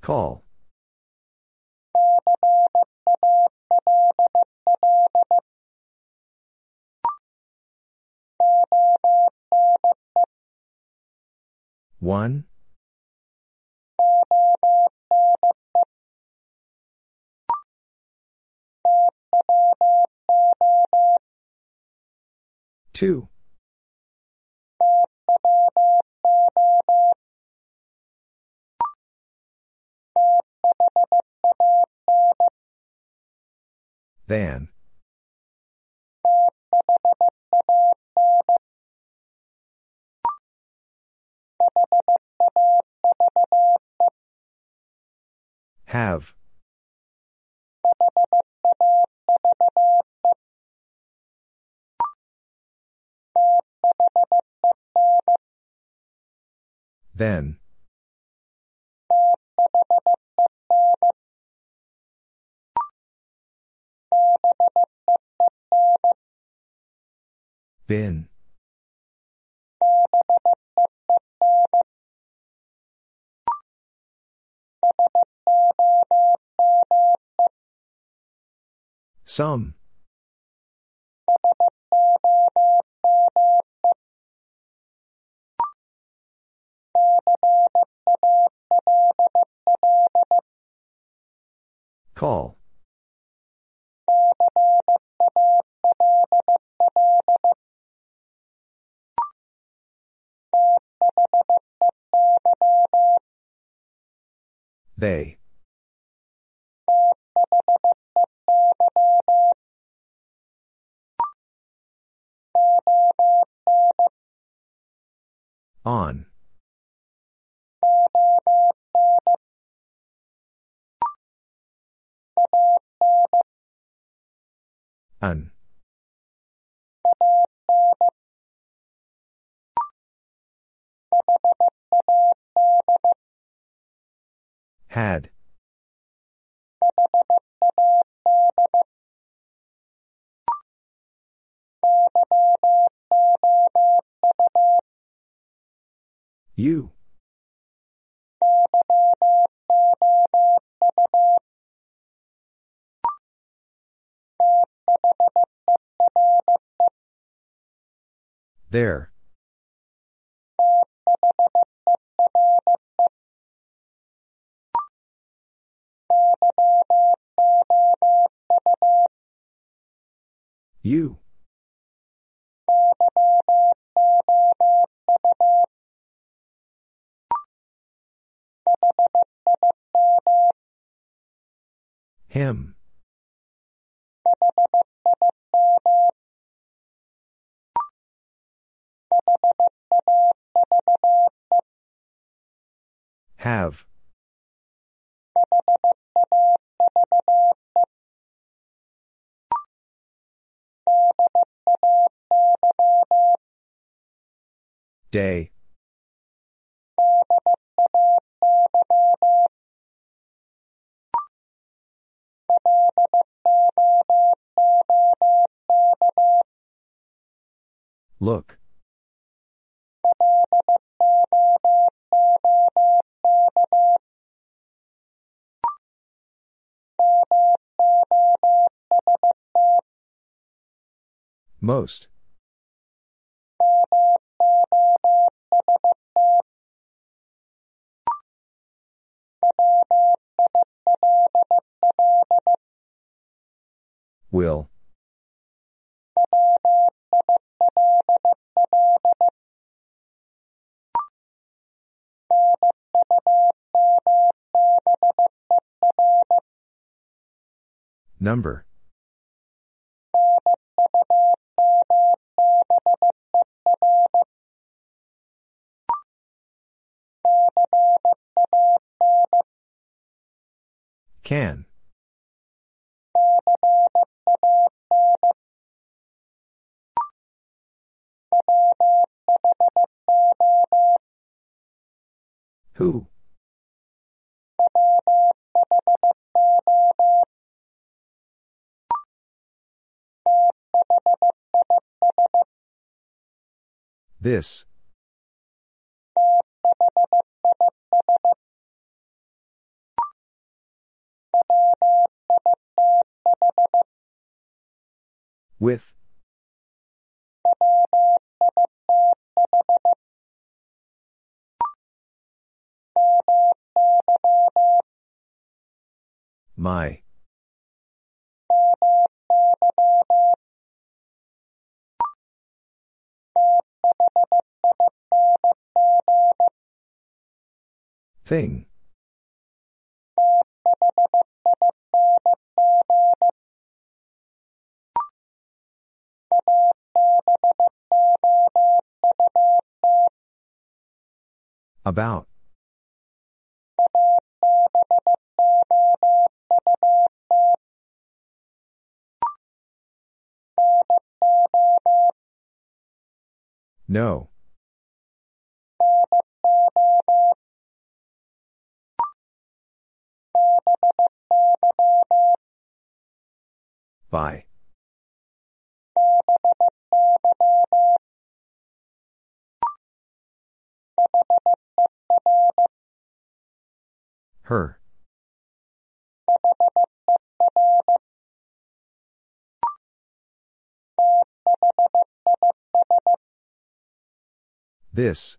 Call. One? Two. Than. Have. Then. Been. Some. Call. They. On. An. Had. You. There. You. Him. Have. Day. Look. Most. Will. Number. Can. Who? This. With. My. Thing. About. No. By. Her. This.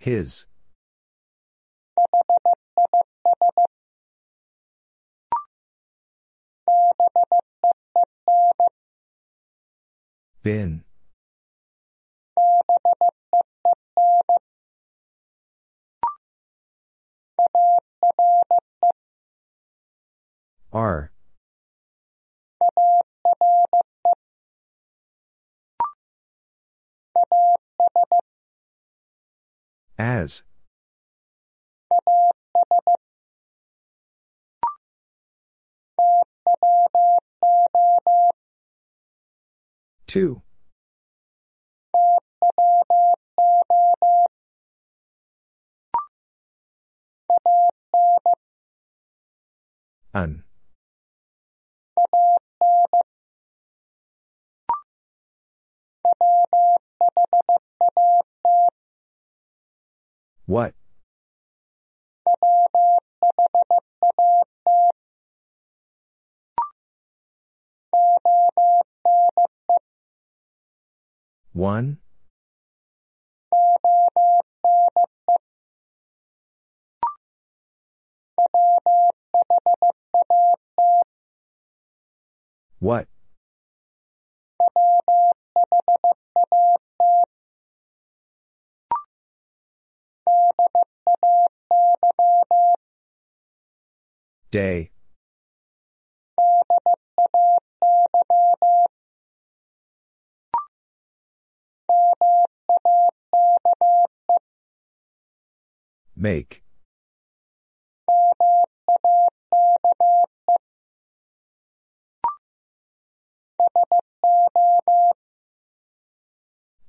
His. Been. Are. As. Two. An. What? One? What? Day. Make.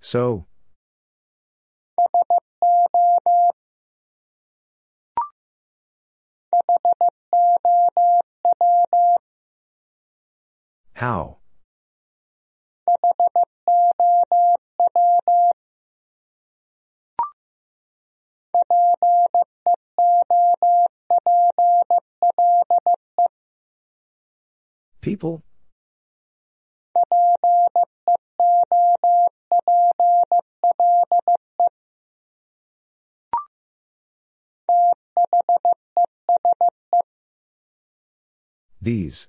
So. How? People? These.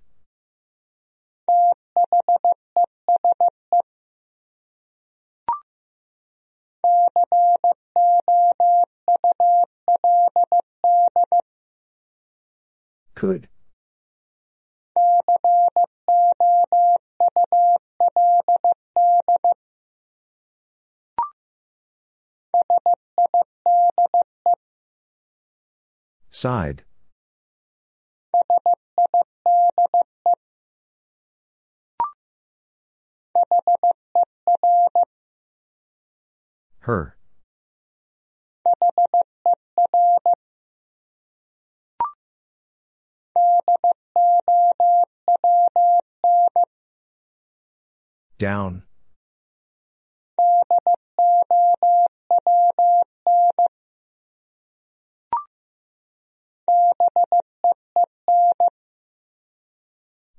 Could. Side. Her. Down.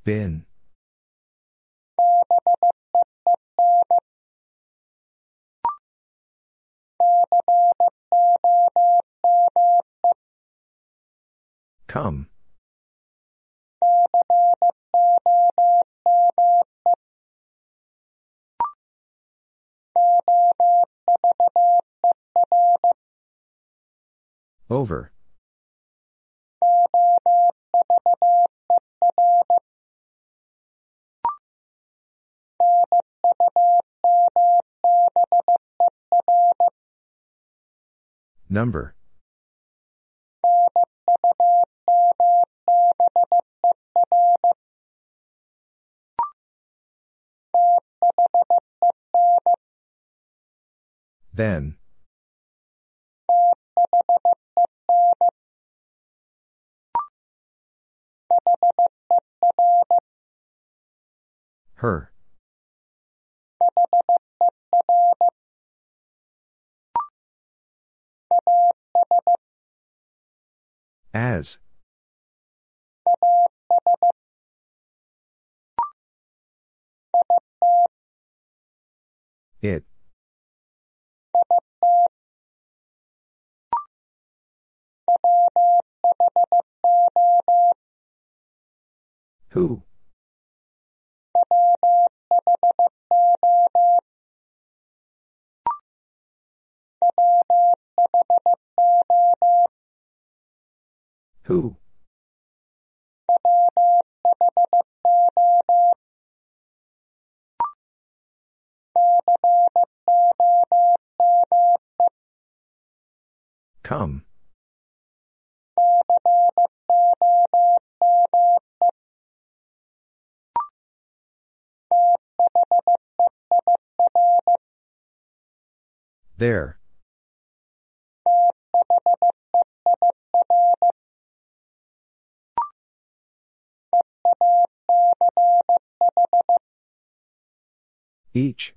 Been. Come. Over. Number. Then. Her. As. It. Who? Who? Come. There. Each.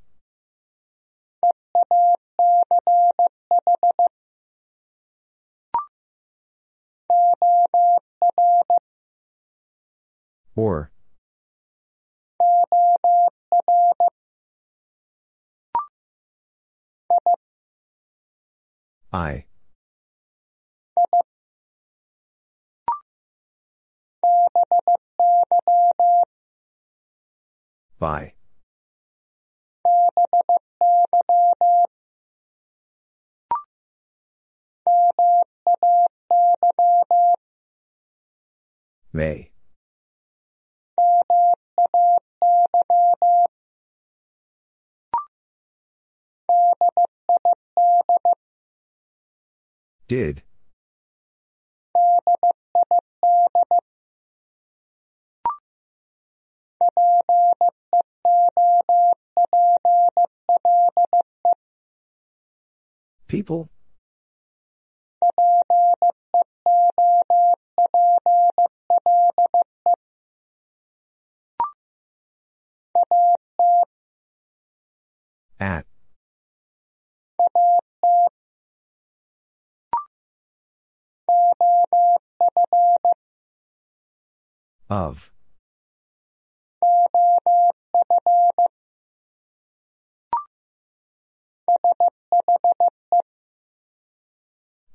Or. I. By. May. Did. People? At. Of.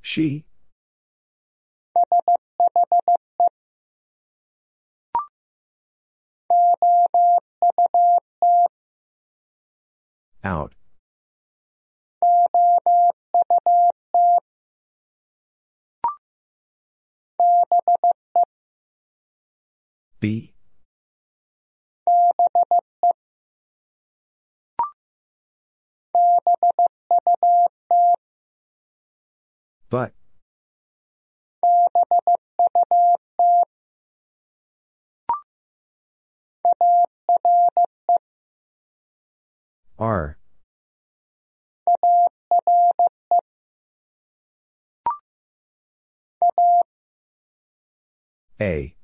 She? Out. Be. But. Are. A.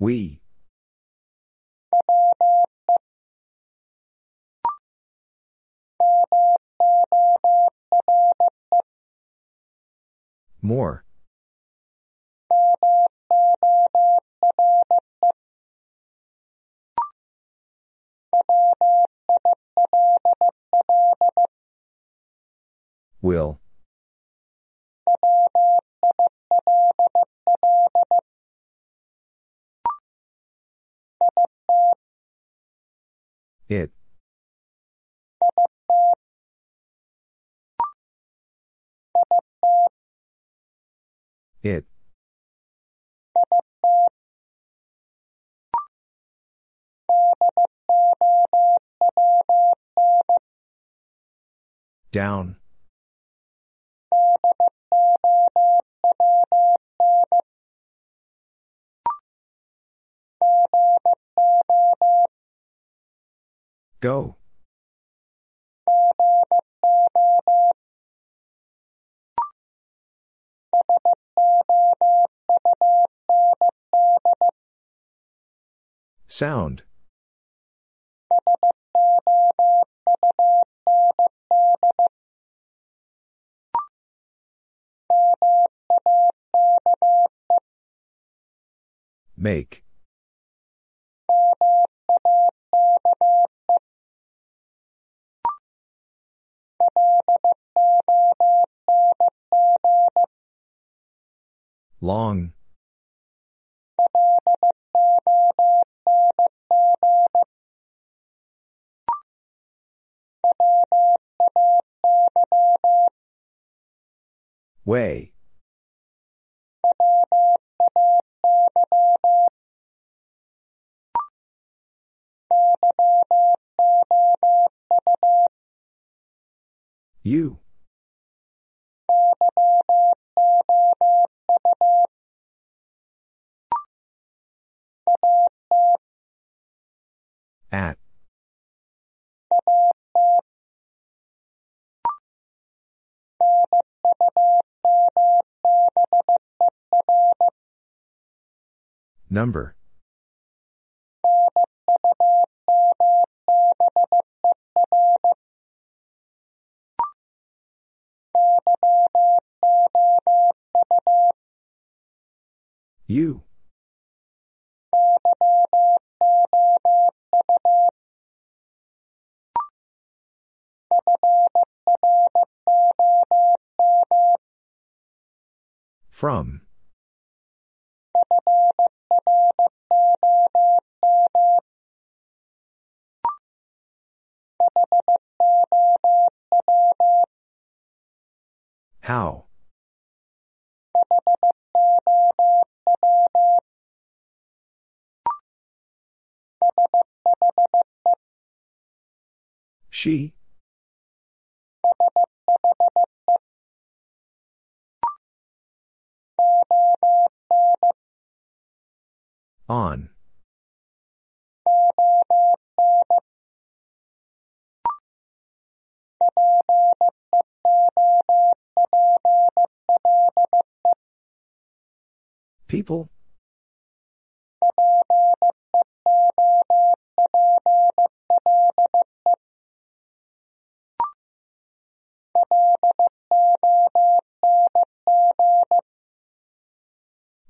We. More. Will. It. It. Down. Go. Sound. Make. Long. Way. You. At. Number. You. From. How? She? On. People?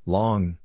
Long.